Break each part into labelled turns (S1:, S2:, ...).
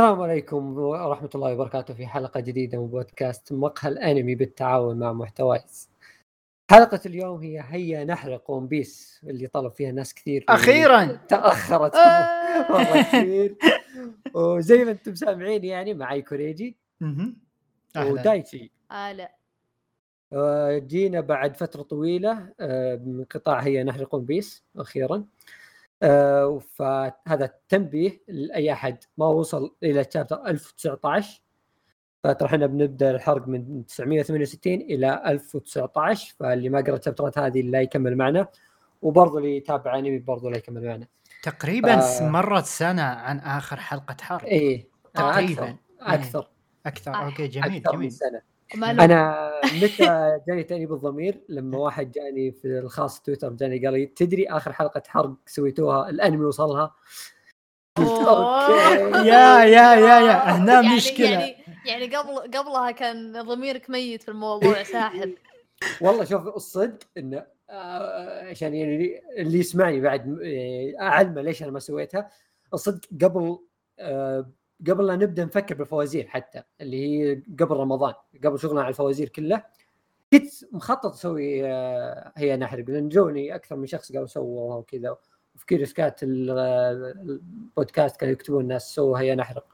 S1: السلام عليكم ورحمة الله وبركاته في حلقة جديدة من بودكاست مقهى الأنمي بالتعاون مع محتوايز. حلقة اليوم هي هيا نحرق ون بيس اللي طلب فيها ناس كثير.
S2: أخيرا.
S1: تأخرت.
S2: آه.
S1: والله كثير. وزي ما أنتم سامعين يعني معي كوريجي.
S2: أهلاً.
S1: ودايتشي.
S3: آه لا
S1: آه، جينا بعد فترة طويلة آه، من قطاع هيا نحرق ون بيس أخيرا. آه، فهذا تنبيه لأي أحد ما وصل إلى تشابتر 1019 فترى إحنا بنبدأ الحرق من 968 إلى 1019 فاللي ما قرأ الشابترات هذه لا يكمل معنا. وبرضه اللي يتابع انمي برضه لا يكمل معنا.
S2: تقريبا
S1: آه.
S2: مرت سنة عن آخر حلقة حرب
S1: إيه آه،
S2: تقريبا.
S1: أكثر. أكثر.
S2: أكثر.
S3: آه.
S2: أوكي جميل
S1: أكثر من
S2: جميل.
S3: وما له
S1: أنا متى جاني تأنيب الضمير؟ لما واحد جاني في الخاص تويتر جاني قال لي تدري آخر حلقة حرق سويتوها؟ الانمي وصلها. قلت
S3: أوه.
S1: okay.
S2: yeah yeah yeah yeah. هنا
S3: يعني
S2: مشكلة.
S3: يعني يعني قبل قبلها كان ضميرك ميت في الموضوع ساحب
S1: والله شوف الصدق انه آه، عشان يعني اللي يسمعني بعد آه، أعلمه ليش أنا ما سويتها الصدق قبل آه، قبل لا نبدأ نفكر بالفوازير حتى اللي هي قبل رمضان قبل شغلنا على الفوازير كله كنت مخطط أسوي آه، هيا نحرق لأن جوني أكثر من شخص قالوا سووها وكذا وفي كيرسكات ال- البودكاست كانوا يكتبون الناس سووا هي نحرق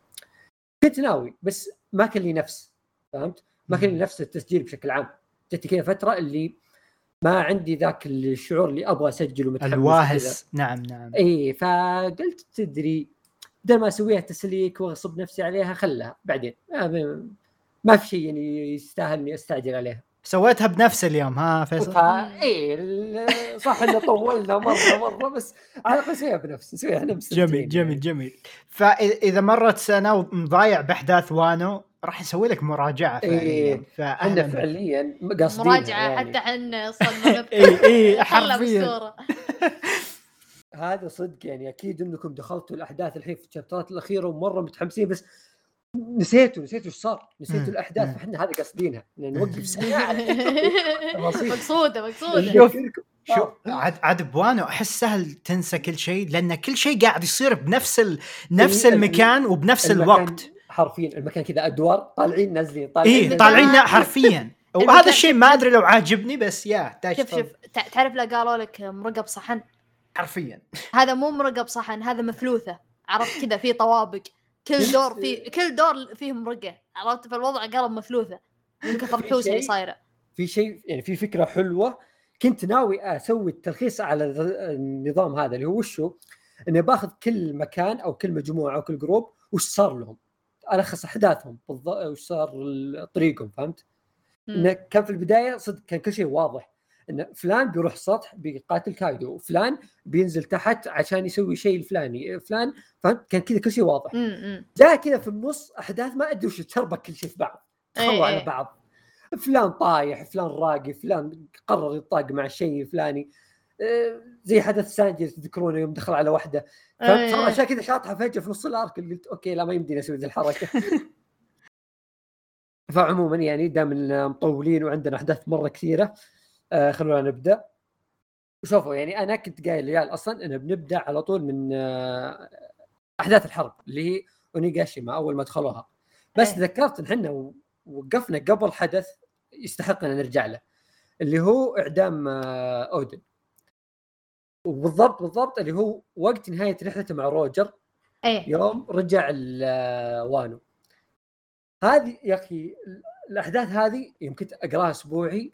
S1: كنت ناوي بس ما كان لي نفس فهمت؟ ما كان لي نفس التسجيل بشكل عام. جتني كذا فترة اللي ما عندي ذاك الشعور اللي أبغى اسجل ومتحمس وكذا.
S2: الواهس. نعم نعم.
S1: اي فقلت تدري بدل ما اسويها تسليك واغصب نفسي عليها خلها بعدين ما- في شيء يعني يستاهل إني أستعجل عليها
S2: سويتها بنفس اليوم ها فيصل
S1: فا اي ال- صح إنه طولنا مرة مرة بس على الأقل اسويها بنفس إحنا مستمتعين
S2: جميل جميل. جميل فإذا مرت سنة ومضايع بأحداث وانو راح نسوي لك مراجعة فعليا
S1: إيه.
S2: فاهلا
S1: إحنا
S2: بك.
S1: فعليا قاصدين
S3: مراجعة
S1: يعني.
S3: حتى إحنا صرنا
S2: اي اي حرفيا
S1: هذا صدق يعني أكيد إنكم دخلتوا الأحداث الحين في الشابترات الأخيرة ومرة متحمسين بس نسيتوا نسيتوا إيش صار نسيتوا.
S2: الأحداث.
S1: فإحنا هذا قاصدينها إن نوقف ساعة.
S3: مقصودة مقصودة
S2: شوف. شوف
S1: آه.
S2: عاد عاد بوانو أحس سهل تنسى كل شيء لأن كل شيء قاعد يصير بنفس ال... نفس
S1: ال-
S2: المكان وبنفس
S1: المكان
S2: الوقت
S1: حرفيا المكان كذا أدوار طالعين نازلين طالعين
S2: اي
S1: نازلين.
S2: طالعين
S3: المكان-
S2: حرفيا وهذا الشيء ما أدري لو عاجبني بس يا
S3: شوف. شوف تع- تعرف لا قالوا لك مرقب صحن
S2: حرفيا.
S3: هذا مو مرقب صحن هذا مثلوثه عرفت كذا في طوابق. كل دور في كل دور فيه مرقة. عرفت؟ فالوضع قلب مثلوثه من كثر الحوسه اللي صايرة.
S1: في شيء يعني في فكرة حلوة. كنت ناوي أسوي التلخيص على النظام هذا اللي هو وشو؟ إني باخذ كل مكان أو كل مجموعة أو كل جروب وش صار لهم؟ ألخص أحداثهم بالضبط وش صار طريقهم فهمت؟ إنه كان في البداية صدق كان كل شيء واضح. إن فلان بيروح سطح بيقاتل كايدو وفلان بينزل تحت عشان يسوي شيء الفلاني فلان فهمت؟ كان كذا كل شيء واضح. جاء كذا في النص أحداث ما أدري وش تربك كل شيء في بعض.
S3: إيه
S1: تخلوا على
S3: إيه.
S1: بعض. فلان طايح فلان راقي فلان قرر يطاق مع الشيء الفلاني. آه، زي حدث سانجي تذكرونه يوم دخل على واحدة فهمت؟ صار
S3: إيه.
S1: أشياء كذا شاطحة فجأة في نص الأرك قلت أوكي لا ما يمديني أسوي ذي الحركة. فعموما يعني دام مطولين وعندنا أحداث مرة كثيرة آه خلونا نبدأ. شوفوا يعني أنا كنت قايل للعيال أصلا إنه بنبدأ على طول من آه أحداث الحرب اللي هي أونيغاشيما أول ما دخلوها. بس
S3: إيه.
S1: ذكرت إن إحنا وقفنا قبل حدث يستحق إن نرجع له اللي هو إعدام آه أودن. وبالضبط بالضبط اللي هو وقت نهاية رحلته مع روجر
S3: إيه.
S1: يوم رجع آه، وانو. هذه يا أخي الأحداث هذه يوم كنت أقراها أسبوعي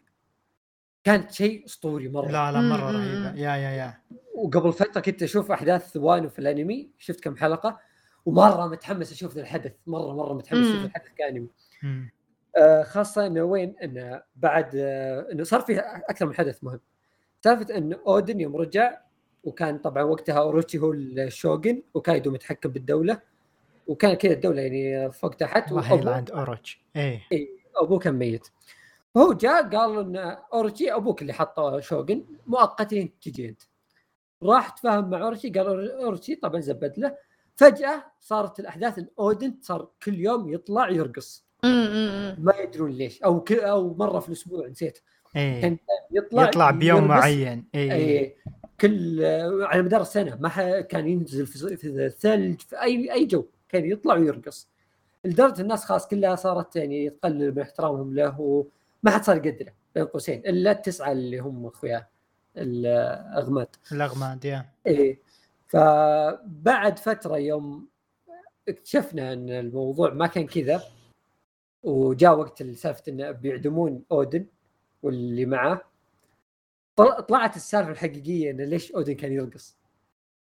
S1: كانت شيء أسطوري مرة.
S2: لا لا مرة
S3: مم.
S2: رهيبة. يا يا يا.
S1: وقبل فترة كنت أشوف أحداث وانو في الأنمي. شفت كم حلقة؟ ومرة متحمس أشوف ذا الحدث. مرة مرة متحمس
S3: أشوف.
S1: الحدث
S2: كأنمي.
S1: آه خاصة إنه وين؟ إنه بعد آه إنه صار في أكثر من حدث مهم. سالفة إن أودن يوم رجع وكان طبعا وقتها أوروتشي هو الشوغن وكايدو متحكم بالدولة. وكان كذا الدولة يعني فوق تحت
S2: الله
S1: وأبوه-
S2: يلعن اوروتش إيه
S1: أبوه كان ميت. فهو جاء قال إن اورتشي أبوك اللي حطه شوغن مؤقتا تجي أنت. راح تفاهم مع اورتشي قال اورتشي طبعا زبد له. فجأة صارت الأحداث إن أودن صار كل يوم يطلع يرقص. ما يدرون ليش. أو أو مرة في الأسبوع نسيت.
S2: إيه.
S1: كان يطلع
S2: يطلع بيوم. معين. إيه.
S1: اي كل على مدار السنة ما ح- كان ينزل في في الثلج في أي أي جو كان يطلع ويرقص. لدرجة الناس خلاص كلها صارت يعني تقلل من احترامهم له وما حد صار يقدره بين قوسين إلا التسعة اللي هم اخوياه الأغماد.
S2: الأغماد يا.
S1: إيه. فبعد فترة يوم اكتشفنا إن الموضوع ما كان كذا وجاء وقت سالفة انه بيعدمون أودن واللي معاه. طل- طلعت السالفة الحقيقية انه ليش أودن كان يرقص.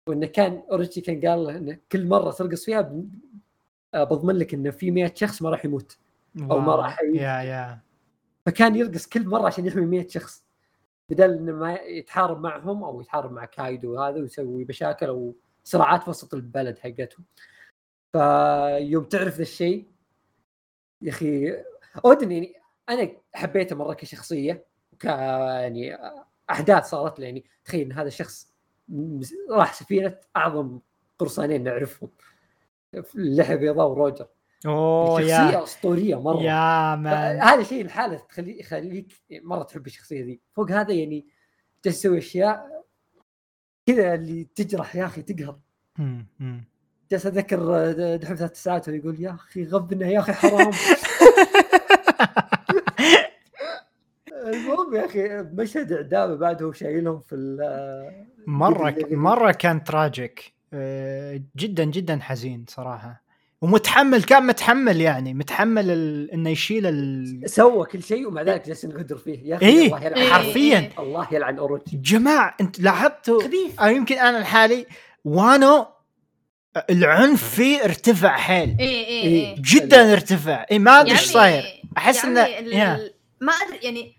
S1: وانه كان أوريجي كان قال له انه كل مرة ترقص فيها بضمن لك انه في 100 شخص ما راح يموت. أو ما. راح
S2: يا يا.
S1: فكان يرقص كل مرة عشان يحمي 100 شخص بدل إنه ما يتحارب معهم أو يتحارب مع كايدو وهذا ويسوي مشاكل أو صراعات وسط البلد حقتهم فيوم تعرف ذا الشيء يا أخي اودن يعني أنا حبيته مرة كشخصية وك يعني أحداث صارت له يعني تخيل إن هذا الشخص راح سفينة أعظم قرصانين نعرفهم اللحيه بيضاء وروجر.
S2: أوه
S1: شخصيه
S2: يا
S1: أسطورية مرة.
S2: يا مان
S1: هذا شيء الحالة تخلي يخليك مرة تحب الشخصية ذي. فوق هذا يعني جالس تسوي أشياء كذا اللي تجرح يا أخي تقهر. جالس أتذكر دحوم ثلاث ساعات ويقول يا أخي غبنا يا أخي حرام. المهم يا أخي مشهد إعدامه بعد هو شايلهم في ال- مرة
S2: مرة كان تراجيك آه، جدا جدا حزين صراحة. ومتحمل كان متحمل يعني متحمل ال... إنه يشيل ال...
S1: سوى كل شيء ومع ذلك جالس نقدر فيه. يا أخي
S2: إيه،
S1: الله يلعن
S3: إيه،
S2: حرفياً.
S3: إيه.
S1: الله يلعن اوروتشي
S2: جماعة أنت لاحظتوا؟
S1: خبيث.
S2: أو يمكن أنا لحالي وانو العنف فيه ارتفع حيل.
S3: اي اي
S1: إيه.
S3: اي
S2: جدا ارتفع. اي ما أدري إيش صاير. أحس
S3: يعني
S2: انه
S3: ال-
S2: yeah.
S3: ما أدري يعني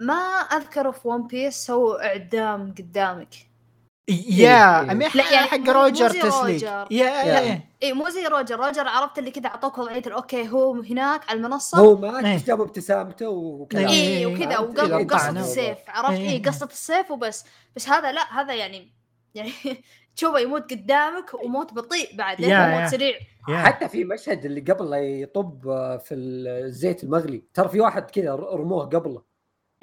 S3: ما أذكر في ون بيس سووا إعدام قدامك.
S2: yeah
S1: إيه.
S3: لا، يعني
S2: حق روجر تسليك.
S1: yeah.
S2: yeah
S3: اي مو زي روجر روجر عرفت اللي كذا أعطوك وضعيه ال okay هو هناك على المنصة
S1: هو مات
S2: إيه.
S1: جابوا ابتسامته
S2: إيه.
S3: اي وكذا
S1: وقصة.
S3: السيف عرفت
S2: إيه.
S3: اي قصة السيف وبس بس هذا لا هذا يعني يعني تشوفه يموت قدامك وموت بطيء بعد هو
S2: yeah.
S3: موت سريع
S2: yeah.
S1: حتى في مشهد اللي قبل لا يطب آه، في الزيت المغلي ترى في واحد كذا رموه قبله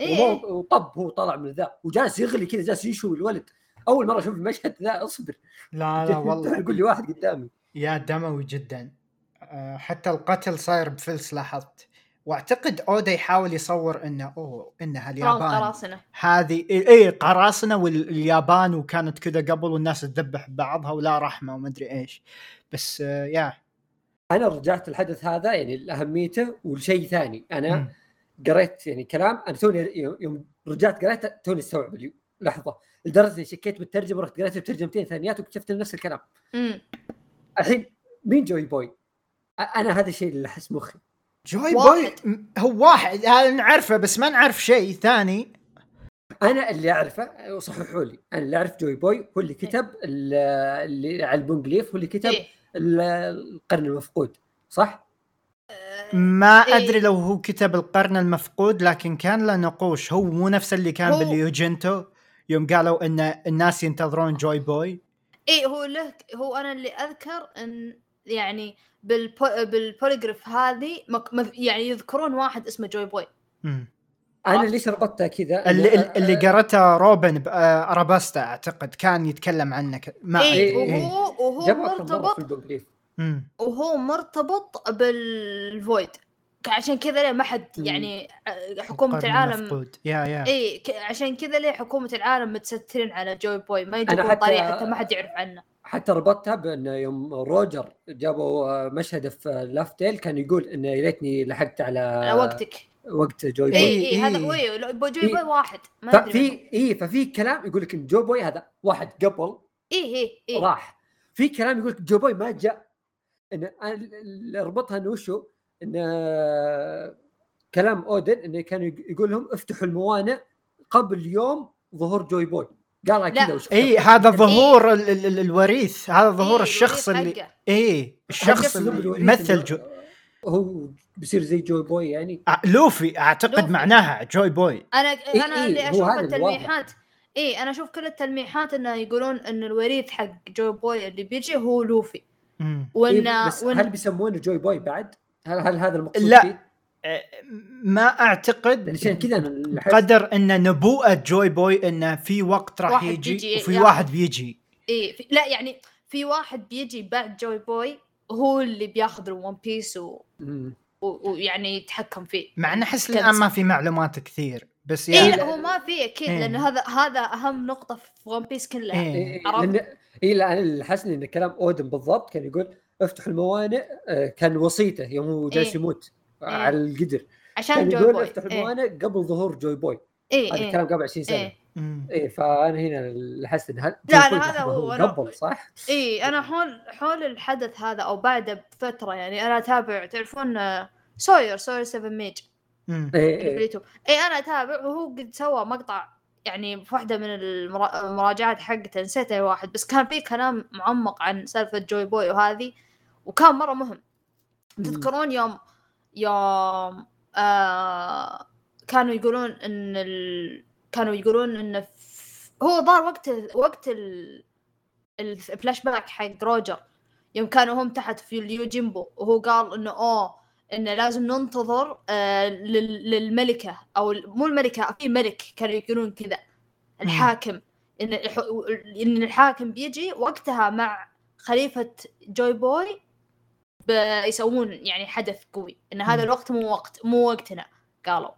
S1: رموه وطب هو طلع من ذا وجالس يغلي كذا جالس يشوي الولد أول مرة أشوف المشهد ذا أصبر.
S2: لا لا والله.
S1: يقول لي واحد قدامي.
S2: يا دموي جدا. آه، حتى القتل صاير بفلس لاحظت. واعتقد اودا يحاول يصور إنه أوه انها اليابان.
S3: قراصنة.
S2: هذه إي إيه قراصنة واليابان وكانت كذا قبل والناس تذبح بعضها ولا رحمة وما أدري إيش. بس آه، يا.
S1: أنا رجعت الحدث هذا يعني لأهميته والشيء ثاني.
S2: أنا.
S1: قريت يعني كلام أنا توني يوم- رجعت قريت توني استوعب لحظة. لدرجة إني شكيت بالترجمة رحت قريت بترجمتين ثانيات واكتشفت نفس الكلام
S3: امم
S1: الحين مين جوي بوي؟ أنا هذا الشيء اللي أحس مخي
S2: جوي
S3: واحد.
S2: بوي هو واحد هذا نعرفه بس ما نعرف شيء ثاني
S1: أنا اللي أعرفه وصححوا لي أنا اللي أعرف جوي بوي هو اللي كتب ال- اللي على ال Poneglyph هو اللي كتب
S3: إيه.
S1: ال- القرن المفقود صح؟
S2: ما
S3: إيه.
S2: أدري لو هو كتب القرن المفقود لكن كان له نقوش هو مو نفس اللي كان باليوجنتو يوم قالوا إن الناس ينتظرون جوي بوي
S3: إي هو له هو أنا اللي أذكر إن يعني بالبو بال Poneglyph هذه مك... مذ- يعني يذكرون واحد اسمه جوي بوي
S2: مم.
S1: أنا ليش ربطتها كذا؟
S2: اللي,
S1: أنا-
S2: اللي قرته روبن بالاباستا أعتقد كان يتكلم عنه ك- ما
S3: إي
S1: إيه،
S2: إيه.
S3: وهو وهو مرتبط. وهو مرتبط بال Void عشان كذا ليه ما حد. يعني آه، حكومة العالم
S2: المفقود. yeah yeah.
S3: إي ك- عشان كذا ليه حكومة العالم متسترين على جوي بوي ما يجيبون
S1: حتى-
S3: طريقة حتى ما حد يعرف عنه.
S1: حتى ربطتها بان يوم روجر جابوا مشهد في لافتيل كان يقول انه يا ريتني لحقت على
S3: على وقتك.
S1: وقت جوي
S3: إي
S1: بوي
S2: إيه،
S3: إي هذا
S2: إيه.
S3: هو إيه، لو- بو- جوي
S1: إيه.
S3: بوي واحد ما
S1: ففي إي ففي كلام يقول لك إن جو بوي هذا واحد قبل
S3: إي إي إي.
S1: راح. في كلام يقول لك جو بوي ما جاء. إن اربطها إنه وشو؟ إن كلام أودن انه كانوا يق- يقول لهم افتحوا الموانئ قبل يوم ظهور جوي بوي قالها. كذا
S2: إي هذا ظهور ال- ال- ال- الوريث هذا ظهور
S3: إيه،
S2: الشخص اللي. إي الشخص اللي يمثل
S1: إنه
S2: جو...
S1: هو بيصير زي جوي بوي يعني
S2: آه، لوفي أعتقد
S3: لوفي.
S2: معناها جوي بوي
S3: أنا
S1: إيه،
S3: أنا
S1: إيه،
S3: اللي
S1: هو أشوف.
S3: التلميحات إي أنا أشوف كل التلميحات إنه يقولون إن الوريث حق جو بوي اللي بيجي هو لوفي. وإن
S1: إيه بس هل
S3: وان
S1: بيسمونه جوي بوي بعد؟ هل هل هذا المقصود
S2: لا.
S1: فيه؟
S2: آه، ما
S1: أعتقد عشان كذا أنا لاحظت-
S2: قدر إن نبوءة جوي بوي انه في وقت راح
S3: واحد
S2: يجي
S3: بيجي
S2: وفي
S3: يا-
S2: واحد بيجي
S3: إي في لا يعني في واحد بيجي بعد جوي بوي هو اللي بياخذ ال One
S1: Piece
S3: و... ويعني يتحكم فيه
S2: مع ان
S3: أحس.
S2: الآن ما في معلومات كثير بس
S3: إي
S2: يعني
S3: لا هو ما في أكيد
S2: إيه.
S3: لأن هذا هذا أهم نقطة في One Piece كلها
S2: إيه.
S1: إيه،
S3: عرفت؟
S1: لأن إي لا أنا اللي حسني إن كلام أودن بالضبط كان يقول افتحوا الموانئ آه، كان وصيته يوم هو جالس
S3: إيه.
S1: يموت
S3: إيه.
S1: على القدر
S3: عشان جوي
S1: يقول
S3: بوي
S1: افتحوا
S3: إيه.
S1: الموانئ قبل ظهور جوي بوي
S3: اي
S1: هذا
S3: اي
S1: الكلام قبل 20 سنة
S3: اي
S2: مم.
S1: إيه فأنا هنا اللي حسيت إن هل-
S3: لا، هذا هو- أنا-
S1: قبل صح؟
S3: اي أنا حول حول الحدث هذا أو بعده بفترة يعني أنا أتابع تعرفون آه، Sawyer Sawyer 7
S1: Mage.
S3: إيه في
S1: إيه
S3: اليوتيوب اي أنا أتابع وهو قد سوى مقطع يعني في واحدة من المرا- المراجعات حقته نسيت أي واحد بس كان في كلام معمق عن سالفة جوي بوي وهذه وكان مرة مهم. تذكرون يوم يوم آه كانوا يقولون إن ال... كانوا يقولون إن ف... هو ظهر وقت وقت ال... الفلاش باك حق روجر. يوم كانوا هم تحت في اليوجيمبو وهو قال إنه أوه إنه لازم ننتظر آه لل... للملكة أو مو الملكة في ملك كانوا يقولون كذا. الحاكم. إن الح... إن الحاكم بيجي وقتها مع خليفة جوي بوي بيسوون يعني حدث قوي إن هذا. الوقت مو وقت مو وقتنا قالوا.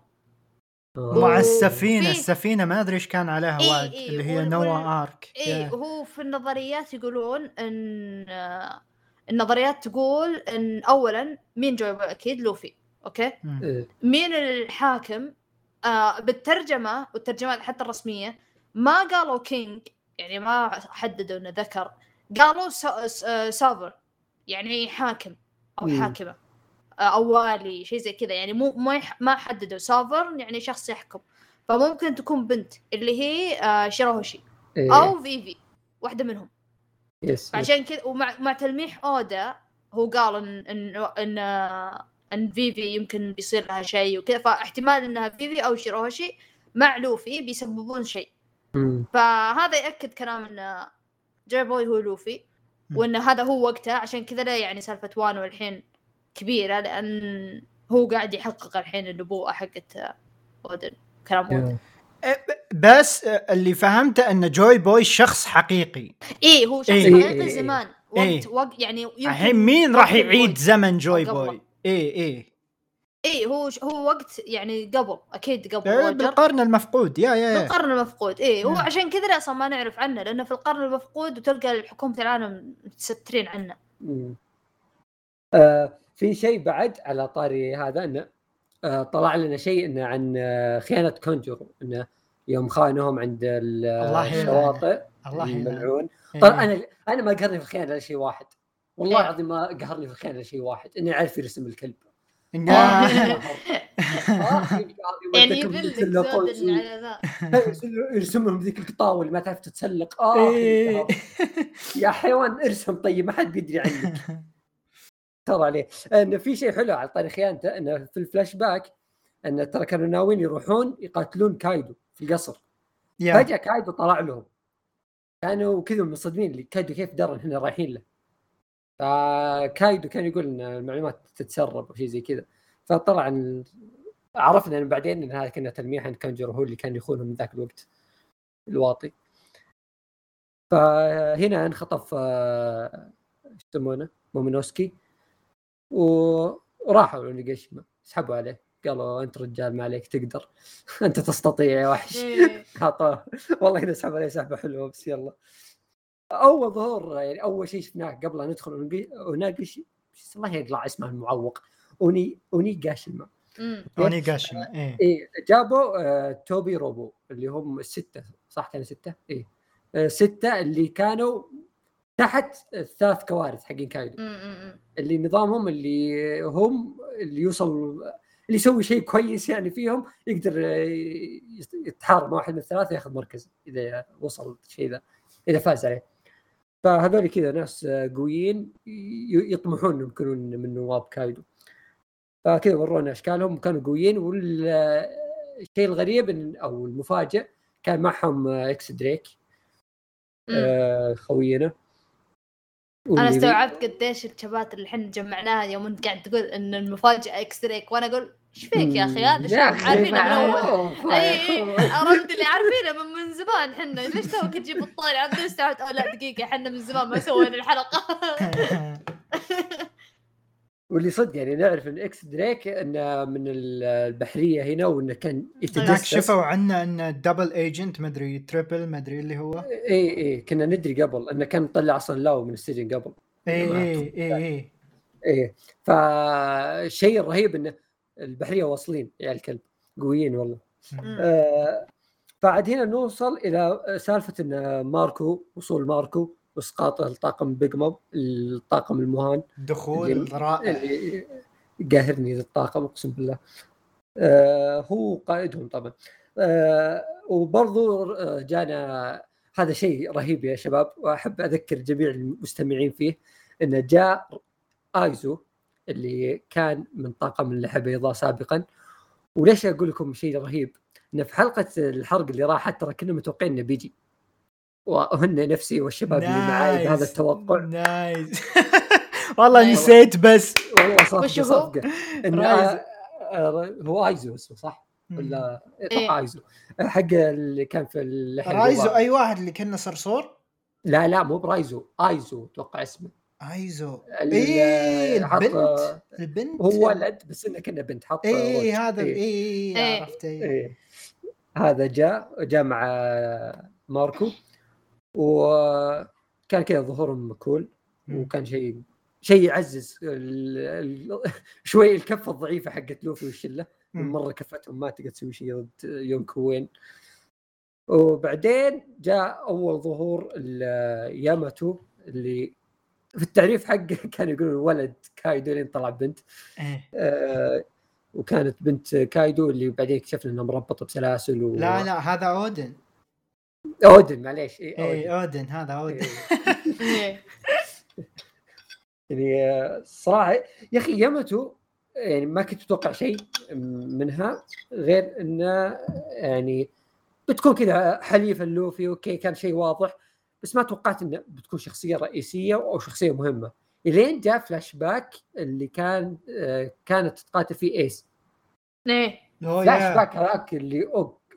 S2: مع السفينة
S3: في-
S2: السفينة ما أدري إيش كان عليها
S3: إيه،
S2: وعد
S3: إيه،
S2: اللي هي Noah
S3: Ark
S2: إي.
S3: هو في النظريات يقولون إن آه، النظريات تقول إن اولا مين جوي بوي أكيد لوفي okay
S2: مم.
S1: إيه.
S3: مين الحاكم آه بالترجمة والترجمات حتى الرسمية ما قالوا king يعني ما حددوا إنه ذكر قالوا آه، sovereign يعني حاكم
S1: أو.
S3: حاكمة. آه، أو والي شيء زي كذا. يعني مو ما يح- ما حددوا. sovereign يعني شخص يحكم. فممكن تكون بنت اللي هي آه، شيروهوشي
S1: إيه.
S3: أو فيفي واحدة منهم.
S1: yes.
S3: فعشان كذا ومع مع تلميح أودا هو قال إن إن إن, إن فيفي يمكن بيصير لها شيء وكذا. فاحتمال إنها فيفي أو شيروهوشي مع لوفي بيسببون شيء. فهذا يأكد كلام إن جوي بوي هو لوفي.
S2: مم.
S3: وان هذا هو وقته عشان كذا لا يعني سالفة وان الحين كبيرة لأن هو قاعد يحقق الحين النبوءة حقت اودن كلام اودن
S2: إيه، ب- بس اللي فهمته أن جوي بوي شخص حقيقي
S3: إيه هو شخص
S2: إيه.
S3: حقيقي
S1: إيه.
S3: زمان
S2: إيه.
S3: وقت وقت يعني
S2: الحين مين راح
S3: وقت
S2: يعيد. زمن جوي. بوي إيه إيه
S3: إيه هو هو وقت يعني قبل أكيد قبل
S2: إيه،
S3: روجر
S2: بالقرن المفقود yeah yeah yeah
S3: بالقرن المفقود إيه هو
S2: نعم.
S3: عشان كذا أصلا ما نعرف عنه لأنه في القرن المفقود وتلقى حكومة العالم متسترين عنه.
S1: آه في شيء بعد على طاري هذا إنه آه طلع لنا شيء إنه عن آه خيانة كونجورو إنه يوم خانهم عند. الشواطئ
S2: الله.
S1: الملعون
S2: إيه.
S1: طبعا أنا أنا ما قهرني في الخيانة الا شيء واحد والله
S3: إيه.
S1: العظيم ما قهرني في الخيانة الا شيء واحد إني أعرف يرسم الكلب
S3: يعني يبلك على ذا
S1: يرسمهم ذيك القطاوه اللي ما تعرف تتسلق. آه
S2: إيه.
S1: يا حيوان ارسم طيب ما حد بيدري عنك. ترى عليه. انه في شيء حلو على طاري خيانته انه في الفلاش باك انه ترى كانوا ناويين يروحون يقاتلون كايدو في القصر. فجأة كايدو طلع لهم. كانوا كذا منصدمين اللي كايدو كيف درى إحنا رايحين له. فكايدو كان يقول إن المعلومات تتسرب أو شيء زي كذا. فطلع إن عرفنا بعدين إن هذا كنا تلميح إن كانجر هو اللي كان يخونهم من ذاك الوقت الواطي. فهنا انخطف آه، إيش يسمونه؟ مومونوسكي و- وراحوا لونيجيشيما سحبوا عليه. قالوا أنت رجال ما عليك تقدر. أنت تستطيع يا وحش.
S3: إيه.
S1: والله هنا سحب عليه سحبة حلوة بس يلا. اول ظهور يعني أول شيء شفناه قبل لا ندخل بس الله يقلع اسمه المعوق أوني اونيجاشيما
S3: أمم.
S2: اونيغاشيما إيه
S1: إيه جابوا آه توبي روبو اللي هم الستة صح كانوا ستة؟ إيه آه ستة اللي كانوا تحت الثلاث كوارث حقين كايدو. اللي نظامهم اللي هم اللي يوصل اللي يسوي شيء كويس يعني فيهم يقدر آه، يتحارب مع واحد من الثلاثة ياخذ مركز إذا وصل الشيء ذا إذا فاز عليه فهذول كذا ناس قويين يطمحون انهم يكونون من نواب كايدو فكذا ورونا أشكالهم كانوا قويين والشيء الغريب إن أو المفاجئ كان معهم إكس دريك. آه، خوينا أنا
S3: استوعبت قديش الشبات اللي إحنا جمعناها يوم انت قاعد تقول إن المفاجأة إكس دريك وأنا أقول إيش فيك يا أخي؟ هذا شيء عارفينه من
S1: أول.
S3: اي. عرفت اللي عارفينه من, من زمان إحنا. ليش توك تجيب الطاري؟ عبد استوعبت. أو لا دقيقة إحنا من زمان ما سوينا الحلقة.
S1: واللي صدق يعني نعرف إن إكس دريك إنه من ال- البحرية هنا وإنه كان
S2: هناك
S1: يتجسس.
S2: شفوا عنه إنه double agent مدري triple مدري اللي هو.
S1: اي اي كنا ندري قبل إنه كان مطلع أصلا لاو من السجن قبل.
S2: اي
S1: ما
S2: اي اي اي
S1: إيه. فالشيء الرهيب إنه البحرية واصلين يا الكلب. قويين والله. آه بعد هنا نوصل إلى سالفة إن ماركو وصول ماركو وإسقاط الطاقم بيج موب الطاقم المهان.
S2: دخول رائع.
S1: قاهرني ذا الطاقم أقسم بالله. آه هو قائدهم طبعا. آه وبرضو آه، جانا هذا شيء رهيب يا شباب وأحب أذكر جميع المستمعين فيه انه جاء آيزو اللي كان من طاقم اللحى بيضاء سابقا وليش أقول لكم شيء رهيب؟ انه في حلقة الحرق اللي راحت ترى كنا متوقعين إنه بيجي وهن نفسي والشباب اللي معاي بهذا. التوقع
S2: nice والله. نسيت بس
S1: والله صفقه
S3: وش هو؟
S1: آه، هو آيزو اسمه صح؟ ولا
S3: إيه.
S1: أتوقع آيزو حق اللي كان في اللحية
S2: رايزو. أي واحد اللي كنا صرصور
S1: لا لا مو برايزو آيزو أتوقع اسمه
S2: ايزو إيه
S1: حط-
S2: البنت البنت
S1: هو ولد بس إنه كنا بنت حط
S2: اي. هذا
S1: إيه.
S2: اي
S3: إيه.
S2: عرفت إيه.
S1: إيه. هذا جاء جاء مع ماركو وكان كذا ظهورهم
S2: cool.
S1: وكان شيء شيء يعزز ال... ال... شوي الكفه الضعيفة حقت لوفي
S2: والشلة.
S1: مرة كفتهم ما تقدر تسوي شيء ضد يونكو وين وبعدين جاء أول ظهور ال- ياماتو اللي في التعريف حقه كانوا يقولون ولد كايدو لين طلع بنت
S2: إيه.
S1: آه وكانت بنت كايدو اللي بعدين اكتشفنا انها مربطه بسلاسل و...
S2: لا لا هذا أودن
S1: أودن معليش اي
S2: اي
S1: أودن
S2: أودن هذا أودن
S1: إيه.
S3: إيه.
S1: يعني آه، صراحة يا أخي ياماتو يعني ما كنت أتوقع شيء منها غير إنه يعني بتكون كذا حليفة لوفي okay كان شيء واضح بس ما توقعت إنه بتكون شخصية رئيسية أو شخصية مهمة إلين جاء فلاش باك اللي كان آه، كانت تقاتل فيه إيس
S3: إيه.
S2: أوه flash.
S1: back هذاك اللي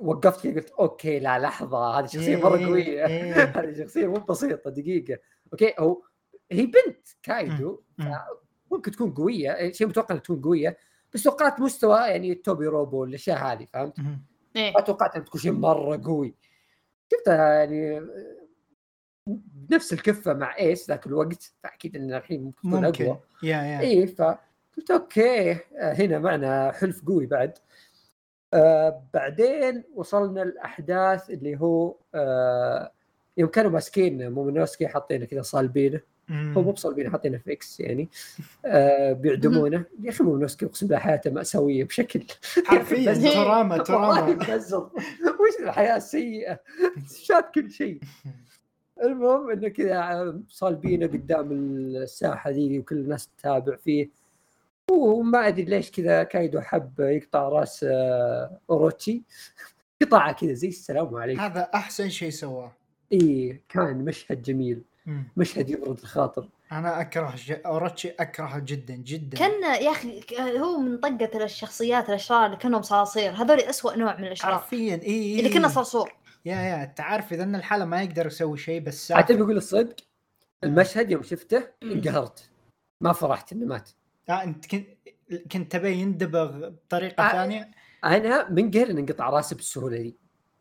S1: وقفت كذا قلت okay لا لحظة هذه شخصية مرة
S2: إيه،
S1: قوية
S2: إيه.
S1: هذه شخصية مو بسيطة دقيقة okay هو هي بنت كايدو
S2: مم.
S1: ممكن تكون قوية شيء متوقع إنها تكون قوية بس توقعت مستوى يعني توبي روبو الاشياء هذه فهمت؟
S3: إيه.
S1: ما توقعت إنها تكون شيء مرة قوي شفتها يعني بنفس الكفة مع ايس ذاك الوقت فأكيد إن الحين ممكن تكون أقوى.
S2: yeah yeah.
S1: إي فقلت okay هنا معنا حلف قوي بعد. آه بعدين وصلنا الأحداث اللي هو آه يوم كانوا ماسكين مومونوسكي حاطينه كذا صالبينه هو مو بصالبينه حاطينه في X يعني. آه بيعدمونه. يا أخي مومونوسكي أقسم بالله حياته ماساويه بشكل
S2: حرفيا trauma
S1: trauma وش الحياة السيئة؟ shit كل شيء. المهم إنه كذا صالبينه قدام الساحة ذي وكل الناس تتابع فيه. وما أدري ليش كذا كايدو حب يقطع رأس آه، أوروتشي. قطعه كذا زي السلام عليكم.
S2: هذا أحسن شيء سواه.
S1: اي كان مشهد جميل.
S2: مم.
S1: مشهد يبرد الخاطر.
S2: أنا أكره ج... أوروتشي اكرهه جدا جدا.
S3: كان يا أخي هو من طقة الشخصيات الأشرار اللي كانهم صراصير. هذول أسوأ نوع من الأشرار.
S2: حرفيا اي اي
S3: اللي كنا صرصور.
S2: يا يا أنت عارف إذا إن الحالة ما يقدر يسوي شيء بس
S1: حتى. بقول الصدق المشهد يوم شفته انقهرت ما فرحت انه مات
S2: آه أنت كنت كنت تبي يندبغ بطريقة
S1: آه.
S2: ثانية
S1: أنا منقهر ان انقطع راسه بالسهولة دي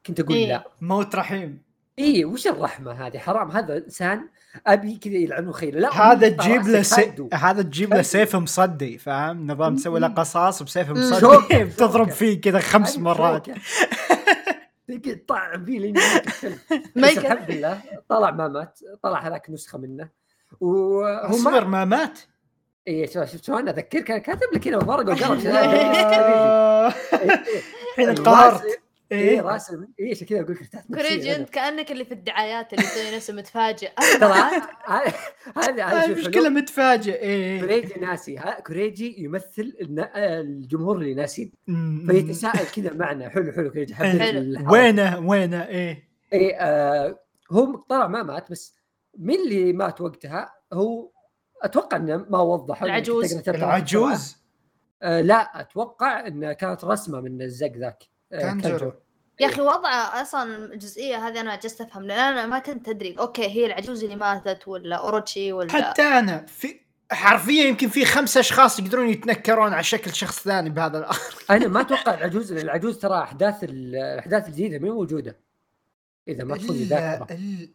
S1: كنت أقول
S3: إيه.
S1: لا
S2: موت رحيم
S1: اي وش الرحمة هذه حرام هذا إنسان أبي كذا يلعنه خيله لا
S2: هذا تجيب له سي... هذا تجيب له. سيف مصدي فاهم نظام تسوي له قصاص بسيف. مصدي. بتضرب. فيه كذا خمس مرات
S1: طعم فيه لين. الحمد لله طلع ما مات طلع هذاك نسخه منه وهو
S2: اصبر
S1: ما
S2: ما مات
S1: اي شوف شفت شلون اذكرك أنا كاتب لك هنا ورقه وقلم
S2: آه. الحين انقهرت إيه؟
S1: راس اي عشان كذا أقول لك ارتحت
S3: كوريجي. انت كأنك اللي في الدعايات اللي يسوي نفسه متفاجئ.
S1: ترى شوف المشكلة.
S2: متفاجئ إيه.
S1: كوريجي ناسي. ها كوريجي يمثل الجمهور اللي ناسين
S2: مم.
S1: فيتساءل كذا معنا. حلو حلو كوريجي حبيت
S3: حلو.
S2: وينه وينه إيه.
S1: اي آه هو طلع ما مات بس مين اللي مات وقتها؟ هو أتوقع إنه ما وضح
S3: العجوز.
S2: العجوز؟
S1: آه لا أتوقع إنه كانت رسمة من الزق ذاك. آه
S2: كانجرو.
S3: يا أخي وضع أصلا الجزئيه هذه أنا جلست أفهم لأن أنا ما كنت أدري okay هي العجوز اللي ماتت ولا أوروتشي ولا
S2: حتى أنا في حرفيا يمكن في خمسة أشخاص يقدرون يتنكرون على شكل شخص ثاني بهذا الأمر.
S1: أنا ما أتوقع العجوز العجوز ترى أحداث ال- الاحداث الجديده مو موجودة. إذا ما تكون
S2: ال-
S1: ذاكرة.
S2: ال-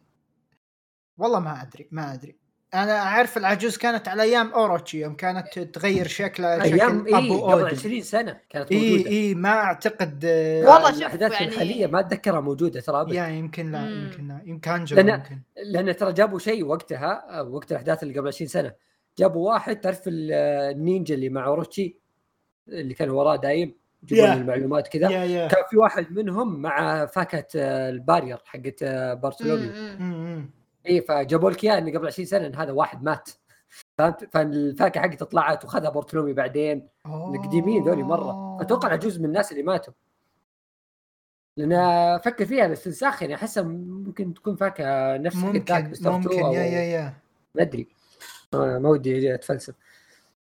S2: والله ما أدري ما أدري. أنا أعرف العجوز كانت على أيام أوروتشي يوم كانت تغير شكلها
S1: أيام
S2: شكل
S1: اي
S2: أبو
S1: قبل
S2: اودن
S1: 20 سنة كانت
S2: اي
S1: موجودة.
S2: اي ما أعتقد آه،
S3: والله شوف
S1: الأحداث
S3: يعني-
S1: الحالية ما أتذكرها موجودة ترى ابدا
S2: يا يمكن لا
S3: مم.
S2: يمكن لا يمكن أنجلو
S1: لأن-
S2: يمكن.
S1: لأن ترى جابوا شيء وقتها آه، وقت الأحداث اللي قبل 20 سنة. جابوا واحد تعرف ال- النينجا اللي مع أوروتشي اللي كان وراه دايم يجيبون
S2: Yeah.
S1: المعلومات كذا. كان في واحد منهم مع فاكهة آه، ال barrier حقت آه، بارتولوميو. اي فجابوا لك إياه إنه قبل 20 سنة إن هذا واحد مات. فهمت؟ فالفاكهة حقته طلعت وخذها بارتولوميو بعدين. القديمين ذولي مرة. أتوقع العجوز من الناس اللي ماتوا. لأن أفكر فيها الاستنساخ يعني أحسها ممكن تكون فاكهة نفس
S2: ممكن ممكن.
S1: yeah
S2: yeah yeah.
S1: ما أدري. ما ما ودي أتفلسف.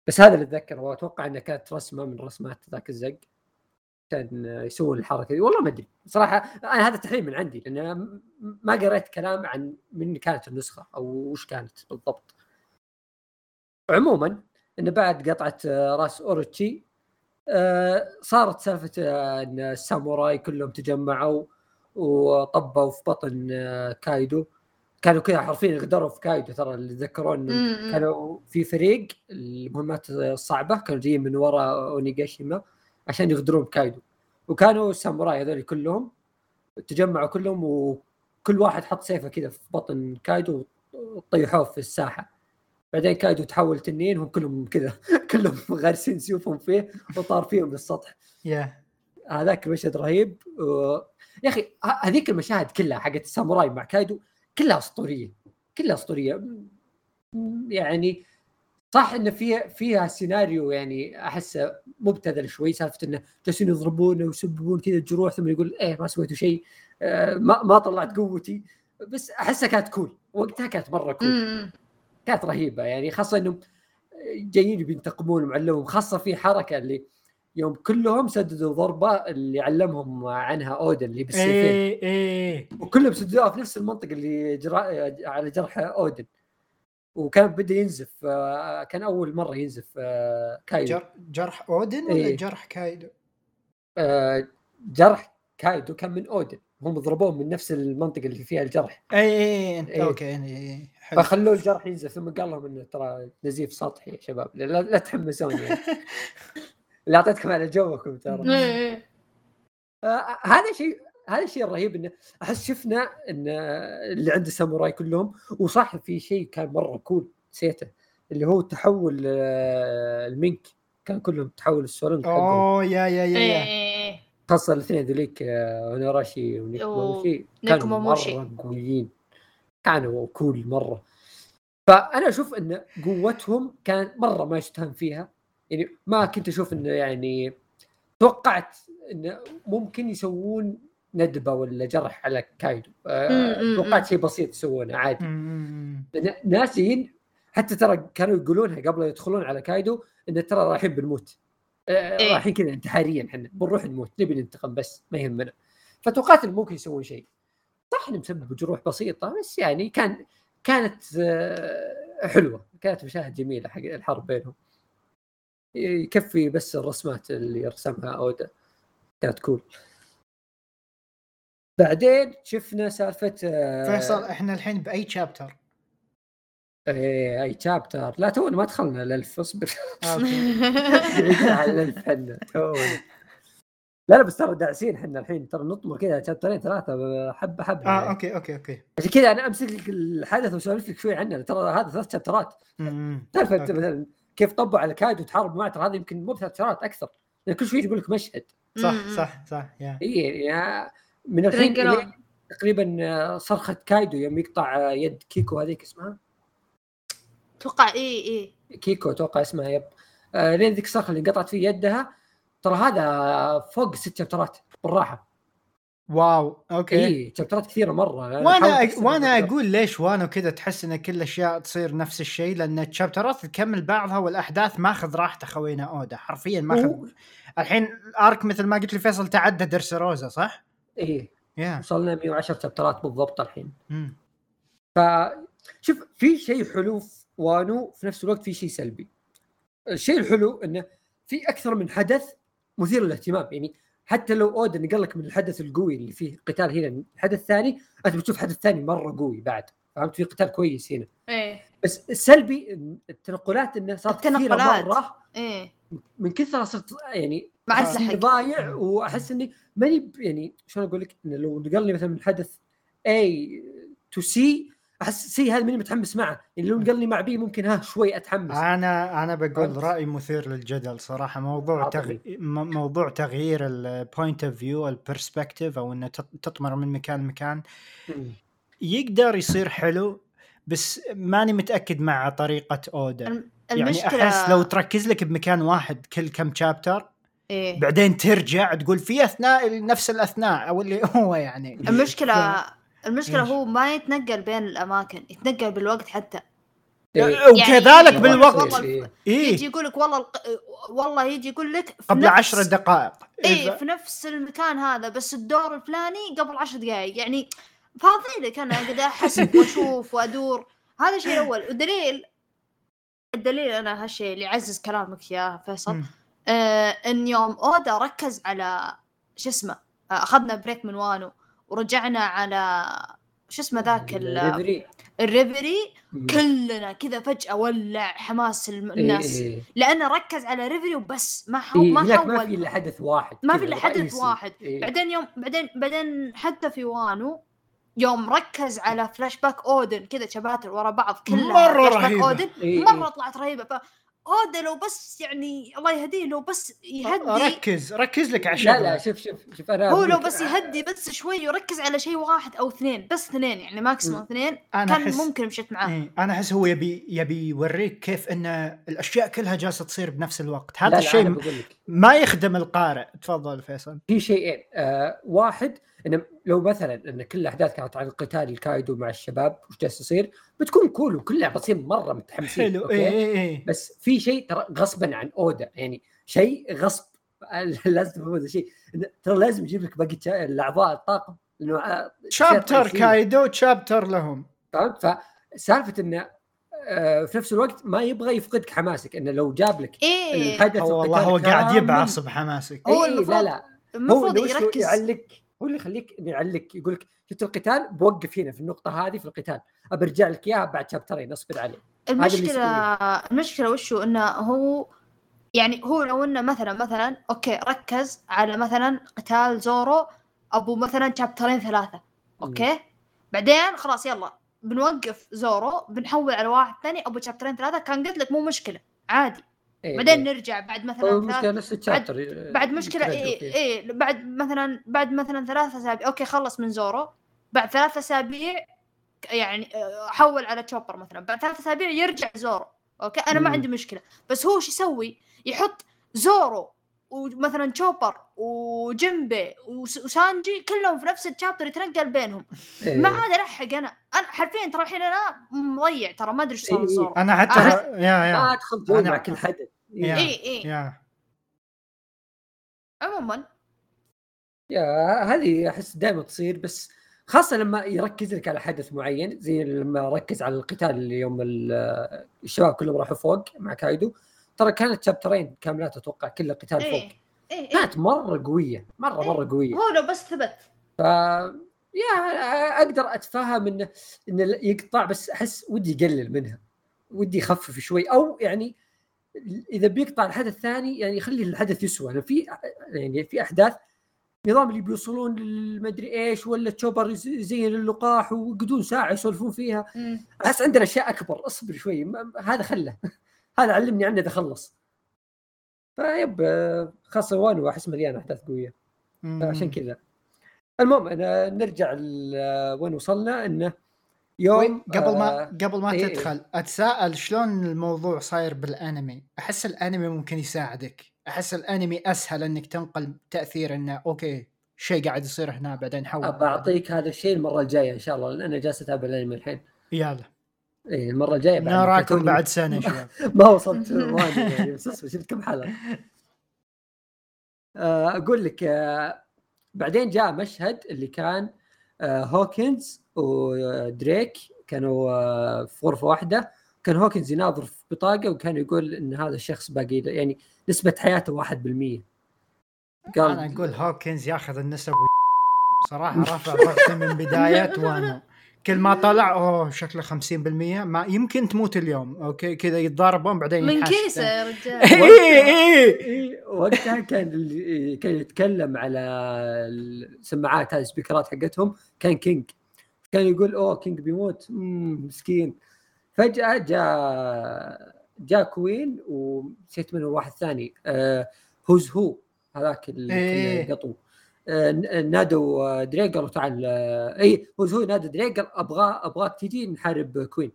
S1: بس هذا اللي أتذكره. وأتوقع انها كانت رسمة من رسمات ذاك الزق. كان يسوون الحركة دي. والله ما أدري. صراحة أنا هذا تحليل من عندي لأن ما قريت كلام عن من كانت النسخة أو وش كانت بالضبط. عموما انه بعد قطعة راس اوروتشي آه، صارت سالفة آه، إن الساموراي كلهم تجمعوا وطبوا في بطن آه، كايدو. كانوا كذا حرفيا غدروا في كايدو ترى اللي يتذكرون
S3: مم.
S1: كانوا في فريق المهمات الصعبة كانوا جايين من وراء أونيغاشيما. عشان يغدرون بكايدو. وكانوا الساموراي هذول كلهم تجمعوا كلهم وكل واحد حط سيفه كذا في بطن كايدو وطيحوه في الساحه. بعدين كايدو تحول تنين هم كلهم كذا كلهم غارسين سيوفهم فيه وطار فيهم للسطح.
S2: يا
S1: هذاك المشهد رهيب. و... يا أخي هذيك المشاهد كلها حقت الساموراي مع كايدو كلها أسطورية كلها أسطورية. يعني صح إنه فيها فيها سيناريو يعني أحسه مبتذل شوي سالفة إنه جالسين يضربونه ويسببون كذا الجروح ثم يقول إيه ما سويتوا شيء آه، ما ما طلعت قوتي. بس احسها كانت كول وقتها كانت مرة كول. كانت رهيبة يعني خاصة إنهم جايين بينتقمون معلمهم خاصة في حركة اللي يوم كلهم سددوا ضربة اللي علمهم عنها أودن اللي بالسيفين.
S2: إيه إيه.
S1: وكلهم سددوها في نفس المنطقة اللي جرا... على جرح أودن. وكان بدا ينزف آه، كان أول مرة ينزف آه، كايدو
S2: جر... جرح أودن ولا
S1: إيه.
S2: جرح كايدو؟
S1: آه، جرح كايدو كان من أودن هم ضربوه من نفس المنطقة اللي فيها الجرح
S2: اي اي
S1: إيه.
S2: أوكي إيه، إيه. حلو
S1: فخلوه الجرح ينزف ثم قال لهم إنه ترى نزيف سطحي يا شباب لا, لا تحمسون يعني اللي أعطيتكم على جوكم ترى هذا شيء هذا الشيء الرهيب انه أحس شفنا إن اللي عند الساموراي كلهم وصح في شيء كان مرة cool نسيته اللي هو تحول آه، المينك. كان كلهم تحول السولونج
S2: oh yeah yeah yeah
S3: إيه.
S2: yeah
S3: إيه.
S1: خاصه الاثنين ذوليك آه، اينواراشي ونيكوماموشي كانوا. مرة قويين. كانوا cool مرة. فأنا أشوف إن قوتهم كان مرة ما يستهان فيها. يعني ما كنت أشوف انه يعني توقعت انه ممكن يسوون ندبة ولا جرح على كايدو. آه، توقعت. شيء بسيط يسوونه عادي.
S2: مم.
S1: لأن ناس جايين حتى ترى كانوا يقولونها قبل يدخلون على كايدو إن ترى رايحين بنموت. آه،
S3: إيه.
S1: رايحين كذا انتحاريا إحنا. بنروح نموت. نبي ننتقم بس ما يهمنا. فتوقعت إنه ممكن يسوون شيء. صح إنه مسبب جروح بسيطة بس يعني كان كانت آه، حلوة. كانت مشاهد جميلة حق الحرب بينهم. يكفي بس الرسمات اللي رسمها اودا كانت cool بعدين شفنا سالفة آه،
S2: فيصل إحنا الحين بأي chapter؟
S1: إيه أي chapter لا تونا ما دخلنا الالف اصبر. عن الألف إحنا تونا. لا لا بس ترى داعسين إحنا الحين. ترى نطمر كذا شابترين ثلاثة حبة حبة.
S2: آه
S1: يعني.
S2: okay okay okay.
S1: عشان كذا أنا أمسك لك الحدث واسولف لك شوي عنه. ترى هذا ثلاث شابترات. تعرف
S2: أنت.
S1: مثلا كيف طبوا على كايد وتحارب معه؟ ترى هذا يمكن مو ثلاث شابترات أكثر. لأن كل شوي يقول لك مشهد.
S2: صح. صح صح yeah.
S1: اي من الحين تقريبا آه، صرخة كايدو يوم يقطع آه، يد كيكو هذيك اسمها؟
S3: أتوقع اي اي
S1: كيكو أتوقع اسمها yep. آه لين ذيك الصرخة اللي انقطعت فيه يدها ترى هذا فوق ست شابترات بالراحة.
S2: wow okay.
S1: اي شابترات
S2: كثيرة
S1: مرة.
S2: وأنا
S1: وأنا.
S2: أقول ليش وأنا وكذا تحس إن كل الاشياء تصير نفس الشيء لأن الشابترات تكمل بعضها والأحداث ماخذ راحته خوينا أودا. حرفيا ماخذ الحين أرك مثل ما قلت لي فيصل تعدى درس روزا صح؟
S1: اي
S2: يا
S1: وصلنا 110 شابترات بالضبط الحين.
S2: مم.
S1: فشوف في شيء حلو في وانو في نفس الوقت في شيء سلبي. الشيء الحلو إنه في أكثر من حدث مثير للاهتمام. يعني حتى لو اودا نقل لك من الحدث القوي اللي فيه قتال هنا الحدث الثاني أنت بتشوف حدث ثاني مرة قوي بعد. فهمت؟ في قتال كويس هنا.
S3: إيه.
S1: بس السلبي التنقلات إنه صارت
S3: كثيرة.
S1: مرة.
S3: إيه.
S1: من كثرها صرت يعني
S3: ما عاد لحق.
S1: ضايع وأحس إني ماني يعني شلون أقول لك إنه لو نقلني مثلا من حدث A to C أحس C هذا ماني متحمس معه يعني لو نقلني مع B ممكن ها شوي أتحمس
S2: أنا أنا بقول؟ رأي مثير للجدل صراحة موضوع تغ...
S1: عطني.
S2: م- موضوع تغيير ال point of view ال perspective أو إنه تط- تطمر من مكان لمكان. يقدر يصير حلو بس ماني متأكد مع طريقة اودا يعني أحس لو تركز لك بمكان واحد كل كم شابتر
S3: إيه.
S2: بعدين ترجع تقول في أثناء نفس الأثناء أو اللي هو يعني
S3: المشكلة
S2: المشكلة؟
S3: هو ما يتنقل بين الأماكن يتنقل بالوقت حتى
S1: إيه.
S2: وكذلك
S3: يعني
S2: بالوقت
S1: إيه.
S3: يجي يقول لك والله. والله يجي يقول لك
S2: قبل
S3: نفس-
S2: عشر دقائق إذا-
S3: في نفس المكان هذا بس الدور الفلاني قبل عشر دقائق يعني فاضي لك أنا قاعد احسب واشوف وأدور هذا الشيء الأول والدليل الدليل أنا هالشيء اللي يعزز كلامك يا فيصل إن يوم أودا ركز على شو اسمه آه أخذنا break من وانو ورجعنا على شو اسمه ذاك ال-
S1: الريفري.
S3: الريفري. كلنا كذا فجأة ولع حماس
S1: إيه،
S3: الناس
S1: إيه.
S3: لأنه ركز على ريفري وبس ما حو...
S1: إيه،
S3: ما
S1: هناك ما في
S3: حول
S1: إلا حدث واحد
S3: ما في إلا حدث. واحد
S1: إيه.
S3: بعدين يوم بعدين بعدين حتى في وانو يوم ركز على فلاش باك اودن كذا شباتر ورا بعض كلها
S2: مرة
S3: فلاش باك
S2: رهيبة.
S3: اودن
S1: إيه،
S3: مرة
S1: إيه.
S3: طلعت رهيبة ف اودا لو بس يعني الله يهديه لو بس يهدي
S2: ركز ركز لك على
S1: لا لا شوف شوف شوف أنا
S3: هو لو بس يهدي بس شوي ويركز على شيء واحد أو اثنين بس اثنين يعني
S1: maximum.
S3: اثنين
S2: أنا
S3: كان
S2: أحس
S3: ممكن مشيت معاه.
S2: إيه، أنا أحس هو يبي يبي يوريك كيف إن الأشياء كلها جالسة تصير بنفس الوقت. هذا الشيء
S1: أنا
S2: ما يخدم القارئ. تفضل فيصل.
S1: في شيئين آه واحد انه لو مثلا إن كل الاحداث كانت عن قتال الكايدو مع الشباب وش جالس يصير؟ بتكون cool وكلها بتصير مرة متحمسين
S2: حلو.
S1: okay؟
S2: اي اي اي
S1: بس في شيء ترى غصبا عن أودا يعني شيء غصب. لازم تفهم هذا الشيء. ترى لازم يجيب لك باقي الأعضاء الطاقم لأنه آه،
S2: chapter
S1: رئيسية.
S2: كايدو chapter لهم.
S1: فهمت؟ فسالفة انه آه، في نفس الوقت ما يبغى يفقدك حماسك إنه لو جاب لك
S3: إيه.
S1: الحدث
S2: هو والله هو قاعد
S1: كامل-
S2: يبعص بحماسك.
S3: هو
S1: إيه،
S3: المفروض-
S1: لا. لا هو
S3: المفروض يركز.
S1: يعلق هو اللي يخليك يعلق يقول لك شفت القتال؟ بوقف هنا في النقطة هذه في القتال. ابرجع لك إياها بعد شابترين أصبر عليه. اللي
S3: المشكلة المشكلة وشو إنه هو يعني هو لو إنه مثلا مثلا okay ركز على مثلا قتال زورو أبو مثلا شابترين ثلاثة. okay؟ بعدين خلاص يلا. بنوقف زورو بنحول على واحد ثاني ابو شابترين ثلاثة. كان قلت لك مو مشكلة عادي.
S1: إيه
S3: بعدين
S1: إيه.
S3: نرجع بعد مثلا ثلاث
S1: الشابتر
S3: بعد مشكلة اي اي بعد مثلا بعد مثلا ثلاث أسابيع okay خلص من زورو بعد ثلاث أسابيع يعني آه، حول على تشوبر مثلا بعد ثلاث أسابيع يرجع زورو okay أنا ما. عندي مشكلة بس هو شو يسوي؟ يحط زورو ومثلا تشوبر وجينبي وس- وسانجي كلهم في نفس ال chapter يتنقل بينهم
S1: إيه.
S3: ما عاد ألحق أنا أنا حرفيا ترى الحين أنا مضيع ترى ما أدري إيش صار
S1: إيه.
S2: أنا حتى
S1: أحس-
S2: يا
S1: ما
S2: يا
S1: أدخل جو
S2: أنا-
S1: مع كل حدث إيه.
S2: يا.
S3: اي اي
S2: يا
S3: عموما.
S1: يا هذه أحس دائما تصير بس خاصة لما يركز لك على حدث معين زي لما ركز على القتال اللي يوم ال- الشباب كلهم راحوا فوق مع كايدو ترى كانت شابترين كاملات أتوقع كلها قتال فوق.
S3: اي اي اي
S1: كانت مرة قوية مرة
S3: إيه.
S1: مرة قوية.
S3: هو لو بس ثبت.
S1: ف يا أقدر اتفهم انه انه يقطع بس أحس ودي يقلل منها ودي يخفف شوي أو يعني إذا بيقطع الحدث الثاني يعني يخلي الحدث يسوى. لأن في يعني في أحداث نظام اللي بيوصلون للمدري إيش ولا تشوبر يز- يزين اللقاح ويقعدون ساعة يسولفون فيها. أحس عندنا أشياء أكبر. اصبر شوي. هذا خله. هذا علمني عنه إذا خلص. فيب خاصة وانو أحس مليان أحداث قوية. فعشان كذا. المهم أنا نرجع وين وصلنا؟ إنه يوم
S2: قبل ما
S1: آه،
S2: قبل ما
S1: إيه.
S2: تدخل أتساءل شلون الموضوع صاير بالأنمي؟ أحس الأنمي ممكن يساعدك. أحس الأنمي أسهل إنك تنقل تأثير إنه أوكي شيء قاعد يصير هنا بعدين حول.
S1: بعطيك هذا الشيء المرة الجاية إن شاء الله لأن أنا جالس أتابع الأنمي الحين.
S2: يلا.
S1: إيه المرة الجاية بعد
S2: نراكم بعد سنة شباب
S1: ما وصلت واجد يعني بس شفت كم حلقة. آه، أقول لك آه، بعدين جاء مشهد اللي كان هوكنز ودريك كانوا آه، في غرفه واحدة كان هوكنز يناظر في بطاقة وكان يقول إن هذا الشخص باقي يعني نسبة حياته 1%
S2: قال أنا أقول هوكنز ياخذ النسب. صراحة رفع ضغطي من بداية وأنا كل ما طلع أوه شكله 50% ما يمكن تموت اليوم أوكي؟ كذا يتضاربون بعدين
S3: من كيسه يا رجال.
S2: اي اي
S1: إيه، وقتها كان اللي كان يتكلم على السماعات هذه ال speakers حقتهم كان كينج. كان يقول أوه كينج بيموت؟ مسكين. فجأة جاء جاء كوين ونسيت منه واحد ثاني آه هوز هو هذاك
S2: إيه.
S1: القطو آه نادوا آه، دريك قالوا تعال آه إي هو نادى قال أبغى أبغاك تجي نحارب كوين.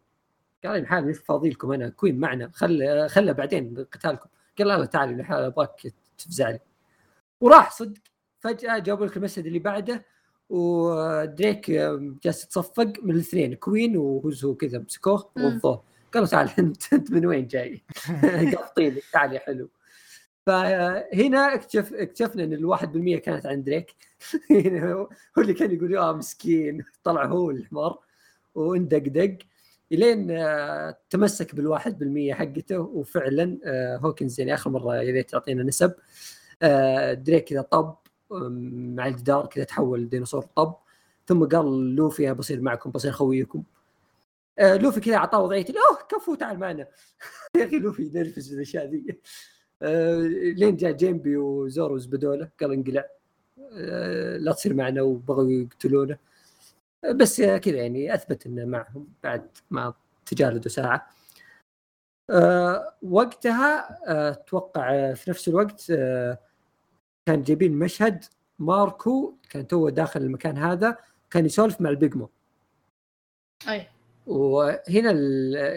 S1: قال نحارب مش فاضي لكم أنا؟ كوين معنا خل خله بعدين قتالكم قال لا تعال أبغاك تفزع لي. وراح صدق فجأة جابوا لك المشهد اللي بعده ودريك جالس يتصفق من الاثنين كوين وهوزو كذا مسكوه. وضوه. قالوا تعال أنت أنت من وين جاي؟ قافطين تعال يا حلو. فهنا اكتشف اكتشفنا إن الواحد بالمية كانت عند دريك هو اللي كان يقول يا مسكين طلع هو الحمار واندق دق لين آه، تمسك بالواحد بالمية حقته وفعلا آه، هوكنز يعني آخر مرة يا ريت يعطينا نسب. آه، دريك كذا طب مع الجدار كذا تحول ديناصور طب. ثم قال لوفي بصير معكم بصير خويكم. لوفي كذا أعطاه وضعيه أوه كفو تعال معنا. يا أخي لوفي ينرفز الاشياء ذي. لين جاء جيمبي وزورو زبدوا له قال انقلع. آه، لا تصير معنا وبغوا يقتلونه. آه، بس آه، كذا يعني أثبت إنه معهم بعد ما تجاردوا ساعة. آه، وقتها آه، أتوقع آه، في نفس الوقت آه، كان جايبين مشهد ماركو كان تو داخل المكان هذا كان يسولف مع البيج مام
S3: اي.
S1: وهنا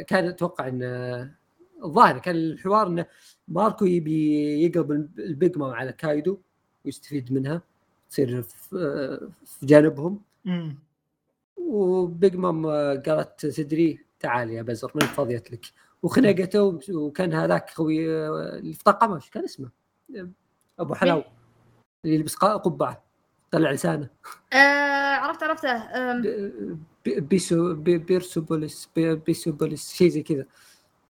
S1: كان أتوقع إن الظاهر كان الحوار ان ماركو يبي يقلب الب- البيج مام على كايدو ويستفيد منها تصير في في جانبهم.
S2: مم.
S1: وبيج مام قالت تدري تعال يا بزر من فضيت لك. وخنقته وكان هذاك خوي اللي في طاقمه إيش كان اسمه؟ أبو حلاو اللي يلبس قبعة. طلع لسانه.
S3: آه عرفت عرفته.
S1: بي- بيسو بي- بيرسوبوليس بي- بيسوبوليس شيء زي كذا.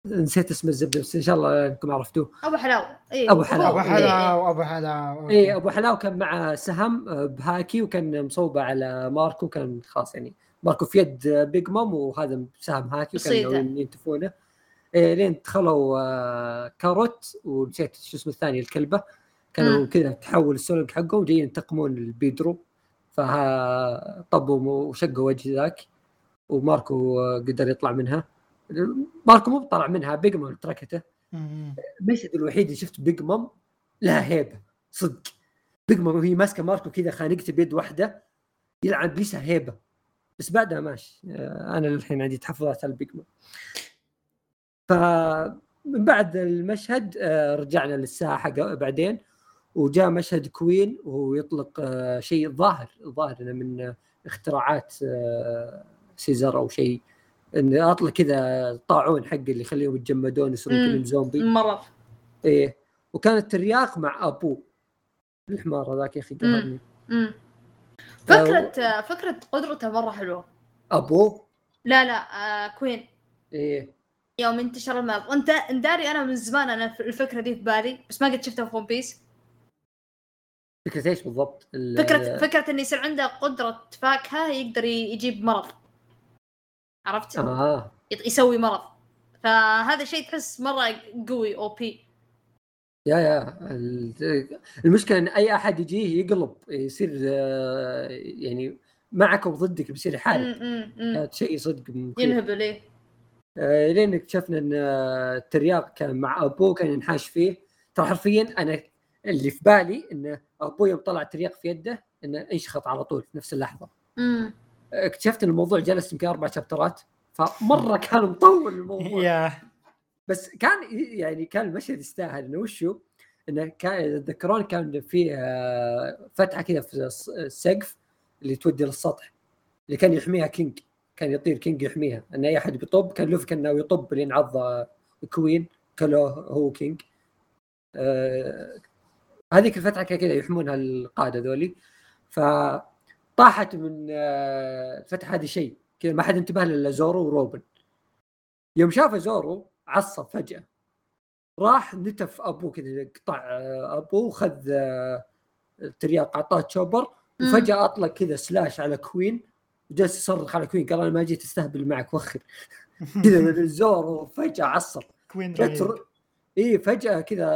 S1: نسيت اسم الزبدة بس إن شاء الله إنكم عرفتوه.
S3: أبو حلاو اي
S1: أبو حلاو.
S2: ابو
S3: هو.
S2: حلاو أبو حلاو
S1: اي أبو حلاو كان مع سهم آه، بهاكي وكان مصوبة على ماركو كان خلاص يعني ماركو في يد بيج مام وهذا سهم هاكي وكانوا ينتفونه. إيه لين دخلوا آه، كاروت ونسيت شو اسمه الثاني الكلبة. كانوا. كذا تحول السولنج حقهم جايين ينتقمون البيدرو. فها طبوا وشقوا وجه ذاك. وماركو آه، قدر يطلع منها. ماركو مو طلع منها بيج مام تركته. المشهد الوحيد اللي شفت بيج مام لها هيبة صدق. بيج مام وهي ماسكة ماركو كذا خانقته بيد واحدة يلعن بيسها هيبة. بس بعدها ماشي. آه، أنا الحين عندي تحفظات على البيج مام فمن بعد المشهد آه، رجعنا للساحه ق- بعدين وجاء مشهد كوين وهو يطلق آه، شيء ظاهر ظاهر من اختراعات سيزر أو شيء. انه اطلق كذا طاعون حق اللي يخليهم يتجمدون يصيرون. كلهم زومبي.
S3: مرض
S1: إيه. وكانت ترياق مع ابوه الحمار هذاك يا أخي قهرني.
S3: فكرة فكرة قدرته مرة حلوة.
S1: ابوه
S3: لا لا آه كوين.
S1: إيه.
S3: يوم انتشر المرض انت داري أنا من زمان أنا الفكرة دي في بالي بس ما قد شفتها في ون بيس
S1: فكرة إيش بالضبط؟ ال-
S3: فكرة فكرة انه يصير عنده قدرة فاكهة يقدر يجيب مرض. عرفت؟ يط- يسوي مرض. فهذا شيء تحس مرة قوي أو بي
S1: يا يا. ال- المشكلة إن أي أحد يجيه يقلب يصير آه، يعني معك أو ضدك بيصير يحارب شيء صدق
S3: ينهب عليه
S1: آه، لين اكتشفنا إن آه، الترياق كان مع أبوه كان ينحاش فيه. ترى حرفيا أنا اللي في بالي إن أبوه يوم طلع الترياق في يده إنه يشخط على طول في نفس اللحظة.
S3: امم
S1: اكتشفت إن الموضوع جلس يمكن أربع شابترات فمرة كان مطول الموضوع. بس كان يعني كان المشهد يستاهل إنه وشو إنه كان تذكرون كان في آه، فتحة كذا في الس- السقف اللي تودي للسطح اللي كان يحميها كينج كان يطير كينج يحميها. إن أي أحد بيطب كان لوفي كان ناوي يطب لين عض آه، كوين كلوه هو كينج. آه، هذيك الفتحة كان كذا يحمونها القادة ذولي. فطاحت من آه، الفتحه هذه شيء. كذا ما حد انتبه له إلا زورو وروبن. يوم شافه زورو عصب فجأة. راح نتف أبوه كذا قطع أبوه وخذ الترياق أعطاه تشوبر. وفجأة أطلق كذا slash على كوين. وجالس يصرخ على كوين قال أنا ما جيت أستهبل معك وخر. كذا من الزور وفجاه عصب.
S2: كوين
S1: اي فجأة كذا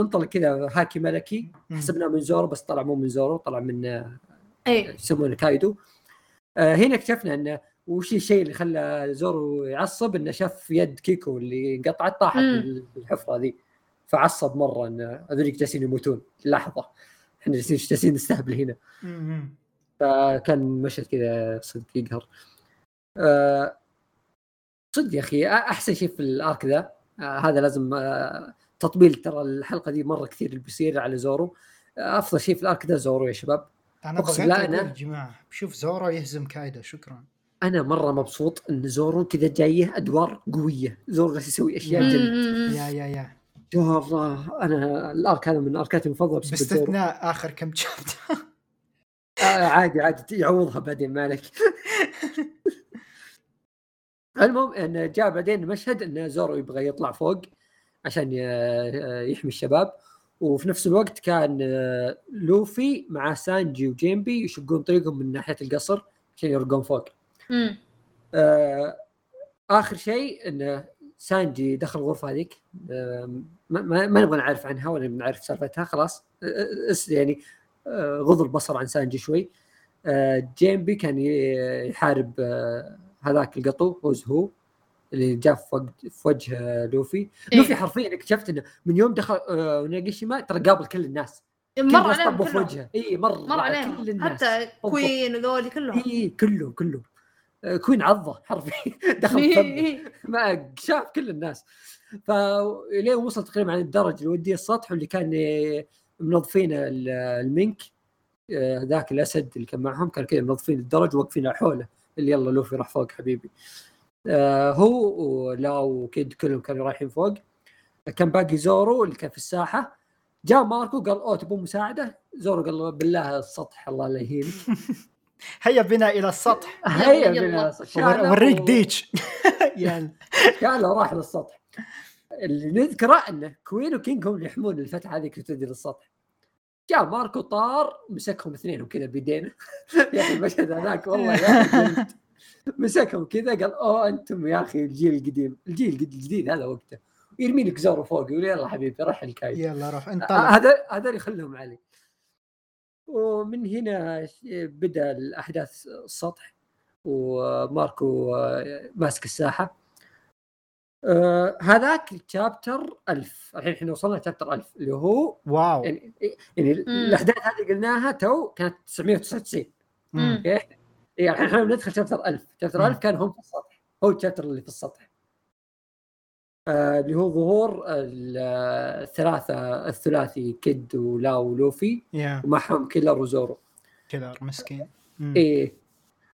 S1: انطلق كذا هاكي ملكي حسبناه من زورو بس طلع مو من زورو طلع من
S3: اي
S1: يسمونه كايدو آه هنا اكتشفنا إنه وش الشيء اللي خلى زورو يعصب؟ إنه شاف يد كيكو اللي انقطعت طاحت الحفره ذي. فعصب مرة ان هذوليك جالسين يموتون. لحظة. إحنا جالسين نستهبل هنا. فكان مشهد كذا صدق يقهر. أه صدق يا أخي أحسن شيء في الأرك ذا هذا لازم تطبيل ترى الحلقة دي مرة كثير اللي بيصير على زورو. أفضل شيء في ال arc ذا زورو يا شباب.
S2: أنا بغيت لا أنا... يا جماعة شوف زورو يهزم كايدو شكرا.
S1: أنا مرة مبسوط إن زورو كذا جاية أدوار قوية. زورو جالس يسوي أشياء جد
S2: يا يا يا.
S1: الله أنا ال arc هذا من اركاتي المفضلة
S2: باستثناء آخر كم شابتر
S1: آه عادي عادي يعوضها بعدين مالك المهم إن جاء بعدين مشهد إن زورو يبغى يطلع فوق. عشان يحمي الشباب. وفي نفس الوقت كان لوفي مع سانجي وجيمبي يشقون طريقهم من ناحية القصر عشان يرقون فوق. آه آخر شيء انه سانجي دخل الغرفة هذيك. آه ما, ما نبغى نعرف عنها ولا نعرف سالفتها خلاص. آه يعني آه غض البصر عن سانجي شوي. آه جيمبي كان يحارب آه هذاك القطو هوز هو اللي جاء في وجه في وجه لوفي. إيه؟ لوفي حرفيا اكتشفت إنه من يوم دخل آه ناجيشيما ترى قابل كل الناس.
S3: مر عليهم
S1: في وجهه. اي مر
S3: مر عليهم. كل الناس. حتى كوين وذولي كلهم.
S1: اي كله كله آه كوين عضه حرفيا. دخل ما شاف كل الناس. فلين وصل تقريبا عند الدرج اللي وديه السطح واللي كان منظفين المنك. آه، ذاك الأسد اللي كان معهم كان كذا منظفين الدرج وواقفين حوله. اللي يلا لوفي راح فوق حبيبي. آه هو ولاو وكيد كلهم كانوا رايحين فوق. كان باقي زورو اللي كان في الساحة. جاء ماركو قال أوه تبون مساعدة؟ زورو قال بالله السطح الله لا يهينك.
S2: هيا بنا إلى السطح.
S1: هيا بنا إلى السطح
S2: وريك ديتش.
S1: يعني قال راح للسطح. اللي نذكره انه كوين وكينج هم اللي يحمون الفتحة هذيك تودي للسطح. جاء ماركو طار مسكهم اثنين وكذا بيدينه. يا أخي المشهد هذاك والله يا مسكهم كذا قال اوه أنتم يا أخي الجيل القديم الجيل الجديد هذا وقته. يرمي لك زورو فوق يقول يلا حبيبي روح الكاي
S2: يلا روح انت
S1: هذا هذا يخلهم علي ومن هنا بدأ الأحداث السطح وماركو ماسك الساحة. آه هذاك ال chapter 1000 الحين إحنا وصلنا ل chapter 1000 اللي هو
S2: واو.
S1: يعني, يعني الأحداث هذه قلناها تو كانت 999 أوكي؟ اي الحين إحنا بندخل chapter 1000 chapter 1000 كان هم في السطح. هو ال chapter اللي في السطح. آه اللي هو ظهور الثلاثة الثلاثي كيد ولاو ولوفي
S2: yeah.
S1: ومعهم كيلر وزورو.
S2: كيلر مسكين.
S1: إيه.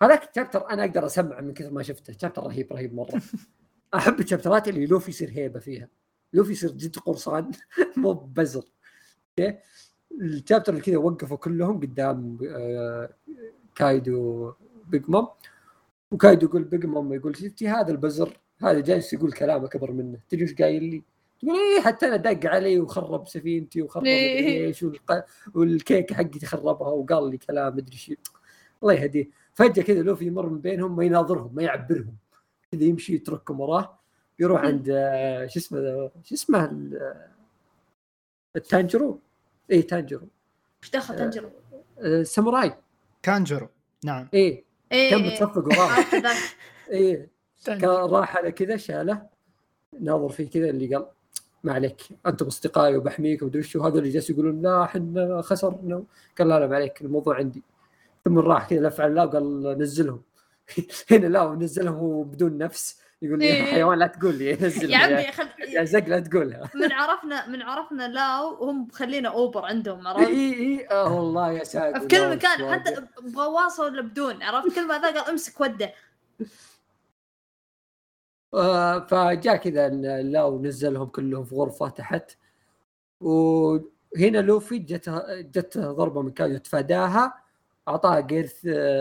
S1: هذاك ال chapter أنا أقدر اسمع من كثر ما شفته. chapter رهيب رهيب مرة. أحب الشابترات اللي لوفي يصير هيبة فيها. لوفي يصير جد قرصان. مو بزر. أوكي؟ ال chapter اللي كذا وقفوا كلهم قدام آه كايدو بيج مام وكايدو يقول بيج مام يقول شفتي هذا البزر هذا جالس يقول كلام أكبر منه. تدري وش قايل لي؟ تقول إيه حتى أنا دق علي وخرب سفينتي وخرب
S3: إيه.
S1: إيش والكيكه حقتي خربها وقال لي كلام مدري شو الله يهديه. فجأة كذا لوفي يمر من بينهم ما يناظرهم ما يعبرهم. كذا يمشي يتركهم وراه يروح عند آه، شو اسمه شو اسمه التانجرو. اي تانجرو.
S3: إيش دخل تانجرو؟
S1: آه، ساموراي.
S2: كانجرو. نعم.
S1: إيه.
S3: إيه
S1: كان متصفق وراه إيه. كان راح على كذا شاله ناظر فيه كذا اللي قال ما عليك أنتم أصدقائي وبحميك ومدري وش وهذول اللي جالسوا يقولون لا إحنا خسرنا. قال لا لا ما عليك الموضوع عندي. ثم راح كذا لف على الله وقال نزلهم. هنا لا نزلهم هو بدون نفس. يقول لي
S3: إيه.
S1: حيوان لا تقول لي نزل
S3: يا عمي خل...
S1: يا زق لا تقولها.
S3: من عرفنا من عرفنا لاو وهم مخلينا أوبر عندهم عرفت؟
S1: اي اي آه والله يا ساتر
S3: في كل مكان حتى بغواصه ولا بدون عرفت؟ كل ما ذا قال امسك وده.
S1: آه فجاء كذا لاو نزلهم كلهم في غرفة تحت وهنا لوفي جت جت ضربة من كايدو تفاداها أعطاها gear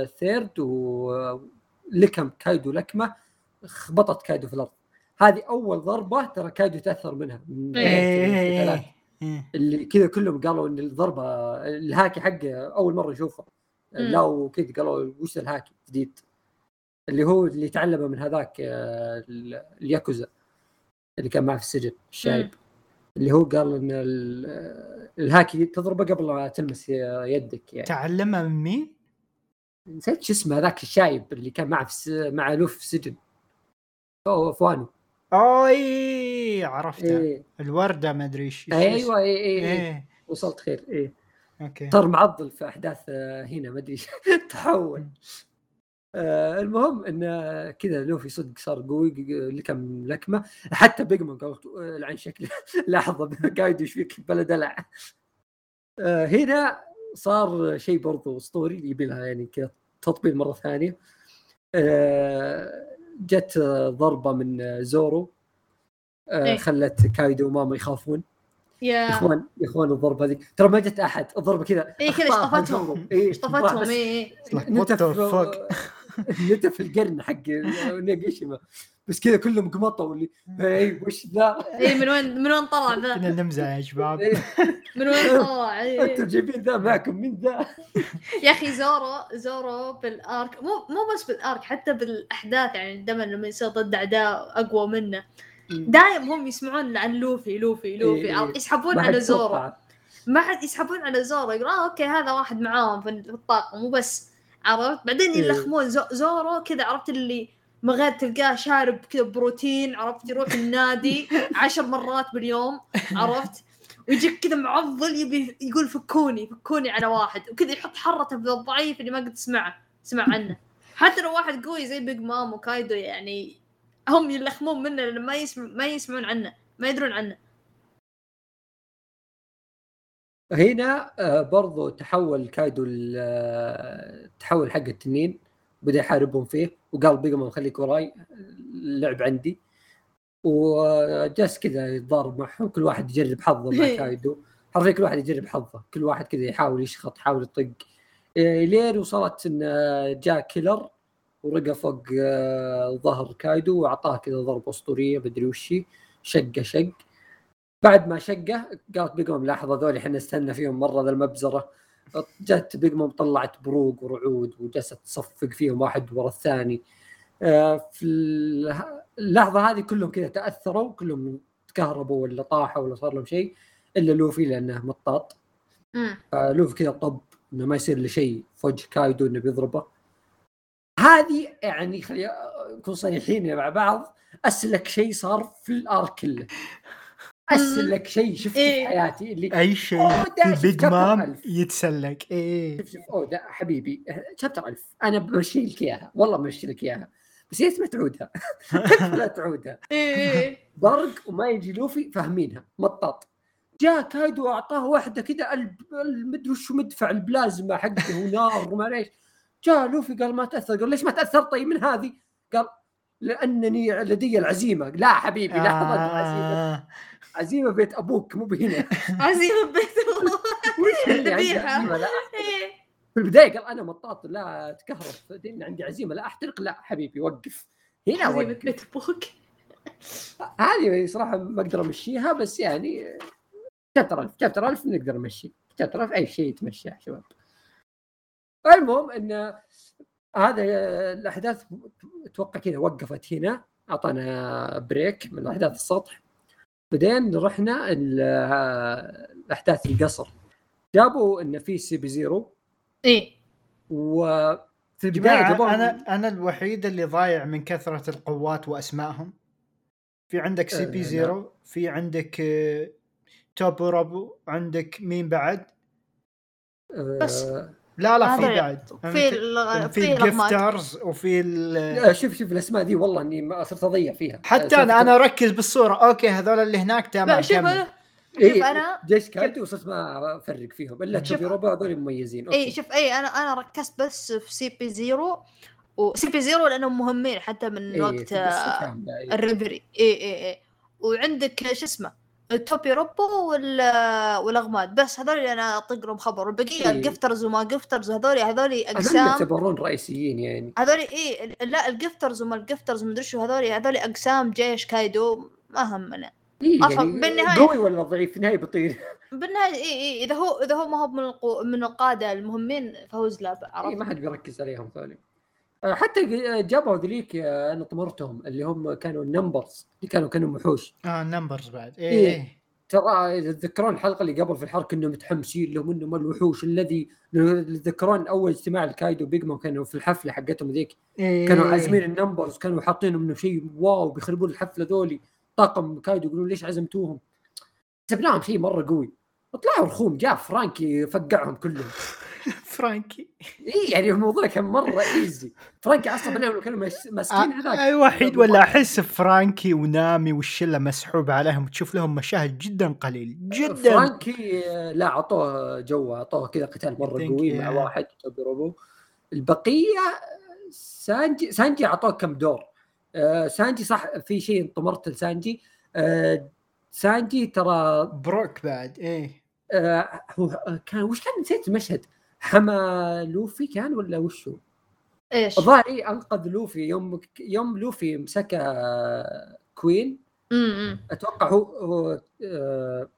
S1: third ولكم كايدو لكمة خبطت كايدو في الأرض. هذه أول ضربة ترى كايدو تأثر منها. من
S2: إيه، إيه، إيه، إيه.
S1: اللي كذا كلهم قالوا إن الضربة الهاكي حقه أول مرة نشوفه لا وكذا قالوا وش الهاكي جديد؟ اللي هو اللي تعلمه من هذاك آه، الياكوزا اللي كان معه في السجن الشايب. اللي هو قال إن ال- الهاكي تضربه قبل ما تلمس يدك يعني.
S2: تعلمها من مين؟
S1: نسيت شو اسمه هذاك الشايب اللي كان معه في. مع لوف في السجن. هو فوانو
S2: أوي عرفته.
S1: إيه.
S2: الوردة ما أدري إيش
S1: أيوه اي اي إيه.
S2: إيه.
S1: وصلت خير. إيه.
S2: أوكي.
S1: صار معضل في أحداث آه، هنا ما أدري. تحول. آه المهم انه كذا لوفي صدق صار قوي كان لكمة. حتى بيجمان قال آه، لعن شكله. لحظة قايد إيش فيك بلا دلع. آه هنا صار شيء برضو أسطوري يبي لها يعني كذا تطبيل مرة ثانية. آه جت ضربة من زورو آه
S3: إيه.
S1: خلت كايدو وماما يخافون. يا. إخوان يا إخوان الضربة ذيك ترى ما جت أحد الضربة كذا.
S3: اي كذا شطفتهم.
S1: إيه،
S3: شطفتهم اي
S1: نتف
S2: fuck؟
S1: نتف القرن حق نيجيشيما. بس كذا كلهم قمطوا اللي اي وش ذا؟
S3: اي من وين من وين طلع ذا؟
S2: كنا نمزح يا شباب.
S1: إيه،
S3: من وين طلع؟
S1: أنتم
S3: إي.
S1: جايبين ذا معكم من ذا؟
S3: يا أخي زورو زورو بالآرك. مو مو بس بالآرك حتى بالأحداث يعني دائما لما يصير ضد أعداء أقوى منه. دايم هم يسمعون عن لوفي لوفي لوفي
S1: إيه.
S3: يسحبون على زورو. ما حد يسحبون على زورو يقول آه أوكي هذا واحد معاهم في في الطاقم. مو بس عرفت؟ بعدين
S1: إيه.
S3: يلخمون زو زورو كذا عرفت اللي من غير تلقاه شارب كذا بروتين عرفت؟ يروح النادي عشر مرات باليوم عرفت؟ ويجيك كذا معضل يبي يقول فكوني فكوني على واحد وكذا يحط حرته في الضعيف اللي ما قد تسمعه تسمع عنه. حتى لو واحد قوي زي بيج مام وكايدو يعني هم يلخمون منه لأن ما يسمع ما يسمعون عنه ما يدرون عنه.
S1: هنا آه، برضو تحول كايدو آه، تحول حق التنين بدأ يحاربهم فيه وقال بيجمان خليك وراي اللعب عندي. وجلس كذا يتضارب معهم كل واحد يجرب حظه مع كايدو. حرفيا كل واحد يجرب حظه كل واحد كذا يحاول يشخط يحاول يطق. إيه، لين وصلت إن آه، جاء كيلر ورقى فوق ظهر كايدو وأعطاه كذا ضربه أسطورية مدري وش هي، شقة شق. بعد ما شقه قالت بيجمم لحظه ذولي إحنا نستنى فيهم مرة ذا المبزرة. جت بيجمم طلعت بروق ورعود وجلست تصفق فيهم واحد ورا الثاني. آه، في ال- اللحظة هذه كلهم كذا تأثروا كلهم تكهربوا ولا طاحوا ولا صار لهم شيء إلا لوفي لأنه مطاط. فلوفي كذا طب إنه ما يصير له شيء في وجه كايدو إنه بيضربه. هذه يعني خلي نكون صريحين مع بعض أسلك شيء صار في الارك كله. اسلك شيء شفته في
S3: إيه.
S1: حياتي اللي
S2: أي شيء في بيج مام
S1: ألف.
S2: يتسلك. إيه.
S1: شوف شوف أوه ده حبيبي شابتر 1000 أنا بمشي لك إياها والله بمشي لك إياها. بس يا ريت ما تعودها لا تعودها
S3: إيه إيه.
S1: برق وما يجي لوفي فاهمينها. مطاط. جاء كايدو أعطاه واحدة كذا الب- المدري وش مدفع البلازما حقه ونار وما ليش جاء لوفي قال ما تأثر. قال ليش ما تأثر؟ طيب من هذه؟ قال لأنني لدي العزيمة. لا حبيبي لحظة
S2: آه.
S1: عزيمة بيت أبوك مو بهنا.
S3: عزيمة بيت
S1: وش. عزيمة؟ لا.
S3: إيه.
S1: في البداية قال أنا مطاط لا تكهرب. بعدين عندي عزيمة لا أحترق لا حبيبي وقف. هنا
S3: عزيمة
S1: وقف.
S3: بيت أبوك.
S1: هذه صراحة ما أقدر أمشيها بس يعني شابتر 1000 شابتر 1000 نقدر نمشي. chapter 1000 أي شيء يتمشى شباب. المهم إن هذا الأحداث أتوقع كذا وقفت هنا أعطانا break من أحداث السطح. بعدين رحنا ال- الأحداث القصر جابوا إن في CP0
S3: إيه
S1: وفي البداية
S2: جماعة
S1: جابوا
S2: أنا أنا الوحيد اللي ضايع من كثرة القوات وأسمائهم في عندك C
S1: آه،
S2: P
S1: لا.
S2: zero في عندك آه، توبي روبو عندك مين بعد؟
S3: بس.
S2: لا لا في بعد
S3: في ال-
S2: في
S3: في الأغماد.
S2: Gifters وفي ال-
S1: لا، شوف شوف الأسماء دي والله إني ما صرت أضيع فيها.
S2: حتى أنا أنا أركز بالصورة. okay هذول اللي هناك تمام
S3: لا شوف. أنا
S1: إيه
S3: شوف أنا-
S1: جيش كايدو وصرت ما أفرق فيهم. إلا
S3: شوف-
S1: توبي روبو هذول مميزين.
S3: اي شوف اي أنا أنا ركزت بس في CP Zero. و CP Zero لأنهم مهمين حتى من
S1: إيه،
S3: وقت
S1: إيه.
S3: الريفري. اي اي اي وعندك شو اسمه التوبي روبو وال والأغماد. بس هذول اللي أنا اطق لهم خبر. والبقية
S1: إيه.
S3: ال Gifters وما Gifters هذول هذول
S1: هذول
S3: اقسام
S1: يعتبرون رئيسيين يعني.
S3: هذول اي لا ال Gifters وما ال Gifters مدري شو هذول هذول أقسام جيش كايدو ما همنا.
S1: إيه
S3: أصلاً
S1: يعني
S3: بالنهاية-
S1: قوي ولا ضعيف؟ في النهاية بيطير
S3: بالنهاية اي اي إذا هو إذا هو ما هو من القو... من القادة المهمين فوز لا
S1: إيه
S3: عرفت
S1: ما حد بيركز عليهم ذولي آه، حتى ج- جابوا ذليك آه، أنا طمرتهم اللي هم كانوا ال Numbers اللي كانوا كانوا وحوش
S2: آه نمبرز بعد
S1: إيه.
S2: إيه, إيه.
S1: ترى إذا تذكرون الحلقة اللي قبل في الحرب كنا متحمسين لهم إنهم الوحوش إذا تذكرون أول اجتماع الكايدو بيجمعون كانوا في الحفلة حقتهم ذيك
S2: إيه.
S1: كانوا عازمين ال Numbers كانوا حاطين إنه شيء wow بيخربون الحفلة ذولي طاقم كايدو يقولون ليش عزمتوهم حسبناهم شيء مرة قوي طلعوا رخوم جاء فرانكي فقعهم كلهم
S2: فرانكي.
S1: إي يعني الموضوع كان مرة easy فرانكي عصب عليهم كانوا مس- ماسكين هذاك.
S2: آه الوحيد ولا أحس فرانكي ونامي والشلة مسحوب عليهم تشوف لهم مشاهد جدا قليل جدا.
S1: فرانكي آه، لا أعطوه جو أعطوه كذا قتال
S2: مرة
S1: قوي مع. واحد البقية سانجي سانجي أعطوه كم دور. آه، سانجي صح في شيء انطمرت لسانجي. آه، سانجي ترى
S2: بروك بعد إيه.
S1: آه، هو كان وش كان نسيت المشهد؟ حما لوفي كان ولا وشو؟
S3: إيش؟
S1: الظاهر إيه أنقذ لوفي. يوم يوم لوفي مسك آه، كوين.
S3: امم
S1: أتوقع هو, هو آه،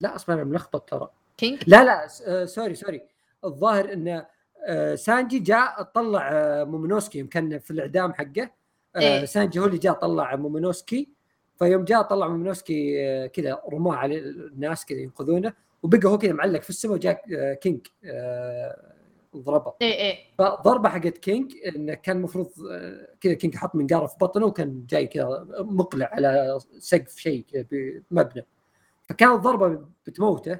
S1: لا أصلا أنا ملخبط ترى.
S3: كينج؟
S1: لا لا آه، sorry sorry. الظاهر إن آه، سانجي جاء طلع آه، مومونوسكي يمكن في الإعدام حقه آه،
S3: إيه.
S1: سانجي هو اللي جاء طلع مومونوسكي فيوم جاء طلع مومونوسكي آه، كذا رماه على الناس كذا ينقذونه. وبقى هو كذا معلق في السماء وجاء آه، كينج آه، ضربه
S3: إيه إيه.
S1: فضربه حقت كينج إنه كان المفروض آه، كذا كينج حط منقاره في بطنه وكان جاي كذا مقلع على سقف شيء كذا بمبنى. فكانت ضربه بتموته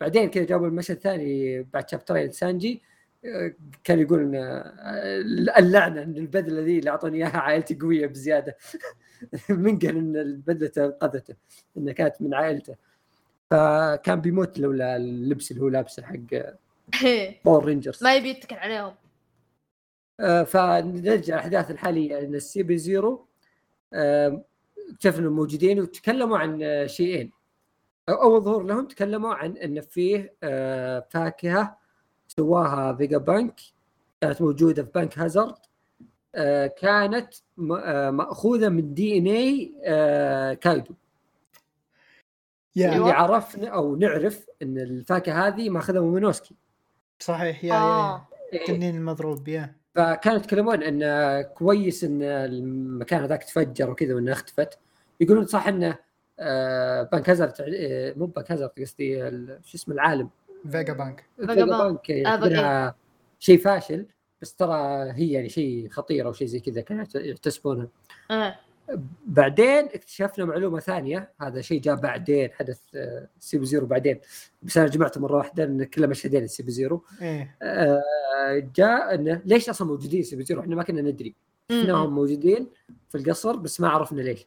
S1: بعدين كذا جابوا المشهد الثاني بعد شابترين سانجي كان يقول ان اللعنة إن البدله ذي اللي اعطوني إياها عائلتي قوية بزيادة. من قال إن البدله انقذته انها كانت من عائلته. فكان بيموت لولا اللبس اللي هو لابسه حق. Power Rangers
S3: ما يبي يتكل عليهم.
S1: آه، فنرجع الأحداث الحالية. إن ال CP Zero آه، اكتشفنا إنهم موجودين وتكلموا عن آه، شيئين. اول ظهور لهم تكلموا عن إن فيه آه، فاكهة سواها فيجا بانك كانت موجودة في Punk Hazard آه، كانت آه، مأخوذة من DNA كايدو.
S2: yeah
S3: أيوة.
S1: اللي عرفنا أو نعرف إن الفاكهة هذه ماخذها مومونوسكي
S2: صحيح yeah yeah
S3: آه.
S2: التنين المضروب yeah.
S1: فكانوا يتكلمون إن كويس إن المكان هذاك تفجر وكذا وإنها اختفت. يقولون صح انه آه، Punk Hazard آه، مو Punk Hazard قصدي ال- شو اسم العالم؟
S2: فيجا بانك
S3: فيجا بانك. آه،
S1: يعتبرها شيء فاشل بس ترى هي يعني شيء خطير أو شيء زي كذا كانوا يحتسبونها بعدين اكتشفنا معلومة ثانية هذا شيء جاء بعدين حدث آه، CP Zero بعدين. بس أنا جمعته مرة واحدة لأن كله مشهدين ال CP
S2: Zero. إيه.
S1: آه، جاء انه ليش أصلا موجودين CP Zero؟ إحنا ما كنا ندري. شفناهم موجودين في القصر بس ما عرفنا ليش.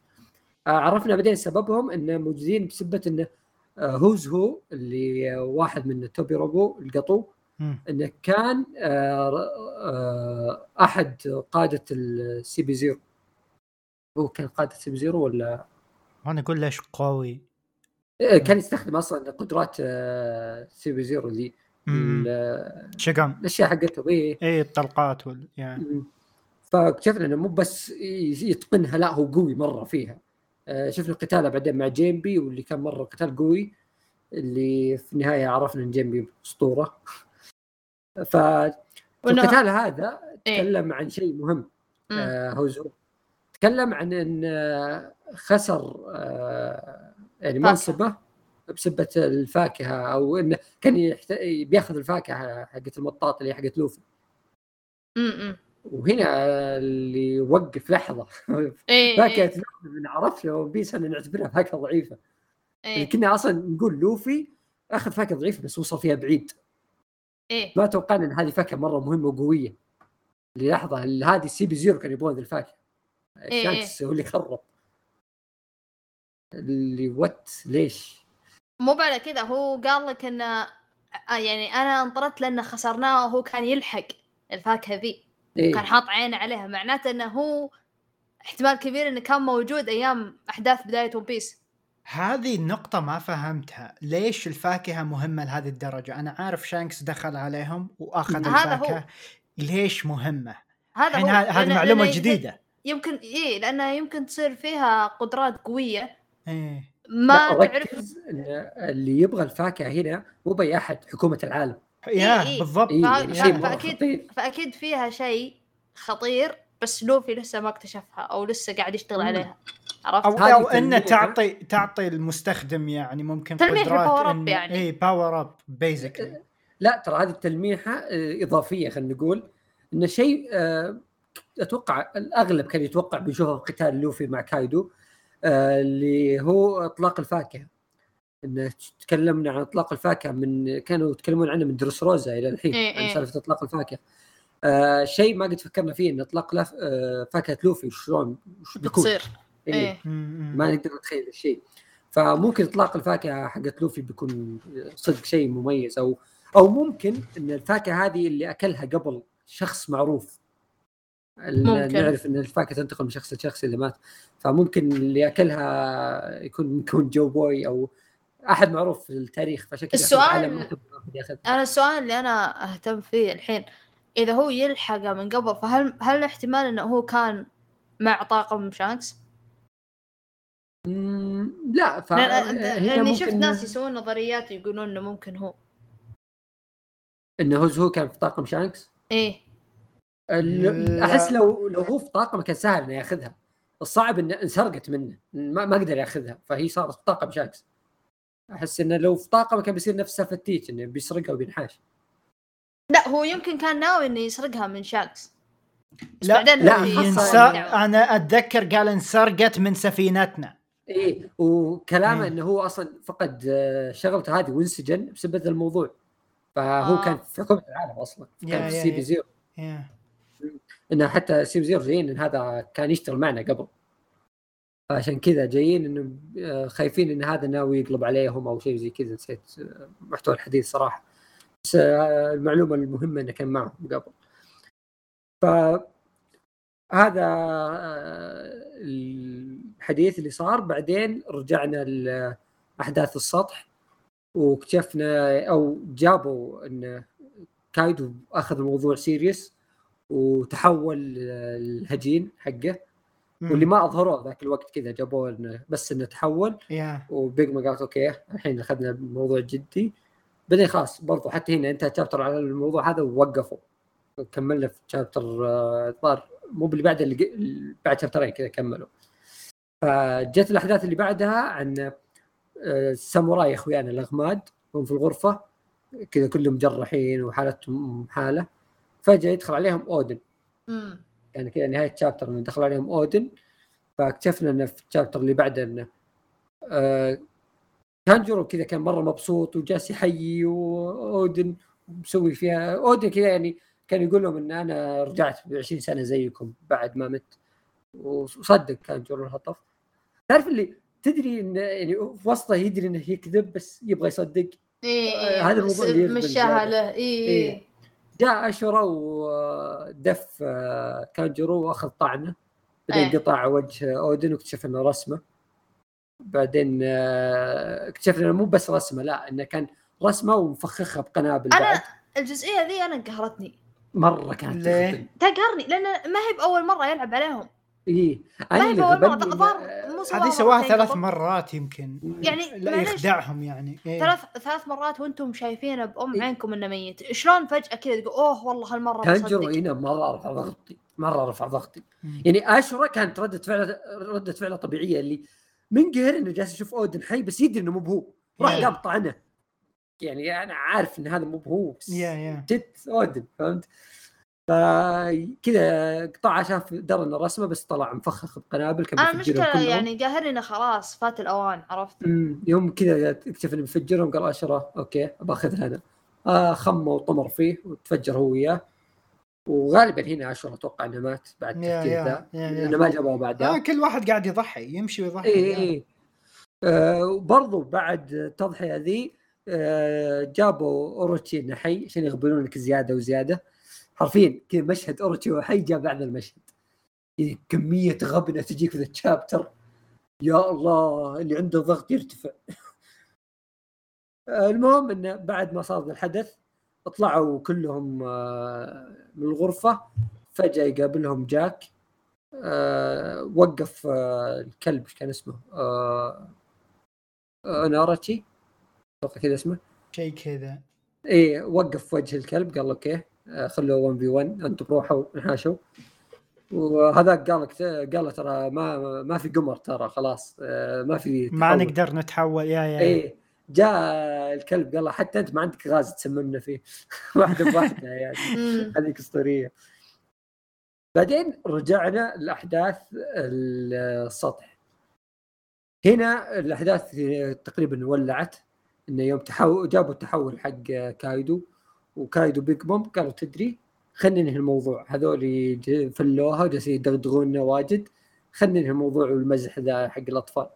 S1: آه، عرفنا بعدين سببهم انه موجودين بسبة انه هوز هو اللي واحد من توبي روبو القطو. انه كان أحد قادة ال CP Zero. هو كان قاده ال CP Zero ولا؟
S2: وأنا أقول ليش قوي.
S1: آه، كان يستخدم أصلا قدرات آه، CP Zero ذي.
S2: شقم.
S1: الأشياء حقته إيه.
S2: إيه الطلقات وال
S1: مم. فاكتشفنا إنه مو بس يتقنها لا هو قوي مرة فيها. آه، شفنا قتاله بعدين مع جيمبي واللي كان مرة قتال قوي اللي في النهاية عرفنا إن جيمبي أسطورة. فالقتال هذا
S3: إيه.
S1: تكلم عن شيء مهم. آه هوزو تكلم عن إن آه، خسر آه يعني. منصبه بسبة الفاكهة أو انه كان يحت... بيأخذ الفاكهة حقت المطاط اللي حقت لوفي.
S3: امم
S1: وهنا اللي وقف لحظة.
S3: إيه
S1: فاكهه
S3: إيه.
S1: لوفي من عرفنا One Piece إحنا نعتبرها فاكهة ضعيفة.
S3: إيه.
S1: كنا أصلا نقول لوفي أخذ فاكهة ضعيفة بس وصل فيها بعيد.
S3: إيه.
S1: ما توقعنا إن هذه فاكهة مرة مهمة وقوية. للحظة هذه ال CP Zero كان يبغون ذي الفاكهة؟
S3: إيه.
S1: شانكس هو اللي خرب اللي what ليش؟
S3: مو على كذا هو قال لك انه آه، يعني أنا انطرد لأنه خسرناه وهو كان يلحق الفاكهة ذي
S1: إيه؟
S3: كان حاط عينه عليها معناته إنه هو احتمال كبير إنه كان موجود أيام أحداث بداية ون بيس
S2: هذه النقطة ما فهمتها، ليش الفاكهة مهمة لهذه الدرجة؟ أنا عارف شانكس دخل عليهم وأخذ
S3: هذا
S2: الفاكهة،
S3: هو.
S2: ليش مهمة؟
S3: هذا هو
S2: هذه معلومة جديدة.
S3: يمكن إيه لأنها يمكن تصير فيها قدرات قوية
S2: إيه.
S3: ما تعرف
S1: اللي يبغى الفاكهة هنا مو بأي أحد حكومة العالم
S2: yeah
S3: إيه.
S2: بالضبط
S1: إيه
S3: فا-
S1: يعني شيء مره
S3: فأكيد-
S1: خطير
S3: فأكيد فيها شيء خطير بس لوفي لسه ما اكتشفها أو لسه قاعد يشتغل
S1: مم.
S3: عليها عرفت؟
S2: أو أو
S1: إنه.
S2: تعطي تعطي المستخدم يعني ممكن
S3: تلميح أب
S2: إن-
S3: يعني.
S2: اي power up basically
S1: لا ترى هذه التلميحة آه، إضافية خلينا نقول إن شيء آه، أتوقع الأغلب كان يتوقع بيشوفه في قتال لوفي مع كايدو آه، اللي هو إطلاق الفاكهة. إن تكلمنا عن إطلاق الفاكهة من كانوا يتكلمون عنه من دروس روزا إلى الحين
S3: إيه
S1: عن
S3: إيه.
S1: سالفة إطلاق الفاكهة. آه شيء ما قد فكرنا فيه إن إطلاق لف... آه فاكهة لوفي شلون وش بيكون؟
S3: بتصير.
S1: إيه.
S3: إيه.
S1: ما نقدر نتخيل الشيء. فممكن إطلاق الفاكهة حقت لوفي بيكون صدق شيء مميز أو أو ممكن إن الفاكهة هذه اللي أكلها قبل شخص معروف.
S3: ممكن.
S1: نعرف إن الفاكهة تنتقل من شخص لشخص إذا مات فممكن اللي اكلها يكون يكون جو بوي أو أحد معروف في التاريخ فعشان كذا
S3: السؤال- أنا السؤال اللي أنا أهتم فيه الحين إذا هو يلحقه من قبل فهل هل احتمال إنه هو كان مع طاقم شانكس؟
S1: لا ف
S3: لأني شفت ناس يسوون نظريات يقولون إنه ممكن هو
S1: إنه هو كان في طاقم شانكس
S2: إيه.
S1: أحس لو لو هو في طاقم كان سهل إنه ياخذها. الصعب إنه انسرقت منه. ما, ما قدر ياخذها. فهي صارت في طاقم شانكس. أحس إنه لو في طاقم كان بيصير نفس سالفه تيتش إنه بيسرقها وبينحاش.
S3: لا هو يمكن كان ناوي إنه يسرقها من شانكس بس
S2: لا
S3: بعدين
S1: لا،
S2: ينسى. أنا أتذكر قال انسرقت من سفينتنا.
S1: إيه وكلامه
S2: إيه.
S1: إنه هو أصلا فقد آه، شغلته هذه وانسجن بسبب الموضوع. فهو
S3: آه.
S1: كان في حكومه العالم أصلا.
S2: yeah-
S1: كان في
S2: yeah-
S1: C
S2: yeah.
S1: P zero.
S2: yeah.
S1: انه حتى CP zero جايين إن هذا كان يشتغل معنا قبل. فعشان كذا جايين إنه آه، خايفين إن هذا ناوي يقلب عليهم أو شيء زي كذا. نسيت آه، محتوى الحديث صراحة. بس آه، المعلومة المهمة إنه كان معهم قبل. ف هذا الحديث اللي صار. بعدين رجعنا لأحداث السطح واكتشفنا أو جابوا إن كايدو أخذ الموضوع serious وتحول آه، الهجين حقه واللي ما اظهروه ذاك الوقت كذا جابوه إنه بس إنه تحول.
S2: yeah.
S1: وبيج مام قالت okay الحين أخذنا الموضوع جدي. بعدين خلاص برضو حتى هنا انتهى chapter على الموضوع هذا ووقفوا. كملنا في chapter الظاهر. مو اللي بعد اللي بعد شابترين كذا كملوا. فجت الأحداث اللي بعدها عن آه، الساموراي يا إخويانا الأغماد هم في الغرفة. كذا كلهم مجرحين وحالتهم حالة. فجأة يدخل عليهم أودن
S3: مم.
S1: يعني كذا نهاية شابتر إنه دخل عليهم أودن فاكتشفنا إنه في الشابتر اللي بعده إنه آه تانجرو كذا كان مرة مبسوط وجالس يحيي وأودن مسوي فيها أودن كذا يعني كان يقول لهم إن أنا رجعت ب 20 سنة زيكم بعد ما مت وصدق كانجرو الهطف تعرف اللي تدري انه يعني في وسطه يدري انه يكذب بس يبغى يصدق
S3: إيه
S1: هذا الموضوع اللي
S3: مشاها. له
S1: إيه
S3: إيه.
S1: جاء اشورا ودف آه، كانجرو واخذ طعنة بعدين
S3: إيه.
S1: قطع وجه أودن واكتشف إنه رسمة. بعدين آه، اكتشفنا إنه مو بس رسمة لا إنه كان رسمة ومفخخها بقنابل
S3: أنا-
S1: بعد.
S3: الجزئية ذي أنا قهرتني
S1: مرة كانت.
S3: تقهرني لأن ما هي بأول مرة يلعب عليهم. ما
S1: أنا
S3: هي
S1: اللي
S3: بأول مرة
S2: هذه سواها ثلاث. مرات يمكن
S3: يعني
S2: لا يخدعهم يعني إيه.
S3: ثلاث ثلاث مرات وأنتم شايفينه بأم
S1: إيه.
S3: عينكم إنه ميت شلون فجأة كذا تقول أوه والله
S1: هالمرة
S3: بصدق
S1: هنا مرة رفع ضغطي مرة رفع ضغطي
S2: مم.
S1: يعني اشورا كانت ردة فعله ردة فعله طبيعية اللي منقهر إنه جالس يشوف أودن حي بس يدري إنه مو بهو راح
S2: إيه.
S1: قام طعنه يعني أنا عارف إن هذا مو بهو بس
S2: يا يا
S1: جت أودن فهمت؟ فكذا قطع شاف درى انه رسمه بس طلع مفخخ بقنابل كان
S3: المشكلة
S1: كلهم.
S3: يعني قاهرني انه خلاص فات الأوان عرفت؟
S1: يوم كذا اكتشف إنه بيفجرهم قال اشرة أوكي باخذها أنا آه خمه وطمر فيه وتفجر هو وياه. وغالبا هنا اشرة أتوقع إنه مات بعد
S2: يا
S1: ذا.
S2: لأنه
S1: ما جابوه بعدها
S2: آه كل واحد قاعد يضحي يمشي ويضحي
S1: اي. اي آه وبرضو بعد التضحية ذي آه جابوا أوروتشي إنه حي عشان يغبنون لك زيادة وزيادة. حرفيا كذا مشهد اوروتشي وهو حي جاء بعد المشهد. كمية غبنة تجيك في ذا ال chapter يا الله اللي عنده ضغط يرتفع. المهم إنه بعد ما صار الحدث طلعوا كلهم آه، من الغرفة. فجأة يقابلهم جاك. أه وقف أه الكلب إيش كان اسمه؟ أه نارتي أتوقع كذا اسمه.
S2: شيء كذا.
S1: إيه وقف وجه الكلب قال أوكي. آه، خلوه 1 في 1 أنتم روحوا انحاشوا. وهذاك قال لك قال ترى ما ما في قمر ترى خلاص آه، ما في
S2: تحول. ما نقدر نتحول يا يا
S1: إيه جاء الكلب قال له حتى أنت ما عندك غاز تسممنا فيه. واحدة بواحدة يعني هذيك أسطورية. بعدين رجعنا لأحداث السطح. هنا الأحداث تقريبا ولعت انه يوم تحول جابوا التحول حق كايدو. وكايدو بيج بوم قالوا تدري خلينا ننهي الموضوع. هذول فلوها وجالسين يدغدغونا واجد خلينا ننهي الموضوع والمزح ذا حق الأطفال.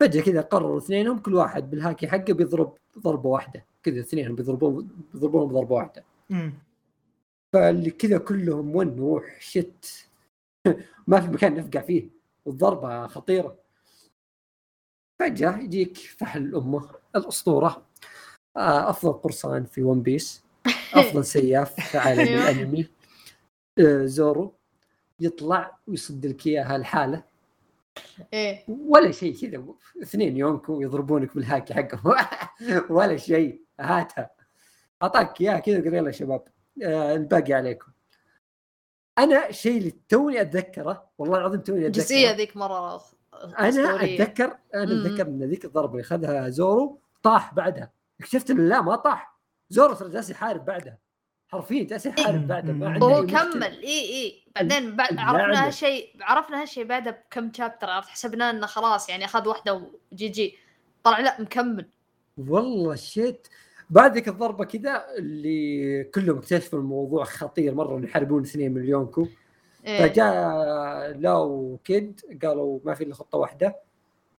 S1: فجأة كذا قرروا اثنينهم كل واحد بالهاكي حقه بيضرب ضربة واحدة. كذا اثنينهم بيضربون بيضربون بضربة واحدة. فاللي كذا كلهم ون روح شت. ما في مكان نفقع فيه. والضربة خطيرة. فجأة يجيك فحل الأمة الأسطورة. أفضل قرصان في ون بيس أفضل سياف في عالم أيوه. الأنمي. آه، زورو يطلع ويصد لك اياها الحاله
S3: إيه.
S1: ولا شيء كذا اثنين يونكو يضربونك بالهاكي حقهم. ولا شيء هاتها. أعطاك اياها كذا قال يلا شباب. آه الباقي عليكم. أنا الشيء اللي توني أتذكره والله العظيم توني أتذكره.
S3: الجزئيه ذيك مرة
S1: أنا أتذكر أنا أتذكر إن ذيك الضربة اللي اخذها زورو طاح بعدها. اكتشفت انه لا ما طاح. زورو ترى جالس يحارب بعدها. حرفيا جالس يحارب بعدها. ما
S3: عنده هو كمل إي إي. بعدين بعد عرفنا هالشيء عرفنا هالشيء بعدها بكم شابتر حسبنا إنه خلاص يعني أخذ واحدة وجي جي طلع لا مكمل.
S1: والله شيت بعد ذيك الضربة كذا اللي كلهم اكتشفوا الموضوع خطير. مرة يحاربون اثنين مليونكو إيه. فجاء لاو كيد قالوا ما في إلا خطة واحدة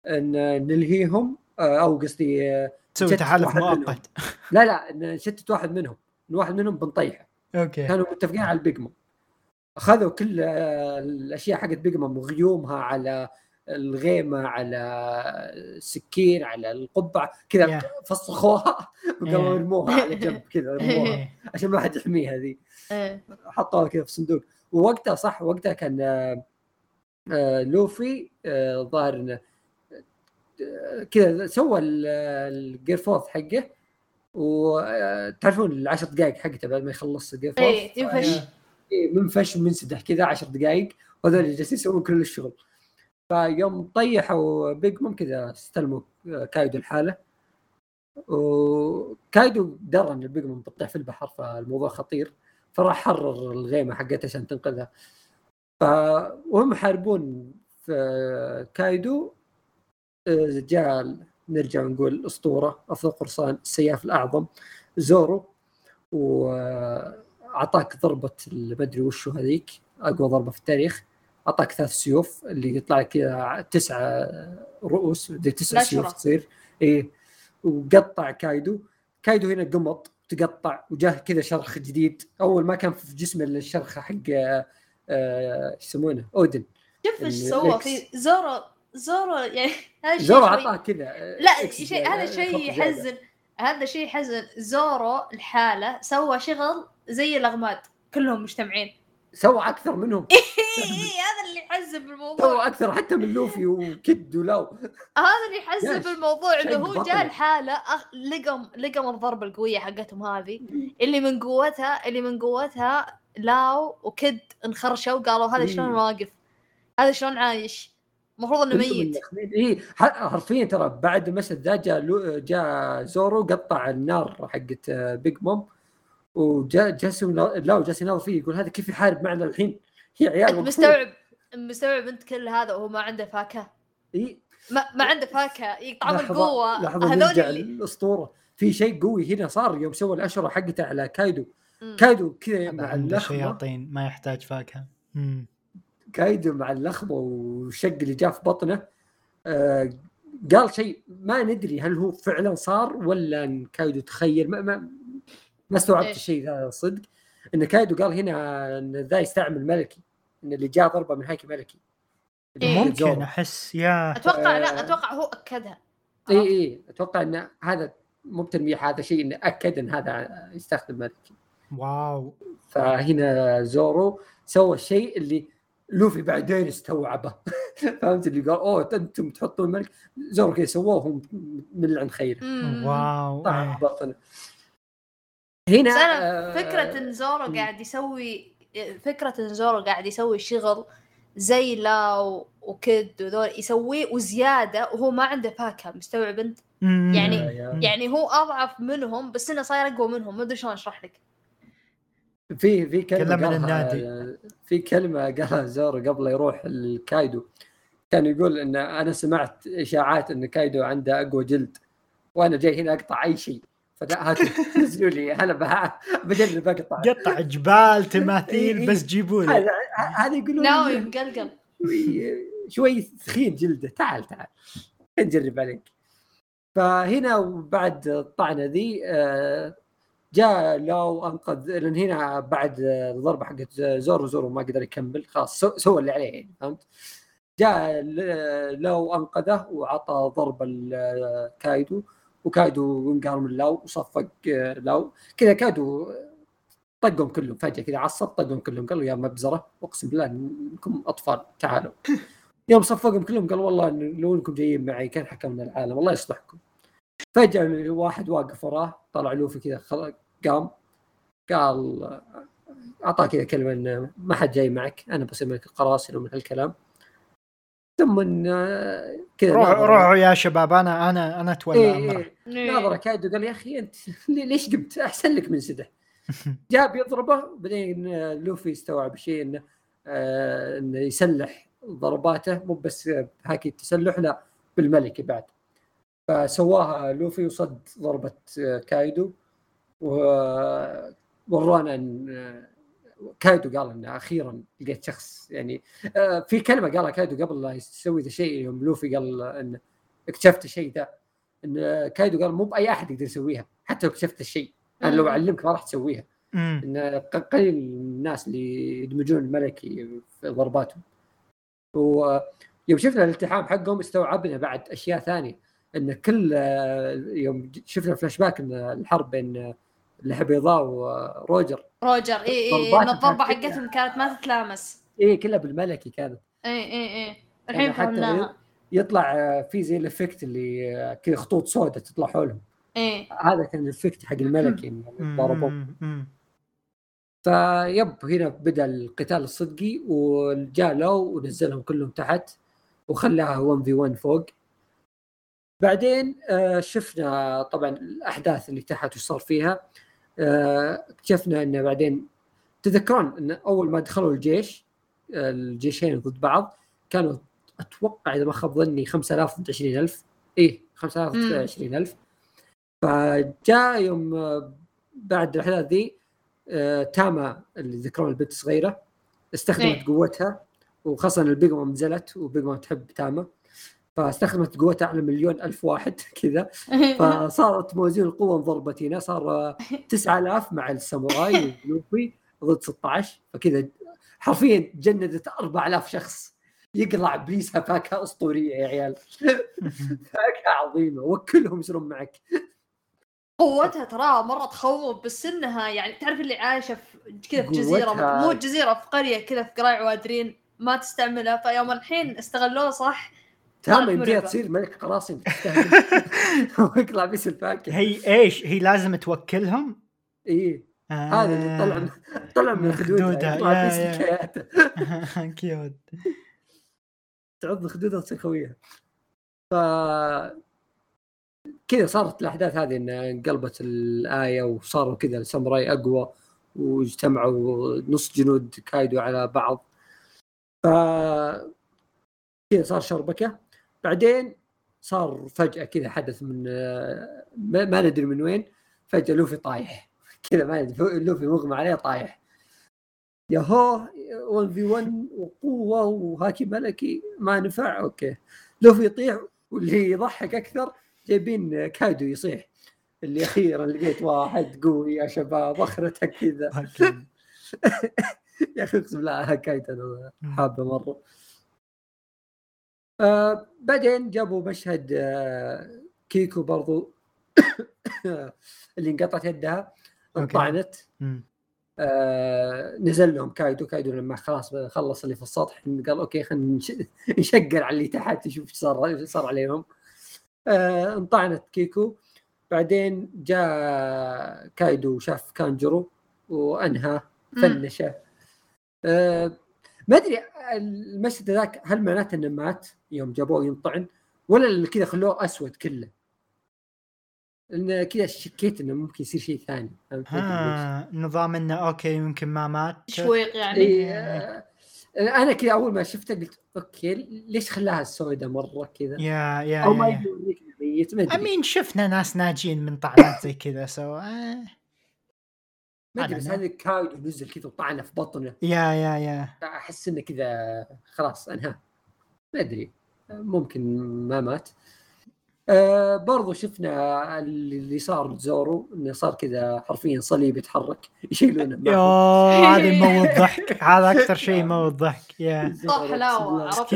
S1: إن نلهيهم. أو قصدي
S2: آه، تسوي تحالف مؤقت.
S1: لا لا نشتت واحد منهم. واحد منهم بنطيحه.
S2: أوكي.
S1: كانوا متفقين على البيجما أخذوا كل آه، الأشياء حقت بيجما وغيومها على الغيمة على السكين على القبعة كذا yeah. فسخوها وقاموا يرموها على جنب كذا عشان ما حد يحميها ذي. إيه. حطوها كذا في صندوق. ووقتها صح وقتها كان آه، آه، لوفي ظاهر إنه كذا سوى ال gear fourth حقه وتعرفون العشر دقائق حقته بعد ما يخلص
S3: gear fourth اي ينفش.
S1: منفش ومنسدح كذا عشر دقائق وهذول جالسين يسوون كل الشغل. فيوم طيحوا بيج مام كذا استلموا كايدو الحاله وكايدو درى إن البيج مام بتطيح في البحر فالموضوع خطير. فراح حرر الغيمة حقته عشان تنقذها. ف وهم يحاربون في كايدو جاء نرجع نقول الاسطوره أفضل قرصان السياف الأعظم زورو. واعطاك ضربة المدري وشو هذيك أقوى ضربة في التاريخ. اعطاك ثلاث سيوف اللي يطلع لك تسعه رؤوس تسع سيوف تصير. إيه. وقطع كايدو. كايدو هنا قمط تقطع وجاه كذا شرخ جديد. أول ما كان في جسمه الشرخة حق إيش آه يسمونه؟ أودن.
S3: شوف إيش سوى في زورو زورو يعني
S1: هذا الشيء زورو عطاه كذا
S3: لا شيء هذا شيء يحزن. هذا شيء يحزن. زورو الحالة سوى شغل زي الاغماد كلهم مجتمعين.
S1: سوى أكثر منهم.
S3: هذا اللي يحزن بالموضوع.
S1: سوى أكثر حتى من لوفي وكيد ولاو.
S3: هذا اللي يحزن بالموضوع إنه هو جاء الحاله لقم لقم الضربة القوية حقتهم هذه اللي من قوتها اللي من قوتها لاو وكيد انخرشوا وقالوا هذا شلون واقف؟ هذا شلون عايش؟ المفروض إنه ميت.
S1: اي حرفيا ترى بعد المشهد ذا جاء جاء زورو قطع النار حقت بيج موم وجاء جالس لا جالس يناظر فيه يقول هذا كيف يحارب معنا الحين؟
S3: يا عيال أنت مستوعب مستوعب أنت كل هذا وهو ما عنده فاكهة؟
S1: اي
S3: ما, ما عنده فاكهة. يطعم القوة.
S1: هذول اللي... الاسطوره في شيء قوي هنا صار يوم سوى الأشورا حقته على كايدو. مم. كايدو كذا
S2: مع اللخمه شياطين ما يحتاج فاكهة. مم.
S1: كايدو مع اللخمه والشق اللي جاء في بطنه آه قال شيء ما ندري هل هو فعلا صار ولا كايدو تخيل ما, ما ما استوعبت الشيء ذا صدق. إن كايدو قال هنا إن ذا يستعمل ملكي إن اللي جاء ضربه من هاكي ملكي.
S2: إيه؟ ممكن أحس يا.
S3: أتوقع لا أتوقع هو أكدها.
S1: إي إي أتوقع إن هذا مو بتلميح هذا شيء انه أكد إن هذا يستخدم ملكي.
S2: wow.
S1: فهنا زورو سوى الشيء اللي لوفي بعدين استوعبه. فهمت اللي قال؟ أوه أنتم تحطون الملك. زورو كذا سووه من عند خير.
S2: wow.
S1: طبعا بطل هنا
S3: آه فكرة إن زورو قاعد يسوي فكرة إن زورو قاعد يسوي شغل زي لاو وكد وذول يسويه وزيادة وهو ما عنده فاكهة مستوعب أنت؟ يعني يعني هو أضعف منهم بس إنه صاير أقوى منهم. ما أدري شلون أشرح لك.
S1: في في كلمة من النادي. في كلمة قالها زورو قبل يروح الكايدو. كان يقول إن أنا سمعت إشاعات إن كايدو عنده أقوى جلد وأنا جاي هنا أقطع أي شيء. فلا هاتوا نزلوا لي أنا بجرب اقطع
S2: قطع جبال تماثيل بس جيبوا لي.
S1: هذا يقولون
S3: ناوي مقلقل.
S1: شوي ثخين جلده. تعال تعال. نجرب عليك. فهنا بعد الطعنة ذي آه، جاء لو أنقذ لأن هنا بعد الضربة حقت زورو زورو ما قدر يكمل خلاص سوى اللي عليه يعني فهمت؟ جاء لو أنقذه وعطى ضربة لكايدو وكايدو انقهر من لاو وصفق لاو كذا كايدو طقهم كلهم فجأة كذا عصب طقهم كلهم قال له يا مبزرة أقسم بالله إنكم أطفال تعالوا يوم صفقهم كلهم قال والله لو إنكم جايين معي كان حكمنا العالم الله يصلحكم فجأة واحد واقف وراه طلع لوفي كذا قام قال أعطاه كذا كلمة إنه ما حد جاي معك أنا بصير ملك القراصنه ومن هالكلام. ثم
S2: كذا روحوا روحوا يا شباب أنا أنا أنا أتولى
S1: إيه إيه. ناظره كايدو قال يا أخي أنت ليش قمت؟ أحسن لك من سده. جاب يضربه بعدين لوفي استوعب شيء إنه آه إنه يسلح ضرباته مو بس بهاكي التسلح لا بالملكي بعد. فسواها لوفي وصد ضربة كايدو. وورانا أن كايدو قال انه أخيرا لقيت شخص يعني آه، في كلمة قالها كايدو قبل لا يسوي ذا الشيء يوم لوفي قال انه اكتشفت الشيء ذا أن كايدو قال مو بأي أحد يقدر يسويها حتى لو اكتشفت الشيء. أنا لو أعلمك ما راح تسويها. إن قليل الناس اللي يدمجون الملكي في ضرباتهم. ويوم شفنا الالتحام حقهم استوعبنا بعد أشياء ثانية. إن كل يوم شفنا فلاش باك إن الحرب بين الحبيضاء وروجر.
S3: روجر اي اي ان الضربة حقتهم كانت ما تتلامس.
S1: اي كلها بالملكي كانت.
S3: اي اي اي الحين فهمناها.
S1: يطلع في زي ال effect اللي كذا خطوط سوداء تطلع حولهم.
S3: إيه.
S1: هذا كان الافكت حق الملكي ضربوا فيب هنا بدأ القتال الصدقي وجاء لو ونزلهم كلهم تحت وخلاها 1 في 1 فوق. بعدين آه، شفنا طبعا الأحداث اللي تحت وش صار فيها. آه، اكتشفنا انه بعدين تذكرون إن أول ما دخلوا الجيش الجيشين ضد بعض كانوا أتوقع إذا ما خاب ظني 5000 ضد 20000 إيه 5000 ضد 20000 فجاء يوم آه، بعد الأحداث ذي تاما اللي ذكرون البنت الصغيره استخدمت إيه؟ قوتها وخاصة البيجما نزلت وبيجما تحب تاما. فاستخدمت قوتها على مليون ألف واحد كذا. فصارت موازين القوة انضربت هنا صار 9000 مع الساموراي ولوفي ضد 16 فكذا حرفيا جندت 4000 شخص. يقلع بليسها فاكهة أسطورية يا عيال. فاكهة عظيمة وكلهم يصيرون معك.
S3: قوتها ترى مرة تخوف بس إنها يعني تعرف اللي عايشة في كذا في جزيرة مو جزيرة في قرية كذا في قراع وادرين ما تستعملها. فيوم الحين استغلوه صح
S1: تمام يمديها تصير ملك قراصنة. ويطلع بس الفاكهة.
S2: هي إيش؟ هي لازم توكلهم؟
S1: إيه. آه. هذا اللي طلع طلع من خدودها
S2: كيوت.
S1: تعض خدودها تصير خويها ف كذا صارت الأحداث هذه إن انقلبت الآية وصاروا كذا الساموراي أقوى واجتمعوا نص جنود كايدو على بعض. ف كذا صار شربكة. بعدين صار فجأة كذا حدث من ما ندري من وين فجأة لوفي طايح. كذا ما ندري لوفي مغمى عليه طايح. يا هو 1 في 1 وقوة وهاكي ملكي ما نفع. okay. لوفي يطيح واللي يضحك أكثر جايبين كايدو يصيح. اللي أخيرا لقيت واحد قوي يا شباب اخرتها كذا. يا أخي أقسم بالله كايتن حابة مرة. آه بعدين جابوا مشهد آه كيكو برضو اللي انقطعت يدها انطعنت آه نزل لهم كايدو كايدو لما خلاص خلص اللي في السطح قال okay خلينا نشقر على اللي تحت نشوف إيش صار صار عليهم. آه انطعنت كيكو. بعدين جاء كايدو وشاف كانجرو وأنهى فنشه. آه ما أدري المشهد ذاك هل معناته إنه مات؟ يوم جابوه ينطعن ولا كذا خلوه أسود كله. لأن كذا شكيت إنه ممكن يصير شيء ثاني.
S2: ها نظام إنه okay يمكن ما مات.
S3: تشويق يعني.
S1: إيه أنا كذا أول ما شفته قلت okay ليش خلاها سوداء مرة كذا؟
S2: يا يا
S1: أو ما يوريك ميت
S2: I mean شفنا ناس ناجين من طعنات زي كذا so آه.
S1: ما أدري بس هذا كايدو نزل كذا وطعنه في بطنه.
S2: يا يا يا.
S1: أحس إنه كذا خلاص أنهى. ما أدري. ممكن ما مات. آه برضو شفنا اللي صار زورو إنه صار كذا حرفيا صليب يتحرك يشيلونه
S2: هذا يموت ضحك هذا أكثر شيء يموت ضحك يا.
S3: صح حلاوه عرفت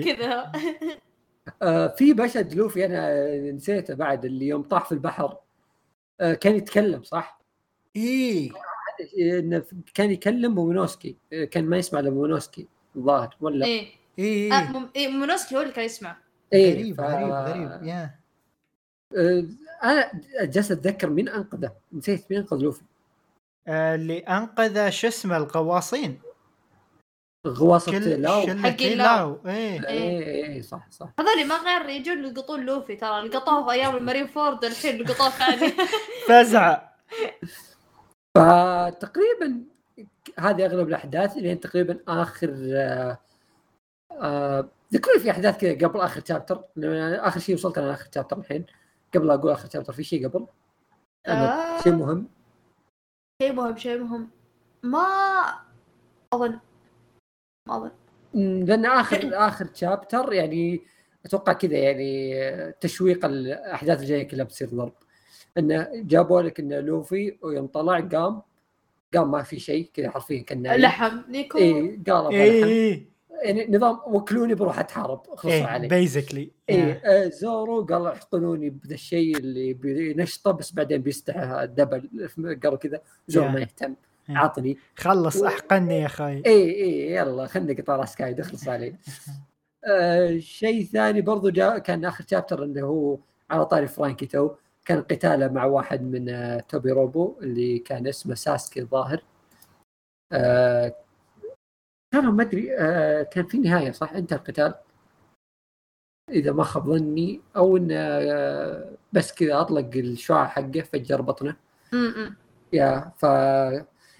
S3: كذا.
S1: آه في مشهد لوفي أنا نسيته بعد اللي يوم طاح في البحر. آه كان يتكلم صح؟
S2: إيه.
S1: إنه كان يكلم مومونوسكي كان ما يسمع لمومونوسكي الظاهر ولا؟
S3: إيه.
S2: إيه,
S3: آه إيه مومونوسكي هو اللي كان يسمع.
S2: إيه غريب ف... غريب غريب يا.
S1: آه أنا جالس أتذكر مين أنقذه. نسيت مين انقذ لوفي
S2: آه اللي أنقذ شو اسمه الغواصين.
S1: غواصة لاو.
S3: حق لاو.
S1: إيه. إيه إيه. صح صح.
S3: هذول ما غير يجون يلقطون لوفي ترى لقطوه في أيام المارين فورد الحين لقطوه ثاني.
S2: فزعه
S1: فتقريبا هذه أغلب الأحداث لين تقريبا آخر آه آه ذكروني في أحداث كذا قبل آخر شابتر آخر شيء وصلت أنا آخر شابتر الحين. قبل أقول آخر شابتر في شيء قبل؟ آه. شيء مهم.
S3: شيء مهم شيء مهم. ما أظن. ما أظن.
S1: لأن آخر آخر شابتر يعني أتوقع كذا يعني تشويق الأحداث الجاية كلها بتصير ضرب. إنه جابوا لك إنه لوفي ويوم طلع قام. قام ما في شيء كذا حرفيا كان
S3: لحم. نيكو.
S1: اي قال
S2: إيه.
S1: يعني نظام وكلوني بروح أتحارب خلصوا
S2: إيه
S1: علي
S2: basically
S1: اي آه زورو قال احقنوني بذا الشيء اللي بينشطه بس بعدين بيستحى ال double قالوا كذا زورو ما يهتم. عطني
S2: خلص و... أحقني يا أخوي
S1: اي اي يلا خلني قطع راس كايدو أخلص علي آه شيء ثاني برضو جاء كان آخر chapter انه هو على طاري فرانكي تو. كان قتاله مع واحد من آه توبي روبو اللي كان اسمه ساسكي الظاهر. آه كان ما أدري آه كان في نهاية صح؟ إنتهى القتال؟ إذا ما خاب ظني أو انه آه بس كذا أطلق الشعاع حقه فجر بطنه. يا ف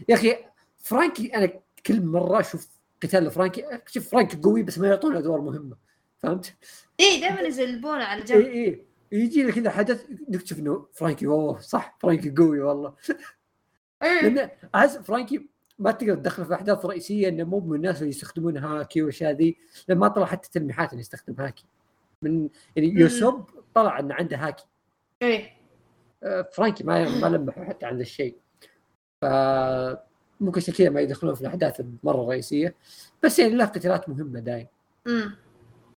S1: يا أخي فرانكي أنا كل مرة أشوف قتال فرانكي شوف فرانكي قوي بس ما يعطونه أدوار مهمة فهمت؟
S3: اي دائما يزلبونه على جنب
S1: اي اي يجي لك كذا حدث نكتشف إنه فرانكي أوه صح فرانكي قوي والله. لأن أحس فرانكي ما تقدر تدخله في أحداث رئيسية إنه مو من الناس اللي يستخدمون هاكي والاشياء ذي لأن ما طلع حتى تلميحات انه يستخدم هاكي. من يعني يوسوب طلع إنه عنده هاكي.
S3: إيه.
S1: فرانكي ما ما لمحوا حتى عن الشيء. ف ممكن عشان كذا ما يدخلون في الأحداث المره الرئيسيه بس يعني له قتالات مهمة دايم.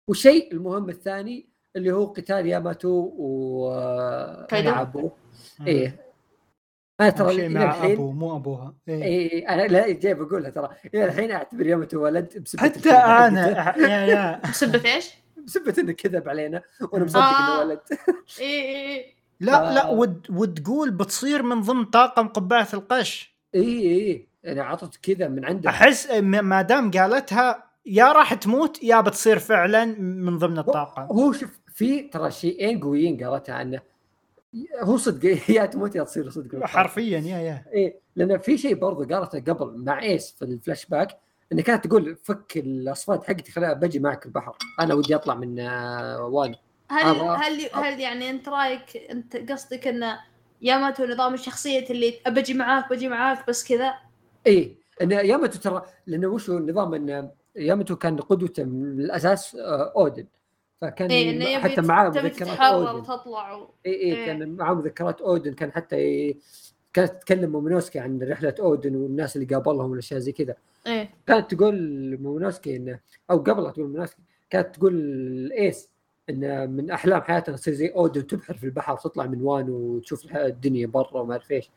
S1: والشيء المهم الثاني اللي هو قتال ياماتو و مع ابوه إيه.
S2: أنا ترى مع ابوه مو أبوها.
S1: اي إيه أنا لا جاي بقولها ترى. إلى الحين أعتبر ياماتو ولد
S2: بسبة حتى أنا يا يا.
S3: بسبة إيش؟
S1: بسبة إنه كذب علينا وأنا مصدق إنه ولد.
S3: اي اي
S2: لا لا ود وتقول بتصير من ضمن طاقم قبعة القش.
S1: اي اي أنا عطت كذا من عندها
S2: أحس ما دام قالتها يا راح تموت يا بتصير فعلا من ضمن الطاقم.
S1: هو شوف في ترى شيئين قويين قالتها عنه. هو صدق يا تموت يا تصير صدق.
S2: حرفيا يا يا.
S1: إيه لأن في شيء برضه قالته قبل مع إيس في الفلاش باك انها كانت تقول فك الاصوات حقتي خليها بجي معك البحر. أنا ودي أطلع من وادي.
S3: هل هل هل يعني أنت رأيك أنت قصدك انه ياماتو نظام الشخصية اللي أبجي معاك بجي معاك بس كذا؟
S1: إيه إن ياماتو ترى لأنه وش هو النظام إن ياماتو كان قدوته من الأساس أودن. فكان
S3: إيه
S1: حتى معاه مذكرات
S3: أودن. وتطلع و...
S1: اي اي إيه. كان معاه مذكرات أودن. كان حتى ي... كانت تتكلم مومونوسكي عن رحلة أودن والناس اللي قابلهم والأشياء زي كذا.
S3: إيه.
S1: كانت تقول مومونوسكي انه أو قبل تقول مومونوسكي كانت تقول إيس إن من أحلام حياتها تصير زي أودن تبحر في البحر وتطلع من وانو وتشوف الدنيا برا وما أعرف إيش.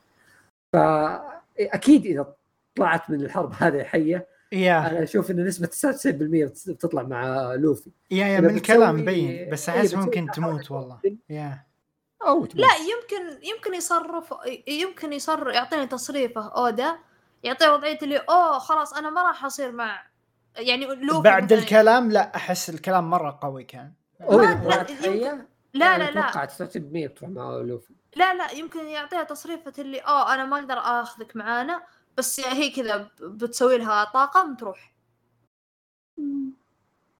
S1: فاكيد إذا طلعت من الحرب هذه حية
S2: يا.
S1: أنا أشوف إن نسبة 99% بتطلع مع لوفي.
S2: yeah
S1: yeah
S2: من الكلام مبين بس
S1: إيه، أحس
S2: ممكن تموت والله. يا.
S1: أو تموت.
S3: لا يمكن يمكن يصرف يمكن يصر يعطيني تصريفه. اودا يعطيه وضعية اللي أوه خلاص أنا ما راح أصير مع يعني لوفي
S2: بعد الكلام لا أحس الكلام مرة قوي كان.
S1: اذا
S3: لا، يمكن-
S1: حيه
S3: لا لا لا.
S1: أتوقع 99% بتروح مع لوفي.
S3: لا لا يمكن يعطيها تصريفة اللي آه أنا ما أقدر آخذك معانا. بس هي كذا بتسوي لها طاقم تروح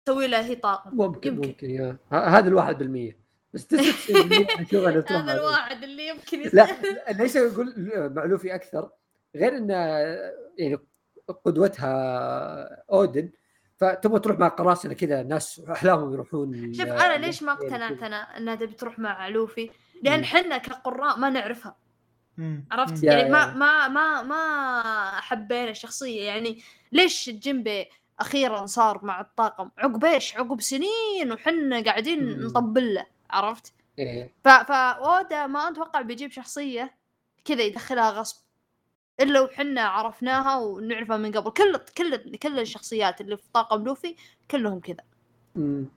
S3: تسوي لها هي طاقم
S1: ممكن
S3: يمكن.
S1: ممكن يا هذا الواحد بالمية بس 99% أنا أشوف انه تروح مع
S3: هذا. الواحد اللي يمكن
S1: لا ليش أقول مع لوفي أكثر غير إن يعني قدوتها أودن فتبغى تروح مع قراصنة كذا ناس أحلامهم يروحون
S3: شوف أنا ليش ما اقتنعت. أنا إنها تبي تروح مع لوفي
S1: لأن.
S3: حنا كقراء ما نعرفها. عرفت يعني ما. ما ما ما حبينا الشخصية يعني ليش جنبي أخيرا صار مع الطاقم عقب إيش عقب سنين وحنا قاعدين. نطبل له عرفت
S1: إيه.
S3: ف فاودا ما أتوقع بيجيب شخصية كذا يدخلها غصب إلا وحنا عرفناها ونعرفها من قبل كل كل كل الشخصيات اللي في طاقم لوفي كلهم كذا.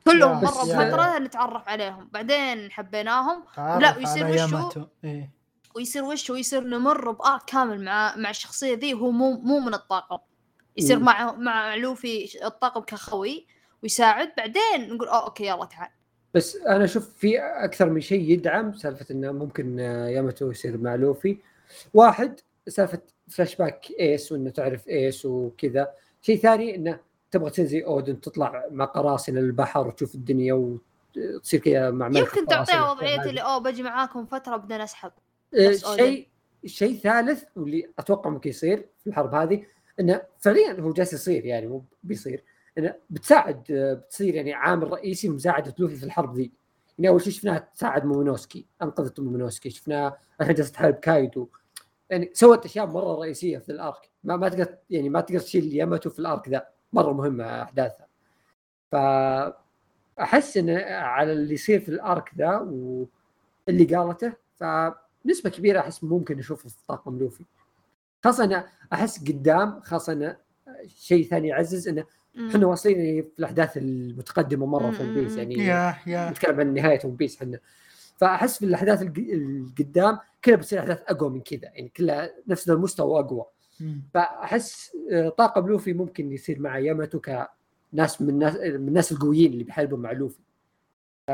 S3: كلهم
S1: مرة
S3: بفتره نتعرف عليهم بعدين حبيناهم لا، ويصير وشو؟
S2: إيه.
S3: ويصير وش ويصير نمر بارك كامل مع مع الشخصية ذي وهو مو مو من الطاقم يصير. مع مع لوفي الطاقم كخوي ويساعد بعدين نقول آه okay يلا تعال
S1: بس أنا أشوف في أكثر من شيء يدعم سالفة إنه ممكن آه، ياماتو يصير مع لوفي واحد سالفة فلاش باك ايس وإنه تعرف ايس وكذا شيء ثاني إنه تبغى زي اودن تطلع مع قراصنة للبحر وتشوف الدنيا وتصير كذا مع
S3: يمكن تعطيها. وضعية اللي أوه بجي معاكم فترة بدنا أودن.
S1: شيء شيء ثالث واللي أتوقع ممكن يصير في الحرب هذه إنه فعليا هو جالس يصير يعني مو بيصير. إنه بتساعد آه، بتصير يعني عامل رئيسي بمساعده لوفي في الحرب ذي. يعني أول شيء شفناها تساعد مومونوسكي أنقذت مومونوسكي شفناها الحين جالسه تحارب كايدو. يعني سوت أشياء مرة رئيسية في ال arc. ما ما تقدر يعني ما تقدر تشيل ياماتو في ال arc ذا. مرة مهمة أحداثها. ف أحس إنه على اللي يصير في ال arc ذا واللي قالته. فنسبه كبيرة أحس ممكن نشوفه في طاقم لوفي خاصة انه أحس قدام خاصة انه شيء ثاني يعزز
S3: إنه.
S1: إحنا واصلين يعني في الأحداث المتقدمة مرة في ون بيس. يعني
S2: يا يا
S1: نتكلم عن نهاية ون بيس إحنا فأحس في الأحداث الق- القدام كلها بتصير أحداث أقوى من كذا يعني كلها نفس المستوى واقوى. فأحس آه، طاقم لوفي ممكن يصير مع ياماتو كناس من الناس من الناس القويين اللي بيحاربوا مع لوفي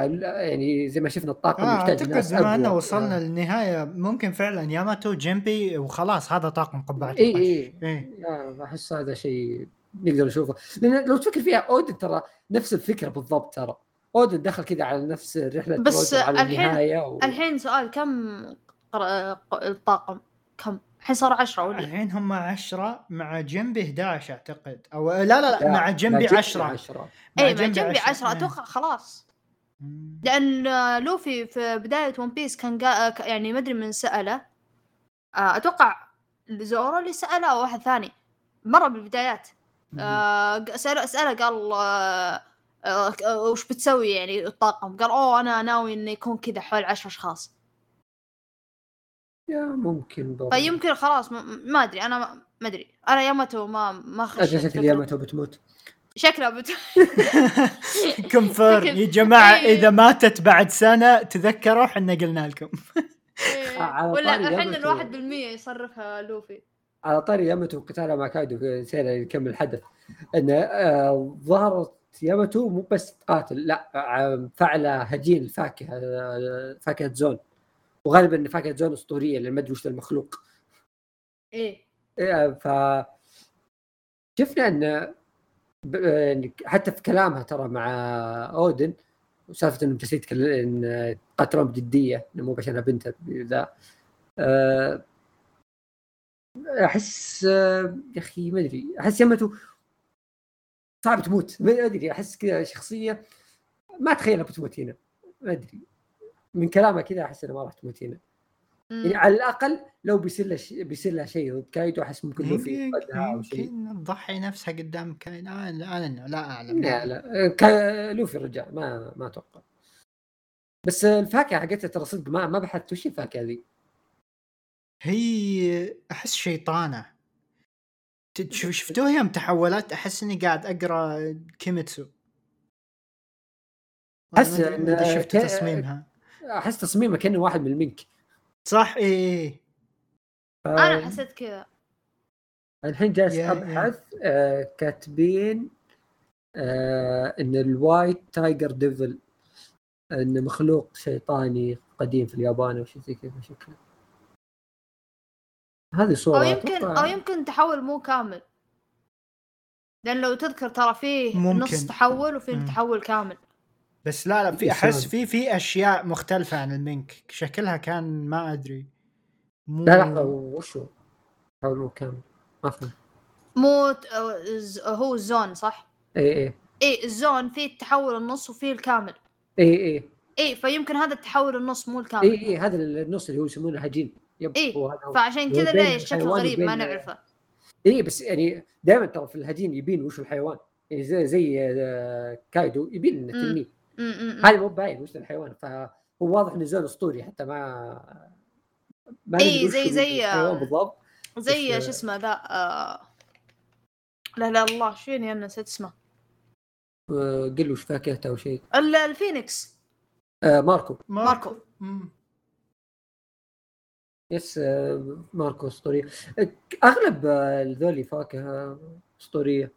S1: يعني زي ما شفنا الطاقم
S2: آه
S1: يحتاج أعتقد
S2: بما
S1: إنه.
S2: وصلنا
S1: آه.
S2: للنهاية ممكن فعلا ياماتو جيمبي وخلاص هذا طاقم قبعه
S1: اي. اي
S2: إيه.
S1: لا أحس هذا شيء نقدر نشوفه لأن لو تفكر فيها أودن ترى نفس الفكرة بالضبط ترى أودن دخل كذا على نفس رحلة
S3: بس
S1: على
S3: الحين-
S1: و...
S3: الحين سؤال كم الطاقم كم الحين صار عشرة ولا
S2: الحين هم 10 مع جنبي 11 أعتقد أو لا لا لا,
S1: لا،
S2: مع جنبي
S1: لا،
S2: 10
S1: 10
S3: اي مع جنبي عشرة
S2: إيه.
S3: أتوقع خلاص. لأن لوفي في بداية ون بيس كان. ك- يعني ما أدري من سأله. آه، أتوقع زورو اللي سأله أو واحد ثاني. مرة بالبدايات. آه، سأله سأله قال آه، وش بتسوي يعني الطاقم؟ قال أوه أنا ناوي إنه يكون كذا حول عشر أشخاص.
S1: يا ممكن برضه
S3: فيمكن خلاص ما, أدري أنا ما أدري. أنا ياماتو ما ما خش
S1: أجل شكل
S3: الفكرة.
S1: ياماتو بتموت.
S3: شكلها بت... confirm
S2: يا جماعة
S3: إيه.
S2: إذا ماتت بعد سنة تذكروا إحنا قلنا لكم.
S3: إيه. ولا الحين
S1: ياماتو.
S3: الواحد بالمية يصرفها لوفي.
S1: على طاري ياماتو قتاله مع كايدو في سيرة يكمل الحدث. انه آه ظهرت ياماتو مو بس تقاتل لا آه، فعل هجين الفاكهه آه، فاكهة زون. وغالبا إن فاكهة زون أسطورية لأن ما أدري وش المخلوق.
S3: إيه.
S1: إيه، ف شفنا إن حتى في كلامها ترى مع أودن وسالفه انهم جالسين يتكلم إن يقاتلون بجديه إنه مو بس أنا بنته ذا أه، أحس أه، يا أخي ما أدري أحس يمته صعب تموت. ما أدري أحس كذا شخصية ما أتخيلها بتموت هنا. ما أدري. من كلامها كذا أحس انها ما راح تموت هنا. يعني على الأقل لو بيصير له ش... بيصير له شيء ضد كايدو احس ممكن
S2: شيء. يمكن تضحي نفسها قدام كايدو أنا لا, لا أعلم.
S1: لا لا. كا... لوفي رجال ما ما أتوقع. بس الفاكهة حقتها ترى صدق ما ما بحثت وش الفاكهة ذي؟
S2: هي أحس شيطانة. شفتوها يوم تحولت؟ أحس إني قاعد أقرأ كيميتسو. أحس إن شفت تصميمها.
S1: أحس تصميمها كأنه واحد من المينك.
S2: صح؟ اي إيه.
S3: أنا حسيت كذا
S1: الحين جالس أبحث آه كاتبين آه إن ال white tiger devil انه مخلوق شيطاني قديم في اليابان أو شيء زي كذا شكله. هذه صورة
S3: أو يمكن أو يمكن تحول مو كامل. لأن لو تذكر ترى فيه ممكن. نص تحول وفي تحول كامل.
S2: بس لا لا في أحس في في أشياء مختلفة عن المينك. شكلها كان ما أدري.
S1: مو... لا لحظة وشو؟ تحول مو كامل ما فهمت
S3: مو هو الزون صح؟
S1: اي اي
S3: اي الزون فيه التحول النص وفيه الكامل.
S1: اي اي
S3: اي فيمكن هذا التحول النص مو الكامل.
S1: اي اي هذا النص اللي هو يسمونه هجين.
S3: yep اي فعشان كذا ليه الشكل غريب ما نعرفه.
S1: اي بس يعني دائما ترى في الهجين يبين وش الحيوان. يعني زي زي آه، كايدو يبين إنه تنين هذا مو باين وش الحيوان؟ فهو واضح إنه زون أسطوري حتى ما
S3: ما إي زي زي آه، بالضبط زي شو اسمه ذا آه... لا لا الله شيني أنا نسيت اسمه.
S1: قل له وش فاكهته أو شيء.
S3: الفينيكس.
S1: آه ماركو.
S3: ماركو,
S1: yes آه ماركو اسطوريه أغلب ذولي فاكهة أسطورية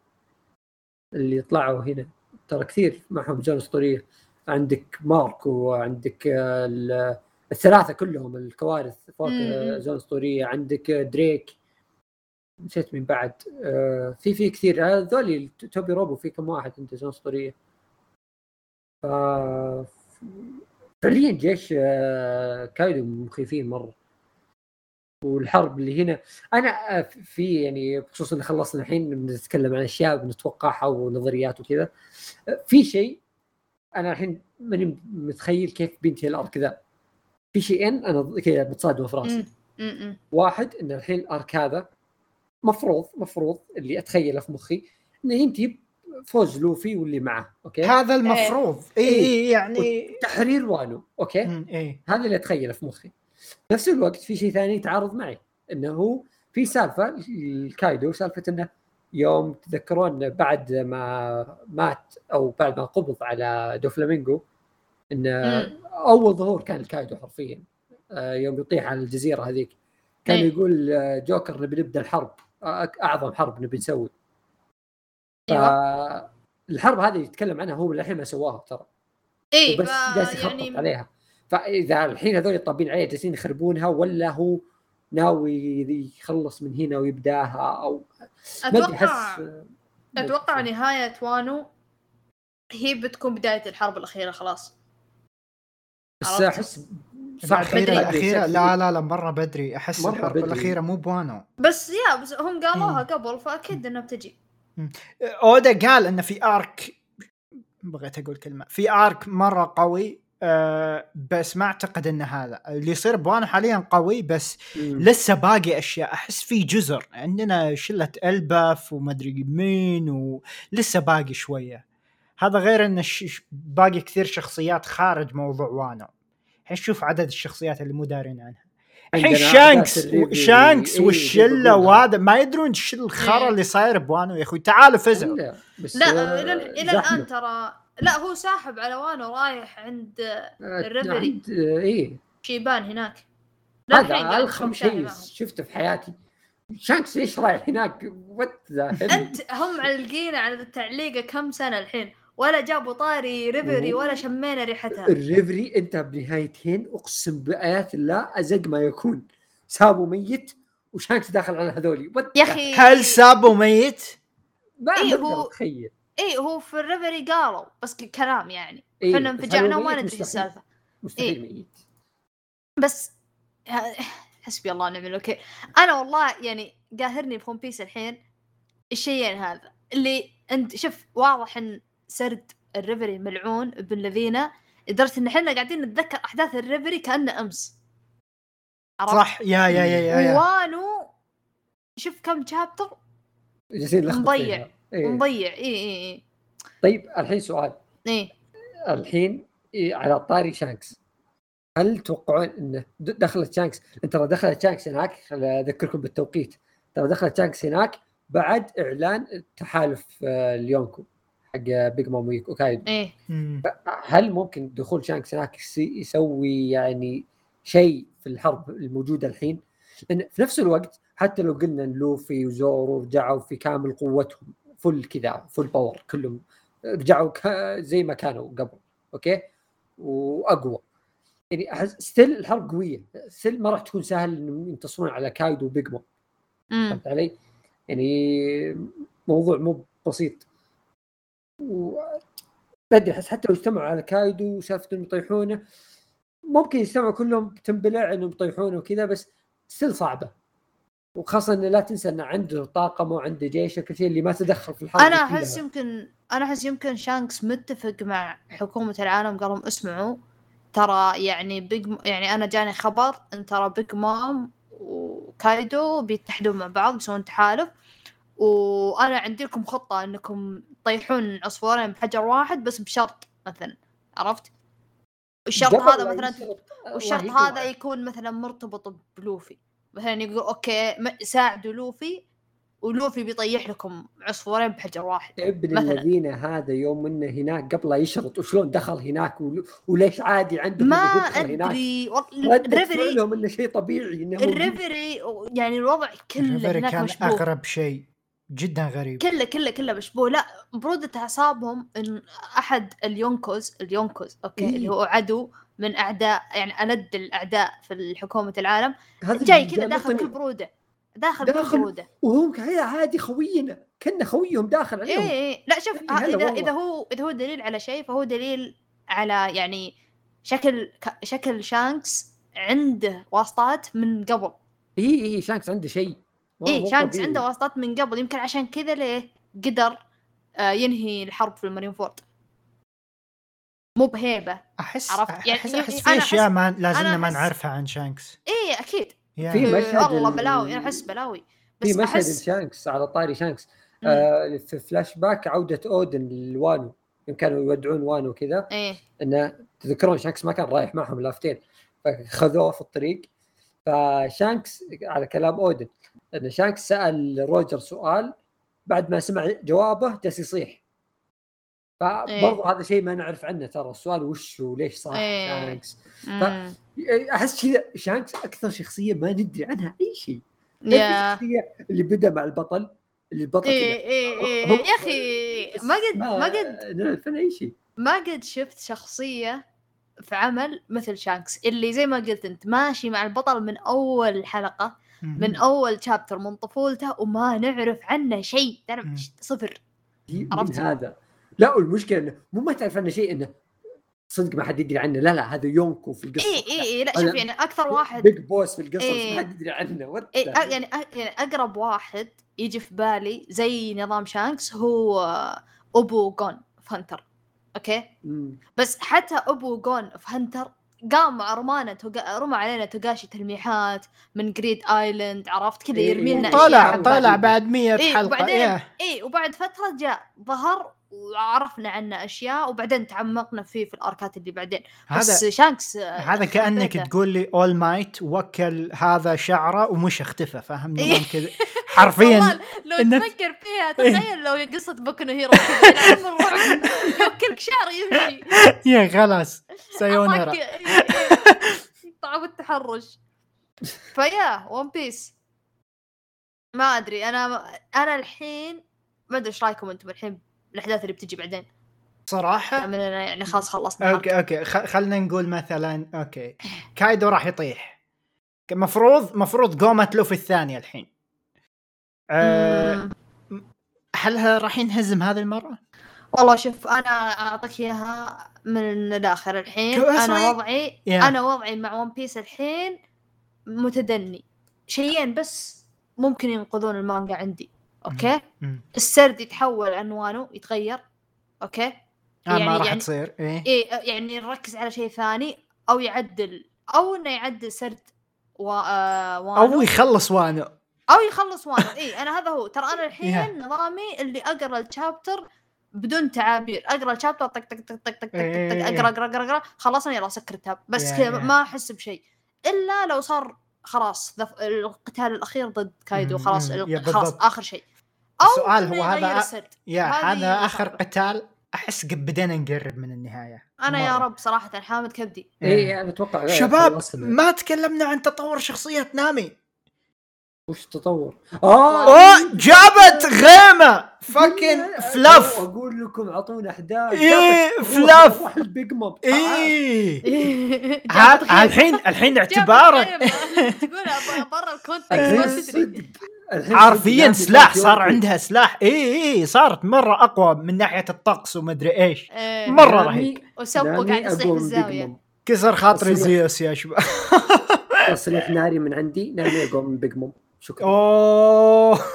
S1: اللي طلعوا هنا. ترى كثير معهم زون اسطوريه عندك ماركو وعندك الثلاثة كلهم الكوارث فاكهه زون اسطوريه عندك دريك. نسيت من بعد. آه في في كثير. هذول توبي روبو في كم واحد انت زون اسطوريه ف فعليا جيش آه كايدو مخيفين مرة. والحرب اللي هنا. أنا في يعني بخصوص ان خلصنا الحين بنتكلم عن أشياء بنتوقعها ونظريات وكذا. في شيء أنا الحين ماني متخيل كيف بينتهي الأرك ذا. في شيئين أنا كذا بتصادم في راسي. واحد إن الحين الأرك هذا مفروض مفروض اللي أتخيله في مخي إنه ينتهي فوز لوفي واللي معه okay؟
S2: هذا المفروض. اي اي إيه يعني
S1: تحرير وانو okay؟
S2: إيه؟
S1: هذا اللي أتخيله في مخي. نفس الوقت في شيء ثاني يتعارض معي إنه هو في سالفة الكايدو سالفة إنه يوم تذكرون بعد ما مات أو بعد ما قبض على دوفلامينجو انه أول ظهور كان الكايدو حرفيا. آه، يوم يطيح على الجزيرة هذيك. كان أيه. يقول جوكر نبي نبدأ الحرب أعظم حرب نبي نسوي. أيوة. الحرب هذه يتكلم عنها هو للحين ما سواها ترى.
S3: اي
S1: بس جالس يخطط يعني... عليها. فإذا الحين هذول طابين عليه جالسين يخربونها ولا هو ناوي يخلص من هنا ويبداها أو
S3: أتوقع أتوقع نهاية وانو هي بتكون بداية الحرب الأخيرة خلاص.
S1: بس أحس
S2: الأخيرة الأخيرة لا لا لا مرة بدري. أحس الحرب بدري. الأخيرة مو بوانو.
S3: بس يا بس هم قالوها قبل فأكيد إنها بتجي.
S2: أودا قال إنه في arc بغيت أقول كلمة في arc مرة قوي أه بس ما أعتقد إن هذا. اللي يصير بوانو حاليا قوي بس مم. لسه باقي أشياء. أحس في جزر. عندنا شلة إلباف ومدري مين ولسه باقي شوية. هذا غير إن باقي كثير شخصيات خارج موضوع وانو. الحين شوف عدد الشخصيات اللي مو دارين عنها. الحين شانكس شانكس إيه والشلة وهذا. ما يدرون إيش الخرا إيه. اللي صاير بوانو يا أخوي. تعالوا فزعوا.
S3: لا, إلى إلى الآن ترى لا هو ساحب على وانو رايح عند الريفري
S1: اي
S3: شيبان هناك.
S1: هذا ألخم شيء شفته في حياتي. شانكس ليش رايح هناك؟ what
S3: أنت هم معلقين على التعليقه كم سنة الحين. ولا جابوا طاري ريفري ولا شمينا ريحتها.
S1: الريفري أنت بنهايتين أقسم بايات الله أزق ما يكون. سابو ميت وشانكس داخل على هذولي.
S3: يا أخي.
S2: هل سابو ميت؟
S1: ما إيه هو تخيل
S3: إي هو في الريفري قالوا بس كلام يعني. إيه إحنا انفجعنا وما ندري السالفة.
S1: مستحيل إيه؟ ميت.
S3: بس حسبي الله ونعم الوكيل. أنا والله يعني قاهرني في ون بيس الحين الشيئين هذا. اللي أنت شوف واضح إن سرد الريفري ملعون ابن لذينة لدرجة إن إحنا قاعدين نتذكر أحداث الريفري كأنه أمس.
S2: صح. يا يا يا يا, يا.
S3: وانو شوف كم chapter مضيع. إيه. مضيع اي اي اي
S1: طيب الحين سؤال.
S3: إيه.
S1: الحين إيه على طاري شانكس. هل تتوقعون انه دخلت شانكس؟ ترى دخلت شانكس هناك أذكركم بالتوقيت. ترى دخلت شانكس هناك بعد إعلان تحالف آه، اليونكو حق بيج مام ويا كايدو
S3: إيه.
S1: هل ممكن دخول شانكس هناك يسوي يعني شيء في الحرب الموجودة الحين؟ لأن في نفس الوقت حتى لو قلنا إن لوفي وزورو رجعوا في كامل قوتهم full كذا full power كلهم. رجعوا زي ما كانوا قبل أوكي؟ وأقوى. يعني أحس still الحرب قوية. still ما راح تكون سهل إنهم ينتصرون على كايدو وبيج مام فهمت علي؟ يعني موضوع مو بسيط. و أدري أحس حتى لو اجتمعوا على كايدو وسالفة إنهم يطيحونه ممكن يجتمعوا كلهم تنبلع إنهم يطيحونه وكذا بس still صعبة. وخاصة انه لا تنسى انه عنده طاقم وعنده جيش كل شيء اللي ما تدخل في الحرب
S3: أنا أحس يمكن أنا أحس يمكن شانكس متفق مع حكومة العالم قالوا اسمعوا ترى يعني بيج يعني أنا جاني خبر إن ترى بيج مام وكايدو بيتحدون مع بعض يسوون تحالف وأنا عندي لكم خطة إنكم تطيحون عصفورين بحجر واحد بس بشرط مثلا عرفت؟ الشرط هذا مثلا والشرط هذا يكون مثلا مرتبط بلوفي. مثلا يقول أوكي ساعدوا لوفي ولوفي بيطيح لكم عصفورين بحجر واحد.
S1: ابن الذين هذا يوم إنه هناك قبل يشرط وشلون دخل هناك وليش عادي عنده
S3: ما أدري.
S1: الريفري لهم إنه شيء طبيعي
S3: إنه الريفري يعني الوضع كله هناك
S2: كان
S3: مشبوه.
S2: اغرب شيء جدا غريب.
S3: كله كله كله مشبوه. لا برودة أعصابهم إن أحد اليونكوز اليونكوز أوكي إيه؟ اللي هو عدو من أعداء يعني ألد الأعداء في حكومه العالم جاي كذا داخل بكل برودة داخل, داخل برودة.
S1: وهم عادي خوينا كنا خويهم داخل عليهم.
S3: إيه, إيه. لا شوف إذا إذا هو إذا هو دليل على شيء فهو دليل على يعني شكل شكل شانكس عنده واسطات من قبل.
S1: اي اي شانكس عنده شيء.
S3: اي شانكس عنده واسطات من قبل. يمكن عشان كذا ليه قدر آه ينهي الحرب في المارين فورد مو بهيبه
S2: أحس عرفت؟ يعني أحس, أحس في أشياء ما لازلنا ما نعرفها عن شانكس
S3: اي أكيد.
S1: يعني. في مشهد
S3: والله بلاوي أحس بلاوي.
S1: بس في مشهد أحس... شانكس على طاري شانكس آه في فلاش باك عودة اودن لوانو. كانوا يودعون وانو كذا
S3: إيه.
S1: انه تذكرون شانكس ما كان رايح معهم لافتيل. فخذوه في الطريق. فشانكس على كلام اودن إن شانكس سأل روجر سؤال. بعد ما سمع جوابه جالس يصيح. فبرضه إيه. هذا شيء ما نعرف عنه ترى السؤال وش وليش صار إيه. شانكس؟ أحس كذا شانكس أكثر شخصية ما ندري عنها أي شيء. الشخصيه اللي بدأ مع البطل اللي البطل
S3: إيه إيه إيه. يا أخي ما قد ما قد
S1: نعرف أي شيء.
S3: ما قد شفت شخصية في عمل مثل شانكس اللي زي ما قلت أنت ماشي مع البطل من أول حلقة من أول chapter من طفولته وما نعرف عنه شيء. صفر.
S1: عرفت؟ هذا. لا والمشكلة إنه مو ما تعرف عنه شيء إنه صدق ما حد يدري عنه. لا لا هذا يونكو في القصة
S3: إي إي إي لا شوف يعني أكثر واحد
S1: بيج بوس في القصص إيه ما حد يدري عنه.
S3: إيه يعني يعني أقرب واحد يجي في بالي زي نظام شانكس هو أبو جون في هنتر. أوكي؟
S1: مم.
S3: بس حتى أبو جون في هنتر قام رمانا توقع... رمى علينا توغاشي تلميحات من جريد ايلاند عرفت؟ كذا
S2: إيه
S3: يرمي لنا
S2: طلع طلع بعد 100
S3: إيه
S2: حلقه
S3: وبعدين إيه. إي وبعد فترة جاء ظهر وعرفنا عنه أشياء وبعدين تعمقنا فيه في الأركات اللي بعدين. بس شانكس
S2: هذا كأنك تقول زي اول مايت وكل هذا شعره ومش اختفى فاهم؟ نظام كذا. حرفيا
S3: لو. تفكر فيها تخيل لو قصة بوكو هيرو يقولك شعر يمشي.
S2: يا خلاص さよなら
S3: طعم التحرش. فيا ون بيس ما أدري أنا أنا الحين ما أدري إيش رأيكم أنتم الحين الأحداث اللي بتجي بعدين.
S2: صراحة؟
S3: يعني خلاص خلصنا.
S2: okay okay. خلينا نقول مثلا okay. كايدو راح يطيح. مفروض مفروض قومة لوفي الثانية الحين. أه هل راح ينهزم هذه المرة؟
S3: والله شوف أنا أعطيك إياها من الآخر الحين. أنا وضعي yeah. أنا وضعي مع ون بيس الحين متدني. شيئين بس ممكن ينقذون المانجا عندي. okay؟ السرد يتحول عنوانه يتغير. okay؟
S2: آه يعني ما راح يعني تصير.
S3: إيه. إيه يعني نركز على شيء ثاني أو يعدل أو إنه يعدل سرد و... آه وانو
S2: أو يخلص وانو
S3: أو يخلص وانو اي أنا هذا هو. ترى
S2: أنا.
S3: الحين نظامي اللي أقرأ ال chapter بدون تعابير. أقرأ ال chapter طق طق طق طق طق طق
S2: إيه.
S3: أقرأ أقرأ أقرأ أقرأ خلصنا يلا سكر ال tab
S2: بس
S3: كذا. ما أحس بشيء. إلا لو صار خلاص القتال الأخير ضد كايدو خلاص
S2: يا
S3: خلاص. آخر شيء أو
S2: السؤال هو هذا يا هذا
S3: آخر.
S2: قتال أحس قد بدينا نقرب من النهاية
S3: أنا يا
S2: مرة.
S3: رب صراحة حامت كبدي
S1: اي أنا أتوقع
S2: شباب. ما تكلمنا عن تطور شخصية نامي
S1: وش تطور؟ آه
S2: اوه جابت غيمة fucking fluff
S1: أقول لكم اعطونا أحداث
S2: إيه،
S1: جابت-
S2: fluff.
S1: روح- البيج مام
S3: إيه.
S2: الحين الحين اعتبارا.
S3: تقول برا
S1: ال context
S2: حرفيا سلاح صار. عندها سلاح اي اي صارت مرة أقوى من ناحية الطقس ومدري إيش
S3: إيه.
S2: مرة
S1: نامي-
S2: رهيب.
S1: نامي
S3: قاعد يصيح بالزاويه.
S2: كسر خاطري. زيوس يا شباب
S1: تصريح ناري من عندي نامي اقوى من بيج مام شكرا
S2: أوه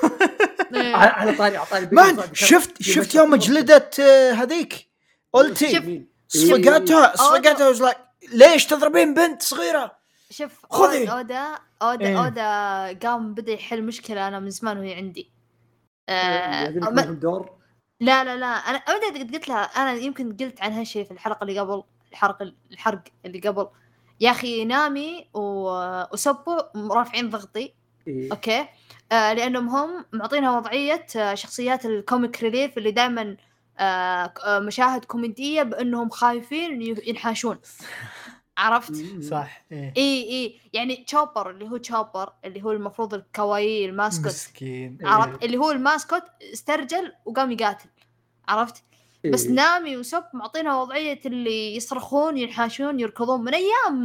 S3: إيه.
S1: على على طاري على طاري مام.
S2: شفت شفت يوم. جلدت آه، هذيك قلتي؟ صفقتها. صفقتها was like ليش تضربين بنت صغيرة
S3: شوف
S2: خذي.
S3: أودا- أودا أودا
S2: إيه.
S3: أودا قام بدأ يحل مشكلة أنا من زمان وهي عندي آه ما-
S1: دور
S3: لا لا لا أنا ابدا قد قلت لها أنا يمكن قلت عن هالشيء في الحلقة اللي قبل الحرق الحرق اللي قبل يا أخي نامي و- وأوسوب رافعين ضغطي
S1: إيه.
S3: okay. آه لأنهم هم معطينها وضعية آه شخصيات ال comic relief اللي دائما آه آه مشاهد كوميدية بأنهم خايفين ينحاشون. عرفت؟
S2: صح إيه.
S3: إي إي. يعني تشوبر اللي هو تشوبر اللي هو المفروض ال かわいい ال mascot.
S2: مسكين
S3: عرفت؟ اللي هو ال mascot استرجل وقام يقاتل. عرفت؟ بس
S1: إيه.
S3: نامي وأوسوب معطينها وضعية اللي يصرخون ينحاشون يركضون من أيام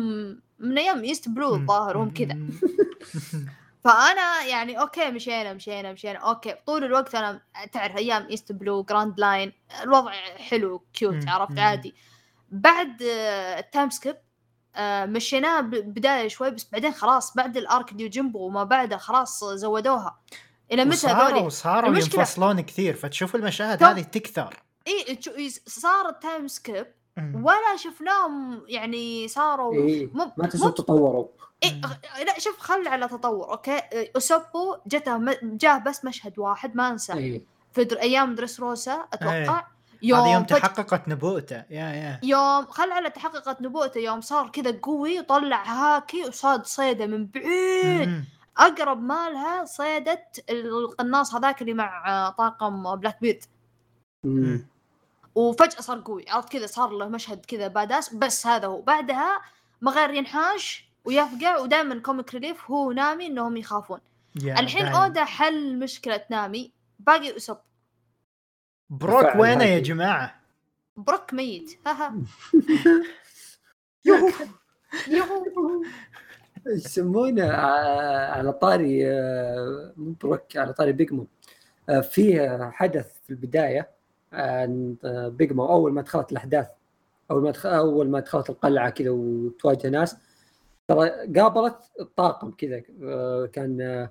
S3: من أيام ايست بلو الظاهر هم كذا. فأنا يعني okay مشينا مشينا مشينا okay طول الوقت أنا تعرف أيام ايست بلو جراند لاين الوضع حلو
S2: cute.
S3: عرفت. عادي بعد آه، ال time skip آه، مشيناه ب- بداية شوي بس بعدين خلاص بعد ال arc ديو جيمبو وما بعده خلاص زودوها إلى متى ذولي
S2: صاروا ينفصلون كثير فتشوف المشاهد هذه تكثر
S3: إي صار ال time
S2: skip.
S3: ولا شفناهم يعني صاروا
S1: إيه.
S3: مو
S1: ما تنسوا تطوروا.
S3: إيه لا شوف خل على تطور okay؟ أوسوبو جته م- جاه بس مشهد واحد ما أنسى.
S1: إيه.
S3: في در... أيام دريس روزا أتوقع.
S2: هذا
S3: يوم
S2: يوم
S3: فج...
S2: تحققت نبوءته يا يا.
S3: يوم خل على تحققت نبوءته يوم صار كذا قوي وطلع هاكي وصاد صيده من بعيد.
S2: مم.
S3: أقرب مالها صيده القناص هذاك اللي مع طاقم بلاك بيرد
S1: مم.
S3: وفجأة صار قوي عرفت كذا؟ صار له مشهد كذا badass بس هذا هو. بعدها ما غير ينحاش ويفقع ودائما comic relief هو نامي إنهم يخافون. الحين
S2: دايم.
S3: أودا حل مشكلة نامي باقي أوسوب.
S2: بروك وينه يا. جماعة؟
S3: بروك ميت. ها ها.
S1: يوهو.
S3: يوهو.
S1: إيش يسمونه على طاري آه، مو بروك على طاري بيج مام آه، في حدث في البداية. بيج مام أول ما دخلت الأحداث أول ما أول ما دخلت القلعة كذا وتواجه ناس ترى قابلت الطاقم كذا آه، كان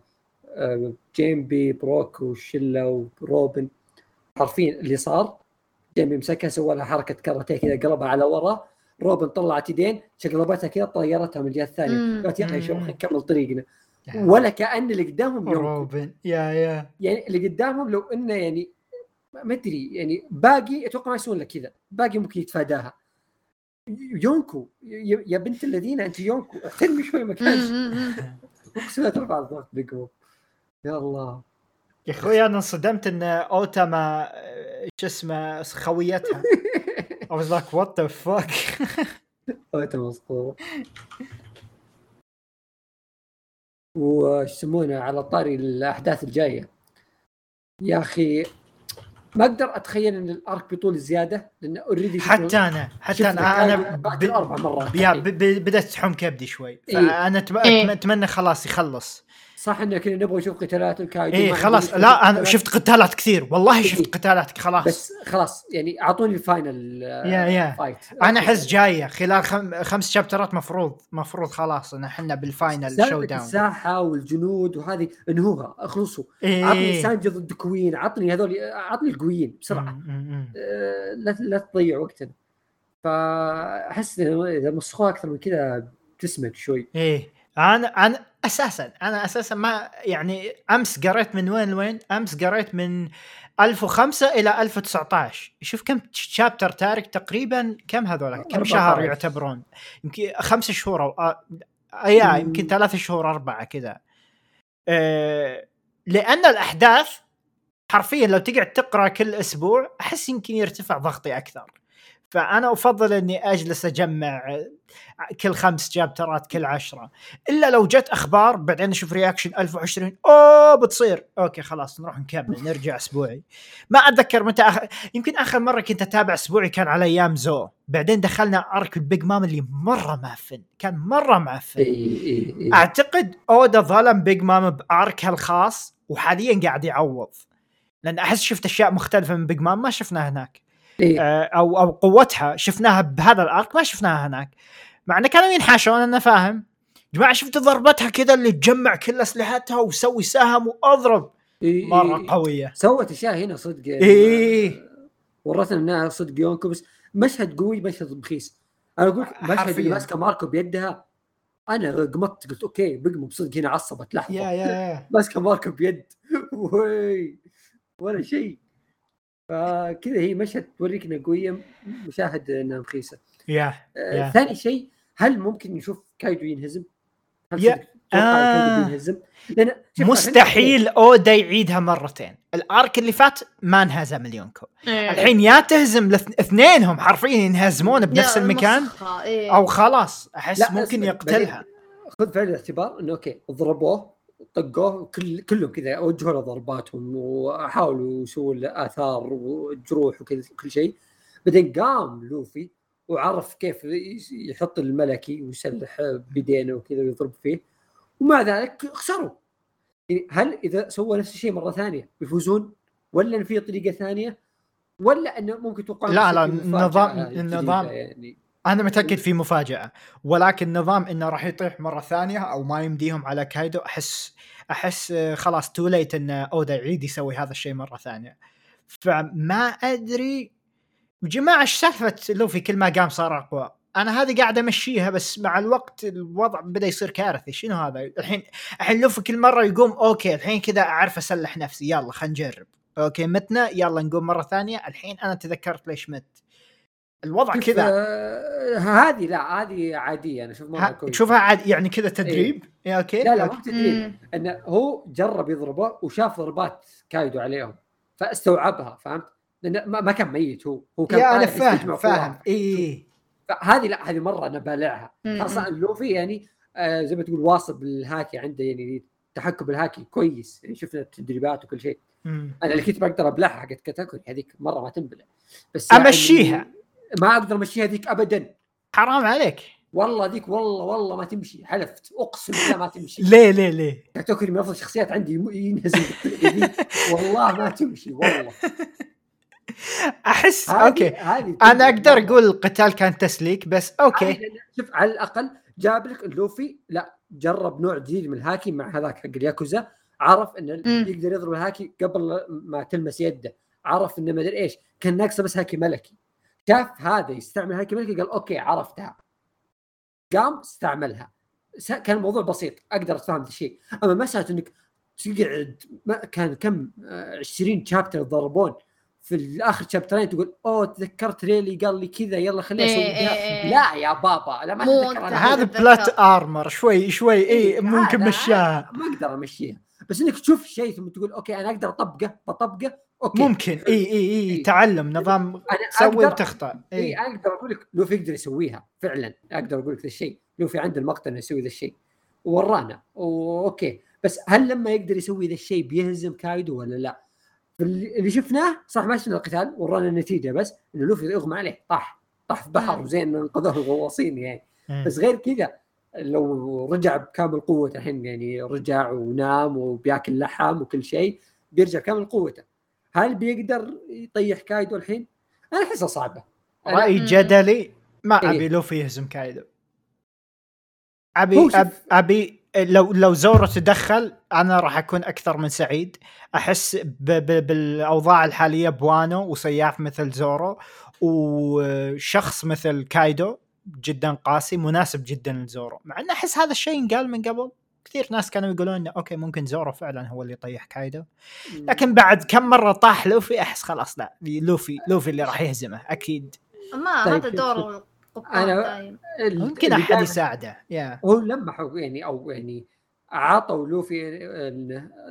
S1: آه، جيمبي بروك وشله وروبن. عارفين اللي صار جيمبي مسكها سوى لها حركة كاراتيه كذا قلبها على ورا. روبن طلعت يدين شقلبتها كذا طيرتها من الجهة
S3: الثانية.
S1: قالت يلا يا
S2: مم.
S1: خلينا نكمل طريقنا؟ ولا كأن اللي قدامهم يوم
S2: روبن. يا يا.
S1: يعني اللي قدامهم لو إنه يعني ما أدري يعني باقي أتوقع ما يسوون لك كذا باقي ممكن يتفاداها. يونكو يا بنت الذين أنت يونكو احترمي شوي مكانك. اقسم بالله ترفع الضغط بقوة. يا الله.
S2: يا أخوي أنا انصدمت إن اوتا ما شو اسمه خويتها. I was like what the fuck?
S1: انت مسطور وش يسمونه على طاري الأحداث الجاية. يا أخي ما أقدر أتخيل إن ال arc بيطول زيادة لأن already
S2: حتى أنا حتى أنا أنا ب-
S1: أربع مرات
S2: يا ب- ب- بدأت تحوم كبدي شوي
S1: إيه.
S2: فأنا
S3: إيه.
S2: أتمنى خلاص يخلص
S1: صح ان كنا نبغى نشوف قتالات الكايدو
S2: إيه
S1: ما
S2: خلاص. لا
S1: أنا.
S2: شفت قتالات كثير. والله شفت
S1: إيه.
S2: قتالات. خلاص.
S1: بس خلاص يعني أعطوني ال final آه،
S2: يا- يا.
S1: fight
S2: أنا أحس جاية خلال خم... خمس شابترات مفروض مفروض خلاص إن إحنا بال
S1: final
S2: showdown
S1: الساحه والجنود وهذه انهوها. اخلصوا. عطني
S2: إيه
S1: سانجي ضد كوين. عطني هذول عطني القويين
S2: بسرعة.
S1: آه، لا لا تضيع وقتنا. فأحس إذا مسخوها أكثر من كذا تسمك شوي.
S2: إيه. أنا أنا أساسا. أنا أساسا ما يعني أمس قريت من وين لوين؟ أمس قريت من 1005 إلى 1019 شوف كم شابتر تارك تقريبا؟ كم هذول؟ كم شهر يعتبرون؟ يمكن خمس شهور أو آه يمكن ثلاث شهور أربعة كذا. آه لأن الأحداث حرفيا لو تقعد تقرأ كل أسبوع أحس يمكن يرتفع ضغطي أكثر. فأنا أفضل أني أجلس أجمع كل خمس chapter ات كل عشرة. إلا لو جت أخبار بعدين أشوف reaction 1020 أوه بتصير. okay خلاص نروح نكمل نرجع أسبوعي. ما أتذكر متى أخ... يمكن آخر مرة كنت أتابع أسبوعي كان على أيام زو. بعدين دخلنا arc البيج مام اللي مرة معفن كان مرة معفن أعتقد اودا ظلم بيج مام ب arc ها الخاص وحاليا قاعد يعوض. لأن أحس شفت أشياء مختلفة من بيج مام ما شفناها هناك. إيه؟ آه، أو أو قوتها. شفناها بهذا ال arc ما شفناها هناك. مع انه كانوا ينحاشون أنا فاهم. جماعة شفت ضربتها كذا اللي تجمع كل أسلحتها وسوي سهم وأضرب؟ إيه مرة إيه. قوية.
S1: سوت أشياء هنا صدق.
S2: يعني إيه
S1: ورتنا انها صدق يونكو بس مشهد قوي مشهد رخيص. أنا أقول مشهد اللي ماسكه ماركو بيدها أنا قمت قلت okay بيج مام بصدق هنا عصبت لحظة.
S2: yeah yeah
S1: ماسكه ماركو بيد. ولا شيء. فكذا هي مشهد توريك انها قويه مشاهد انها رخيصه
S2: yeah
S1: آه ثاني شيء هل ممكن نشوف كايدو ينهزم؟
S2: هل yeah آه. ينهزم؟ لأن مستحيل اودا يعيدها مرتين ال arc اللي فات ما انهزم اليونكو إيه. الحين يا تهزم اثنينهم حرفيا ينهزمون بنفس المكان إيه. أو خلاص أحس ممكن يقتلها
S1: خذ في الاعتبار إنه okay ضربوه طقوه كل كلهم كذا وجهوا له ضرباتهم وحاولوا يسووا له آثار وجروح وكذا كل شيء. بعدين قام لوفي وعرف كيف يحط الملكي ويسلح بيدينه وكذا ويضرب فيه. ومع ذلك خسروا. يعني هل إذا سووا نفس الشيء مرة ثانية بيفوزون؟ ولا في طريقة ثانية؟ ولا إنه ممكن توقع
S2: لا لا النظام النظام يعني؟ أنا متأكد في مفاجأة ولكن نظام إنه راح يطيح مرة ثانية أو ما يمديهم على كايدو أحس أحس خلاص تو ليت إن أودا يعيد يسوي هذا الشيء مرة ثانية. فما أدري جماعة إيش سالفة لوفي؟ كل ما قام صار أقوى. أنا هذه قاعد أمشيها بس مع الوقت الوضع بدأ يصير كارثي. شنو هذا؟ الحين الحين لوفي كل مرة يقوم okay الحين كذا أعرف أسلح نفسي يلا خلينا نجرب. okay متنا يلا نقوم مرة ثانية. الحين أنا تذكرت ليش مت. الوضع كذا.
S1: آه هذه لا هذه عادية أنا أشوف
S2: مره كويس تشوفها عادي يعني كذا تدريب؟
S1: إيه. okay لا لا مو تدريب. إنه هو جرب يضربه وشاف ضربات كايدو عليهم فاستوعبها فهمت؟ لأنه ما كان ميت هو. هو كان
S2: yeah أنا فاهم فاهم. اي
S1: هذه لا هذه مرة أنا بالعها خاصة لوفي يعني آه زي ما تقول واصل بالهاكي عنده يعني تحكم بالهاكي كويس. يعني شفنا التدريبات وكل شيء. أنا اللي كنت بقدر أبلعها حقت كاتاكوري هذيك مرة ما تنبلع.
S2: بس أمشيها. يعني
S1: ما أقدر أمشيها ذيك ابدا.
S2: حرام عليك.
S1: والله ذيك والله والله ما تمشي. حلفت. أقسم بالله ما تمشي.
S2: ليه ليه ليه؟
S1: كاتاكوري من أفضل الشخصيات عندي ينهزم. والله ما تمشي والله.
S2: احس هادي okay. هادي أنا أقدر أقول القتال كان تسليك بس okay.
S1: شوف على الأقل جاب لك لوفي. لا جرب نوع جديد من الهاكي مع هذاك حق الياكوزا. عرف انه يقدر يضرب الهاكي قبل ما تلمس يده. عرف إنه ما أدري إيش. كان ناقصه بس هاكي ملكي. شاف هذا يستعمل هاكي ملكي قال okay عرفتها. قام استعملها. كان الموضوع بسيط أقدر أتفهم هذا الشيء. أما مسألة إنك تقعد ما كان كم 20 chapter يتضربون في الآخر chapter ين تقول أوه تذكرت ريلي قال لي كذا يلا خليني أسوي إيه إيه, إيه. لا يا بابا لا
S2: ما هذا plot armor شوي شوي اي إيه ممكن مشاها
S1: ما أقدر أمشيها. بس إنك تشوف شيء ثم تقول okay أنا أقدر أطبقه؟ بطبقه okay.
S2: ممكن. إي إي إي تعلم نظام سوي وتخطأ.
S1: إي. إيه أقدر أقول لك لوفي يقدر يسويها فعلا. أقدر أقول لك ذا الشيء. لوفي عنده المقطع إنه يسوي ذا الشيء. وورانا. okay. بس هل لما يقدر يسوي ذا الشيء بيهزم كايدو ولا لا؟ اللي شفناه صح ما شفنا القتال ورانا النتيجة بس إنه لوفي يغمى عليه. طاح. طاح في بحر وزين انقذوه الغواصين يعني. بس غير كذا لو رجع بكامل قوته الحين يعني رجع ونام وبياكل لحم وكل شيء بيرجع كامل قوته. هل بيقدر يطيح كايدو الحين؟ أنا احسها صعبة.
S2: رأي جدلي ما إيه؟ أبي لوفي يهزم كايدو. أبي أب أبي لو لو زورو تدخل أنا راح أكون أكثر من سعيد. أحس ب ب بالأوضاع الحالية بوانو وسياف مثل زورو وشخص مثل كايدو جدا قاسي مناسب جدا لزورو مع انه أحس هذا الشيء انقال من قبل. كثير ناس كانوا يقولون إنه okay ممكن زورو فعلا هو اللي يطيح كايدو. لكن بعد كم مرة طاح لوفي أحس خلاص لا لوفي لوفي اللي راح يهزمه أكيد.
S3: ما
S1: طيب،
S3: هذا دور
S1: ال-
S2: ممكن
S1: أحد
S2: يساعده yeah.
S1: هو لمحوا يعني أو يعني عطوا لوفي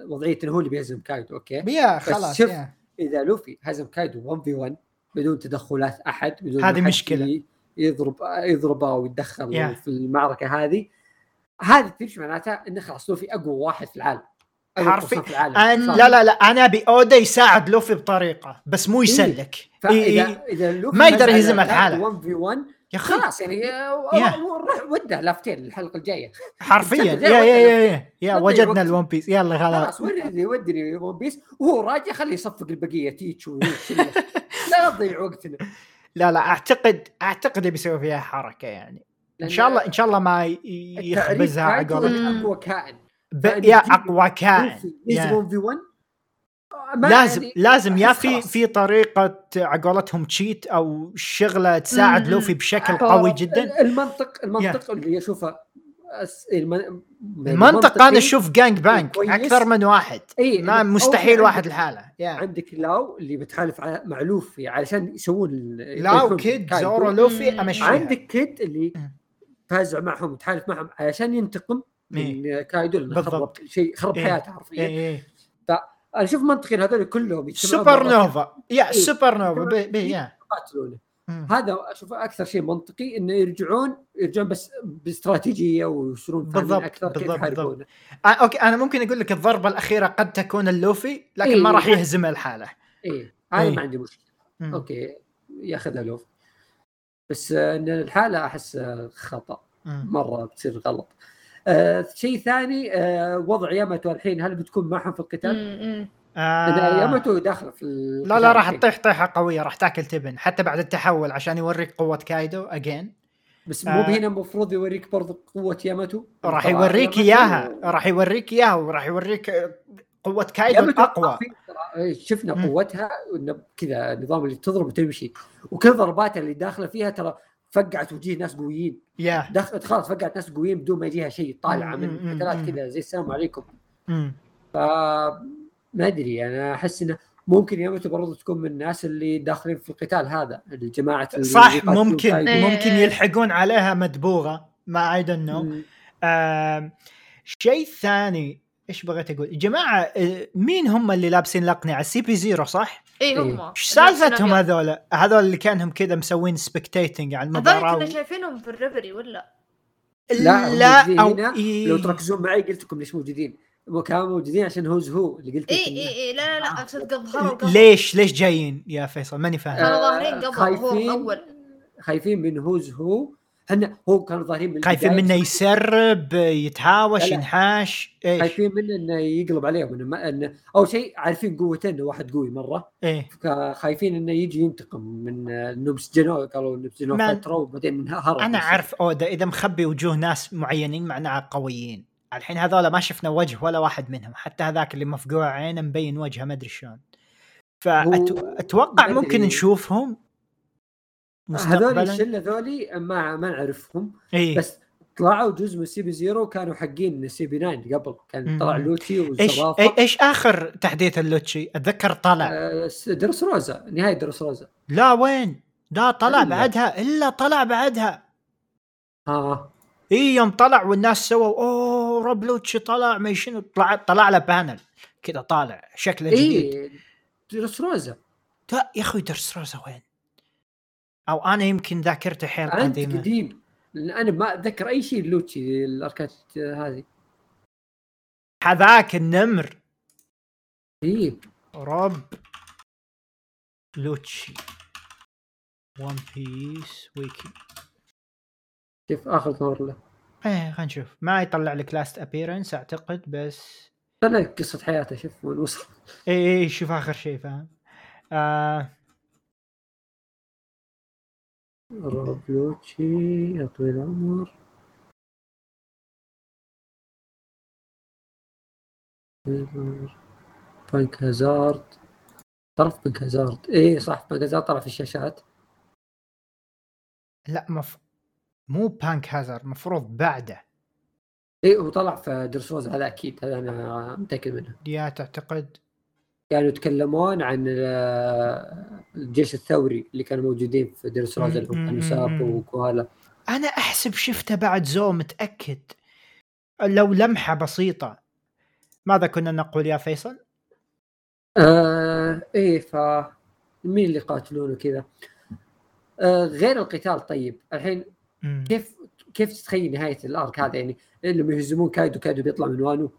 S1: وضعية إنه هو اللي بيهزم كايدو okay؟
S2: yeah
S1: بس
S2: خلاص
S1: شوف،
S2: yeah.
S1: إذا لوفي هزم كايدو 1 في 1 بدون تدخلات أحد بدون
S2: هذه.
S1: ي- يضرب يضربه أو يتدخل
S2: Yeah.
S1: في المعركة هذه هذه تمشي معناتها انه خلاص لوفي أقوى واحد في العالم.
S2: حرفي-
S1: في العالم.
S2: أن. لا لا لا أنا ابي اودا يساعد لوفي بطريقة بس مو يسلك.
S1: فاذا
S2: إيه.
S1: إذا لوفي
S2: ما يقدر يهزم الحالة.
S1: 1 في 1
S2: يا أخي.
S1: خلاص يعني. روح وده
S2: لاف
S1: تيل
S2: الحلقة
S1: الجاية.
S2: حرفيا.
S1: yeah
S2: yeah yeah yeah,
S1: yeah
S2: وجدنا. الون بيس. يلا خلاص
S1: خلاص ودني ودني ون بيس. وهو راجع خليه يصفق البقية تيتش لا تضيع وقتنا.
S2: لا لا أعتقد أعتقد بيسوي فيها حركة يعني. إن شاء الله إن شاء الله ما يخبزها على.
S1: أقوى كائن
S2: يا أقوى كائن
S1: 1 في 1 ما
S2: لازم
S1: يعني
S2: لازم يا في. في طريقة على قولتهم cheat أو شغلة تساعد. لوفي بشكل
S3: هو
S2: قوي جدا
S1: المنطق المنطق اللي اشوفه أس- الم-
S2: المنطق
S1: أنا
S2: أشوف gang bang
S1: كويس.
S2: أكثر من واحد
S1: إيه،
S2: ما
S1: أول
S2: مستحيل واحد لحاله yeah
S1: عندك لاو اللي بتحالف مع لوفي علشان يسوون ال-
S2: لا
S1: يطيحون
S2: وكيد
S1: كايدو.
S2: زورو لوفي
S3: مم.
S2: امشيها
S1: عندك كيد اللي فاز معهم يتحالف معهم علشان ينتقم من كايدو
S2: لأنه.
S1: خرب كل شيء خرب
S2: إيه.
S1: حياته حرفيا
S2: إيه إيه.
S1: أنا أشوف منطقي هذول كلهم
S2: supernova yeah
S1: إيه.
S2: سوبر نوفا
S1: يقاتلونه. هذا أشوف أكثر شيء منطقي إنه يرجعون يرجعون بس باستراتيجية ويصيرون
S2: بالضبط،
S1: أكثر كيف
S2: بالضبط،
S1: يحاربونه
S2: آه، okay أنا ممكن أقول لك الضربة الأخيرة قد تكون اللوفي لكن
S1: إيه.
S2: ما راح يهزم الحالة
S1: إيه هذا
S2: إيه.
S1: ما عندي
S2: مشكلة.
S1: okay ياخذها لوفي بس آه، إن الحالة أحس آه، خطا. مرة بتصير غلط آه شيء ثاني آه وضع ياماتو الحين هل بتكون معهم في القتال؟ آه.
S2: آه
S1: ياماتو داخله في
S2: لا لا راح تطيح طيحة قوية راح تاكل تبن حتى بعد التحول عشان يوريك قوة كايدو again
S1: بس مو
S2: آه.
S1: هنا المفروض يوريك برضو قوة ياماتو
S2: راح يوريك إياها راح يوريك إياها وراح يوريك آه، قوة كايدو
S1: في- ترى شفنا
S2: مم.
S1: قوتها كذا النظام اللي تضرب وتمشي وكل ضرباتها اللي داخلة فيها ترى فقعت وجيه ناس قويين
S2: يا
S1: دخلت خلاص فقعت ناس قويين بدون ما يجيها شيء طالعة
S2: مم،
S1: من قتالات. كذا زي السلام عليكم. ف ما أدري أنا أحس إنه ممكن ياماتو برضو تكون من الناس اللي داخلين في القتال هذا الجماعه اللي
S2: صح ممكن
S1: كايدو.
S3: إيه.
S2: ممكن يلحقون عليها مدبوغة ما I
S1: don't
S2: know شيء ثاني إيش بغيت أقول؟ يا جماعة آه، مين هم اللي لابسين الاقنعه CP Zero صح؟
S3: اي هم.
S2: إيش سالفتهم هذول؟ هذول اللي كأنهم كذا مسوين spectating على
S3: هذول
S2: المباراه
S3: كنا
S2: و...
S3: شايفينهم في ال Reverie ولا؟
S1: لا، هم
S2: لا
S1: هنا.
S2: إيه.
S1: لو تركزون معي قلت لكم ليش موجودين. مو كانوا موجودين عشان هوز هو اللي قلت
S3: اي
S1: لكم
S3: اي اي لا لا لا أقصد قبل ظهروا
S2: ليش؟ ليش جايين يا فيصل؟ ماني فاهم.
S3: كانوا ظاهرين قبل هو
S1: خايفين.
S3: أول.
S1: خايفين من هوز هو إحنا هو كانوا ظاهرين من
S2: خايفين منه يسرب يتهاوش. ينحاش إيش؟
S1: خايفين منه إنه يقلب عليهم إنه ما إنه أول شيء عارفين قوته إنه واحد قوي مرة
S2: إيه
S1: خايفين إنه يجي ينتقم من انهم سجنوه قالوا انه سجنوه
S2: ما-
S1: فترة وبعدين هرب
S2: أنا عارف أودا إذا مخبي وجوه ناس معينين معناها قويين الحين هذول ما شفنا وجه ولا واحد منهم حتى هذاك اللي مفقوع عينه مبين وجهه ما أدري شلون فاتوقع ممكن. نشوفهم
S1: هذول الشلة ذولي ما ما نعرفهم.
S2: اي
S1: بس طلعوا جزء من CP Zero كانوا حقين CP 9 قبل. كان. طلع لوتشي
S2: إيش
S1: والزرافه
S2: إي- إيش آخر تحديث اللوتشي؟ أتذكر طلع.
S1: آه، درس روزا نهاية درس روزا.
S2: لا وين؟ لا طلع
S1: إلا.
S2: بعدها إلا طلع بعدها.
S1: ها
S2: إي يوم طلع والناس سووا أوه روب لوتشي طلع ما شنو. طلع طلع له panel كذا طالع شكله جديد.
S1: اي درس روزا.
S2: لا يا أخوي درس روزا وين؟ أو أنا يمكن ذاكرتي حيل
S1: أنت
S2: قديمة.
S1: قديم. أنا ما أتذكر أي شيء لوتشي الاركات هذه.
S2: هذاك النمر.
S1: اي
S2: روب لوتشي. ون بيس ويكي
S1: كيف آخر ظهور له.
S2: إيه خلينا نشوف. ما يطلع لك last appearance أعتقد بس.
S1: طلع قصة حياته شوف وين وصل.
S2: اي اي شوف آخر شيء فاهم؟ آه.
S1: روب لوتشي يا طويل العمر بانك هازارد طرف بنك هازارد إيه صح بنك هازارد طلع في الشاشات.
S2: لا مف مو بانك هازر المفروض بعده.
S1: اي هو طلع في درسوز هذا أكيد هذا أنا متأكد منه.
S2: يا تعتقد
S1: كانوا يتكلمون عن ال- الجيش الثوري اللي كانوا موجودين في ديرس روز اللي هم
S2: مم،
S1: نساب
S2: مم، مم.
S1: وكوالا
S2: أنا أحسب شفته بعد زو متأكد لو لمحة بسيطة ماذا كنا نقول يا فيصل؟
S1: آه إيه ف مين اللي يقاتلون وكذا آه غير القتال طيب الحين
S2: مم.
S1: كيف كيف تتخيل نهاية ال arc هذا يعني لما يهزمون كايدو كايدو بيطلع من وانو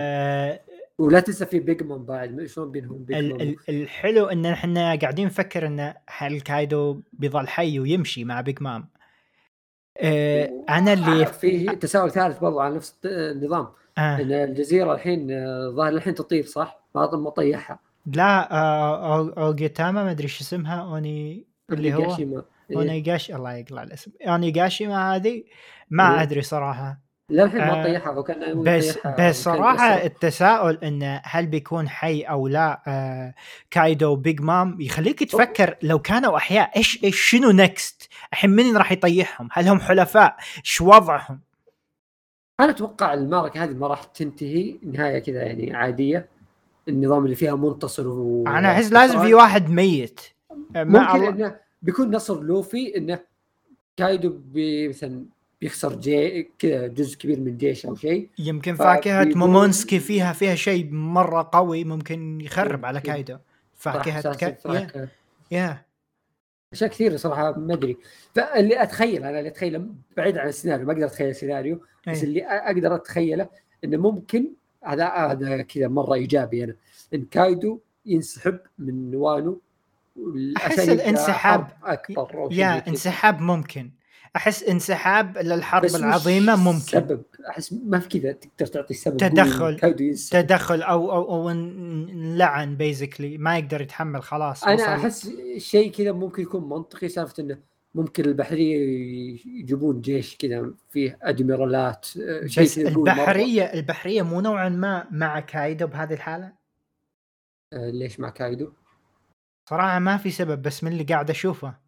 S2: آه
S1: ولا تنسى في بيج مام بعد شلون بينهم بيج
S2: ال- ال- الحلو إن إحنا قاعدين نفكر إن هل كايدو بيظل حي ويمشي مع بيج مام آه أنا اللي
S1: في تساؤل ثالث برضو على نفس النظام
S2: آه
S1: إن الجزيرة الحين آه، ظاهر الحين تطير صح؟ ما طيحها
S2: لا آه أو- اوجيتاما ما أدري شو اسمها أوني اللي هو
S1: هيغاشيما. إيه.
S2: الله يقلع الاسم أونيغاشيما هذه ما
S1: إيه.
S2: أدري صراحة
S1: للحين ما
S2: آه،
S1: طيحها وكان ناوي
S2: بس بس
S1: صراحة.
S2: التساؤل انه هل بيكون حي أو لا آه كايدو وبيج مام يخليك تفكر لو كانوا أحياء إيش إيش شنو next؟ الحين من راح يطيحهم؟ هل هم حلفاء؟ شو وضعهم؟
S1: أنا أتوقع المعركة هذه ما راح تنتهي نهاية كذا يعني عادية النظام اللي فيها منتصر و
S2: أنا أحس لازم في واحد ميت
S1: ممكن إنه بيكون نصر لوفي إنه كايدو مثلا بيخسر جي كذا جزء كبير من جيشه أو شيء.
S2: يمكن فاكهة مومونسكي فيها فيها شيء مرة قوي ممكن يخرب على
S1: ممكن.
S2: كايدو
S1: فاكهة
S2: كا... يا
S1: أشياء كثيرة صراحة ما أدري. فاللي أتخيل أنا اللي أتخيله بعيد عن السيناريو ما أقدر أتخيل السيناريو بس
S2: إيه.
S1: اللي أقدر أتخيله إنه ممكن هذا هذا كذا مرة إيجابي أنا. إن كايدو ينسحب من وانو يبدأ
S2: الانسحاب-
S1: أكبر
S2: يا. انسحاب ممكن. أحس انسحاب للحرب العظيمة ممكن.
S1: السبب أحس ما في كذا تقدر تعطي سبب.
S2: تدخل. تدخل أو أو, أو نلعن بيزكلي ما يقدر يتحمل خلاص
S1: أنا
S2: وصل-
S1: أحس شيء كذا ممكن يكون منطقي سالفة إنه ممكن البحرية يجيبون جيش كذا فيه ادميرالات آه، شيء كذا قوي مرة.
S2: البحريه البحرية مو نوعا ما مع كايدو بهذه الحالة؟
S1: آه، ليش مع كايدو؟
S2: صراحة ما في سبب بس من اللي قاعد أشوفه.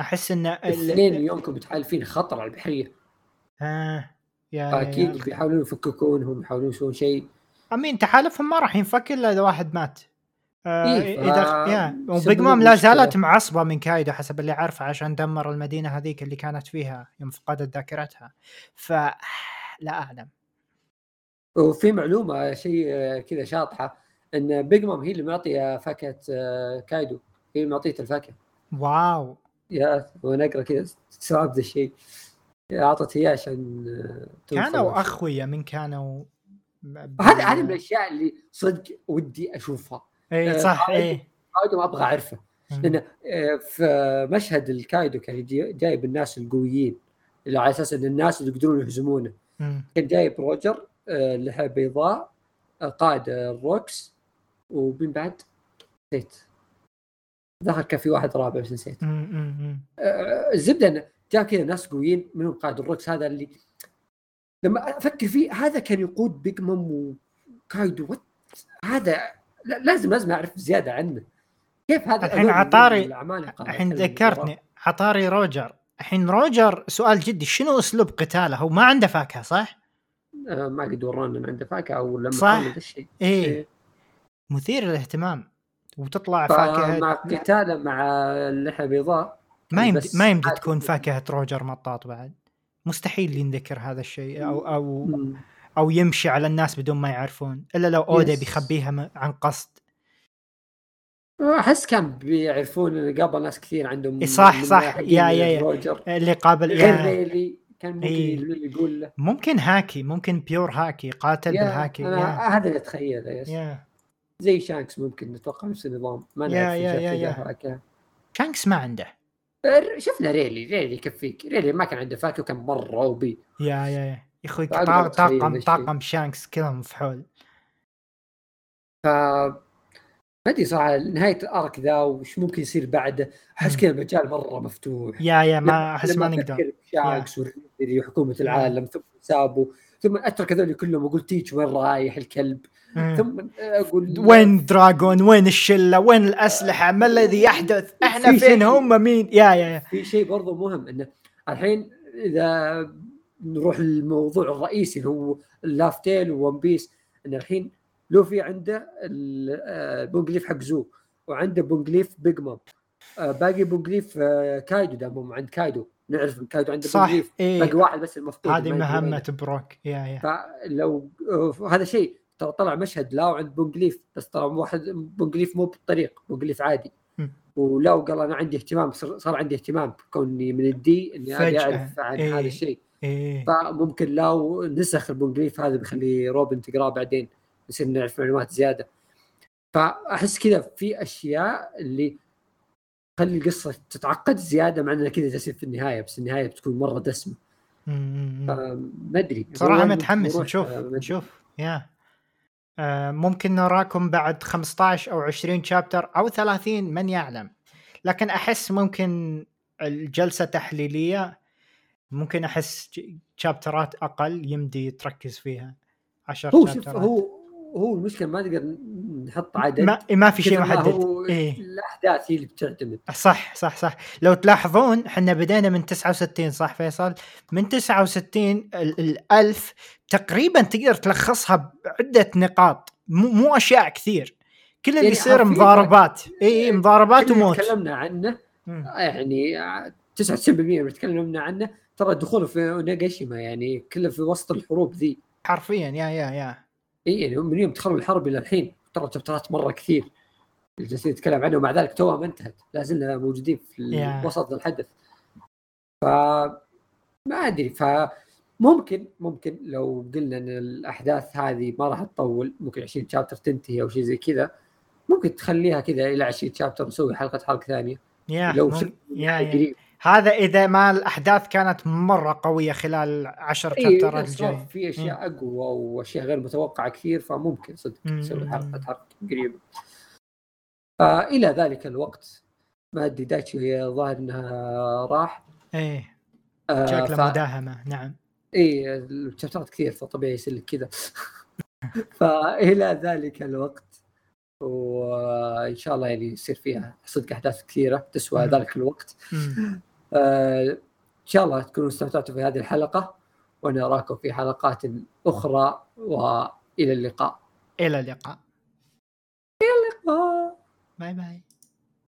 S2: أحس إن ال-
S1: الاثنين يومكم متحالفين خطر على البحرية.
S2: آه يا
S1: أكيد
S2: يا-
S1: بيحاولون يفككونهم يحاولون يسوون شيء.
S2: امين تحالفهم ما راح ينفك إلا إذا واحد مات. آه
S1: إيه،
S2: إذا
S1: ف-
S2: يا
S1: يسببون
S2: وبيج مام لا. زالت معصبة من كايدو حسب اللي عارفه عشان دمر المدينة هذيك اللي كانت فيها يوم فقدت ذاكرتها. ف لا أعلم.
S1: وفي معلومة شيء آه، كذا شاطحة إن بيج مام هي اللي معطية فاكهة آه، كايدو. هي اللي معطيته الفاكهة.
S2: Wow.
S1: Yeah وأنا اقرا كذا استوعب ذا الشيء. أعطت اياه عشان آه،
S2: كانوا. اخويا من كانوا
S1: هذا هذه من الأشياء اللي صدق ودي أشوفها.
S2: اي
S1: آه،
S2: صح اي
S1: كايدو ما أبغى أعرفه. لأن آه، في مشهد الكايدو كان جايب الناس القويين. اللي على أساس إن الناس اللي يقدرون يهزمونه. كان جايب روجر لحية بيضاء قائد الروكس ومن بعد نسيت ظهر كان في واحد رابع بس نسيت. آه، الزبدة انه جاء كذا ناس قويين منهم قائد الروكس هذا اللي لما أفكر فيه هذا كان يقود بيج مام وكايدو what هذا لا- لازم لازم أعرف زيادة عنه. كيف هذا
S2: الحين عطاري- الحين ذكرتني عطاري روجر. الحين روجر سؤال جدي شنو أسلوب قتاله؟ هو ما عنده فاكهة صح؟
S1: آه، ما قد ورانا إن عنده فاكهة أو لما
S2: صح.
S1: الشيء.
S2: إيه.
S1: إيه.
S2: مثير للاهتمام. وتطلع فاكهة
S1: قتاله مع اللحية البيضاء.
S2: ما يمدي ما يمدي. تكون فاكهة روجر مطاط بعد. مستحيل ينذكر هذا الشيء أو أو
S1: مم.
S2: أو يمشي على الناس بدون ما يعرفون. إلا لو اودا
S1: yes.
S2: بيخبيها عن قصد.
S1: أحس كان بيعرفون إن قابل ناس كثير عندهم
S2: صح، صح. yeah- yeah- yeah.
S1: روجر
S2: اللي قابل
S1: غير
S2: yeah.
S1: ريلي كان ممكن. يقول له.
S2: ممكن هاكي ممكن pure هاكي قاتل بالهاكي
S1: هذا اللي أتخيله
S2: yes.
S1: زي شانكس ممكن نتوقع نفس النظام. ما
S2: yeah-
S1: نعرف yeah-
S2: yeah-
S1: yeah.
S2: شانكس ما عنده.
S1: شفنا ريلي ريلي يكفيك. ريلي ما كان عنده فاكهه وكان مرة OP
S2: yeah yeah yeah. يا
S1: أخوي
S2: طاقم. طاقم شانكس كلهم مفحول.
S1: ف ما أدري صراحة نهاية ال arc ذا وش ممكن يصير بعده. أحس كذا المجال مرة مفتوح.
S2: yeah yeah ما أحس ما نقدر.
S1: شانكس وحكومة العالم ثم سابو ثم أترك هذول كلهم أقول تيتش وين رايح الكلب؟ ثم أقول
S2: وين دراجون وين الشلة؟ وين الأسلحة؟ ما الذي يحدث؟ إحنا فين؟ هم مين؟ yeah yeah yeah.
S1: في شيء برضو مهم إنه الحين إذا نروح للموضوع الرئيسي اللي هو اللاف تيل وون بيس إن الحين لوفي عنده ال poneglyph آه، حق زو وعنده poneglyph بيج مام آه، باقي poneglyph آه، كايدو دامهم عند كايدو. نعرف إن كايدو عنده
S2: صح
S1: إيه. باقي واحد بس المفقود
S2: هذه مهمة بروك yeah yeah.
S1: فلو هذا شيء. ترى طلع مشهد لاو عند poneglyph بس ترى واحد poneglyph مو بالطريق poneglyph عادي. ولاو قال أنا عندي اهتمام صار عندي اهتمام كوني من ال D إني أعرف عن إيه. هذا الشيء. إيه. فممكن لو نسخ ال poneglyph هذا بيخلي روبن تقراه بعدين نصير نعرف معلومات زيادة. فأحس كذا في أشياء اللي تخلي القصة تتعقد زيادة مع إنها كذا تصير في النهاية بس النهاية بتكون مرة دسمة. ما أدري.
S2: صراحة متحمس نشوف نشوف. يا. آه ممكن نراكم بعد 15 أو 20 شابتر أو 30 من يعلم. لكن أحس ممكن الجلسة تحليلية ممكن أحس شابترات أقل يمدي تركز فيها. 10
S1: هو شوف هو هو المشكلة ما نقدر نحط عدد
S2: ما, ما في شيء محدد.
S1: إيه؟ الأحداث هي اللي بتعتمد.
S2: صح صح صح. لو تلاحظون إحنا بدينا من 69 صح فيصل؟ من 69 الألف تقريبا تقدر تلخصها بعدة نقاط. مو, مو أشياء كثير. كل اللي يعني يصير مضاربات. اي اي مضاربات وموت
S1: تكلمنا عنه يعني 99% اللي تكلمنا عنه ترى دخوله في ناغاشيما يعني كله في وسط الحروب ذي.
S2: حرفيا يا يا يا.
S1: اي يعني من يوم دخلوا الحرب إلى الحين. ترى شابترات مرة كثير جالسين نتكلم عنه ومع ذلك توها ما انتهت. لا زلنا موجودين في yeah. وسط الحدث. ف ما أدري فممكن ممكن لو قلنا إن الأحداث هذه ما راح تطول ممكن 20 شابتر تنتهي أو شيء زي كذا ممكن تخليها كذا إلى 20 شابتر نسوي حلقة حلقة ثانية.
S2: yeah. لو شفت yeah, قريب. هذا إذا ما الأحداث كانت مرة قوية خلال 10
S1: إيه شابترات الجاي. في أشياء أقوى وأشياء غير متوقعة كثير فممكن صدق نسوي حلقه حلقه قريبة. فإلى ذلك الوقت ما ادري دايتشي ظاهر إنها راح.
S2: إيه. آه شكله ف... مداهمة. نعم.
S1: إيه الشابترات كثير فطبيعي يصير لك كذا. فإلى ذلك الوقت وإن شاء الله يعني يصير فيها صدق أحداث كثيرة تسوى ذلك الوقت. إن شاء الله تكونوا استمتعتوا في هذه الحلقة ونراكم في حلقات أخرى وإلى اللقاء.
S2: إلى اللقاء.
S1: إلى اللقاء.
S2: باي باي.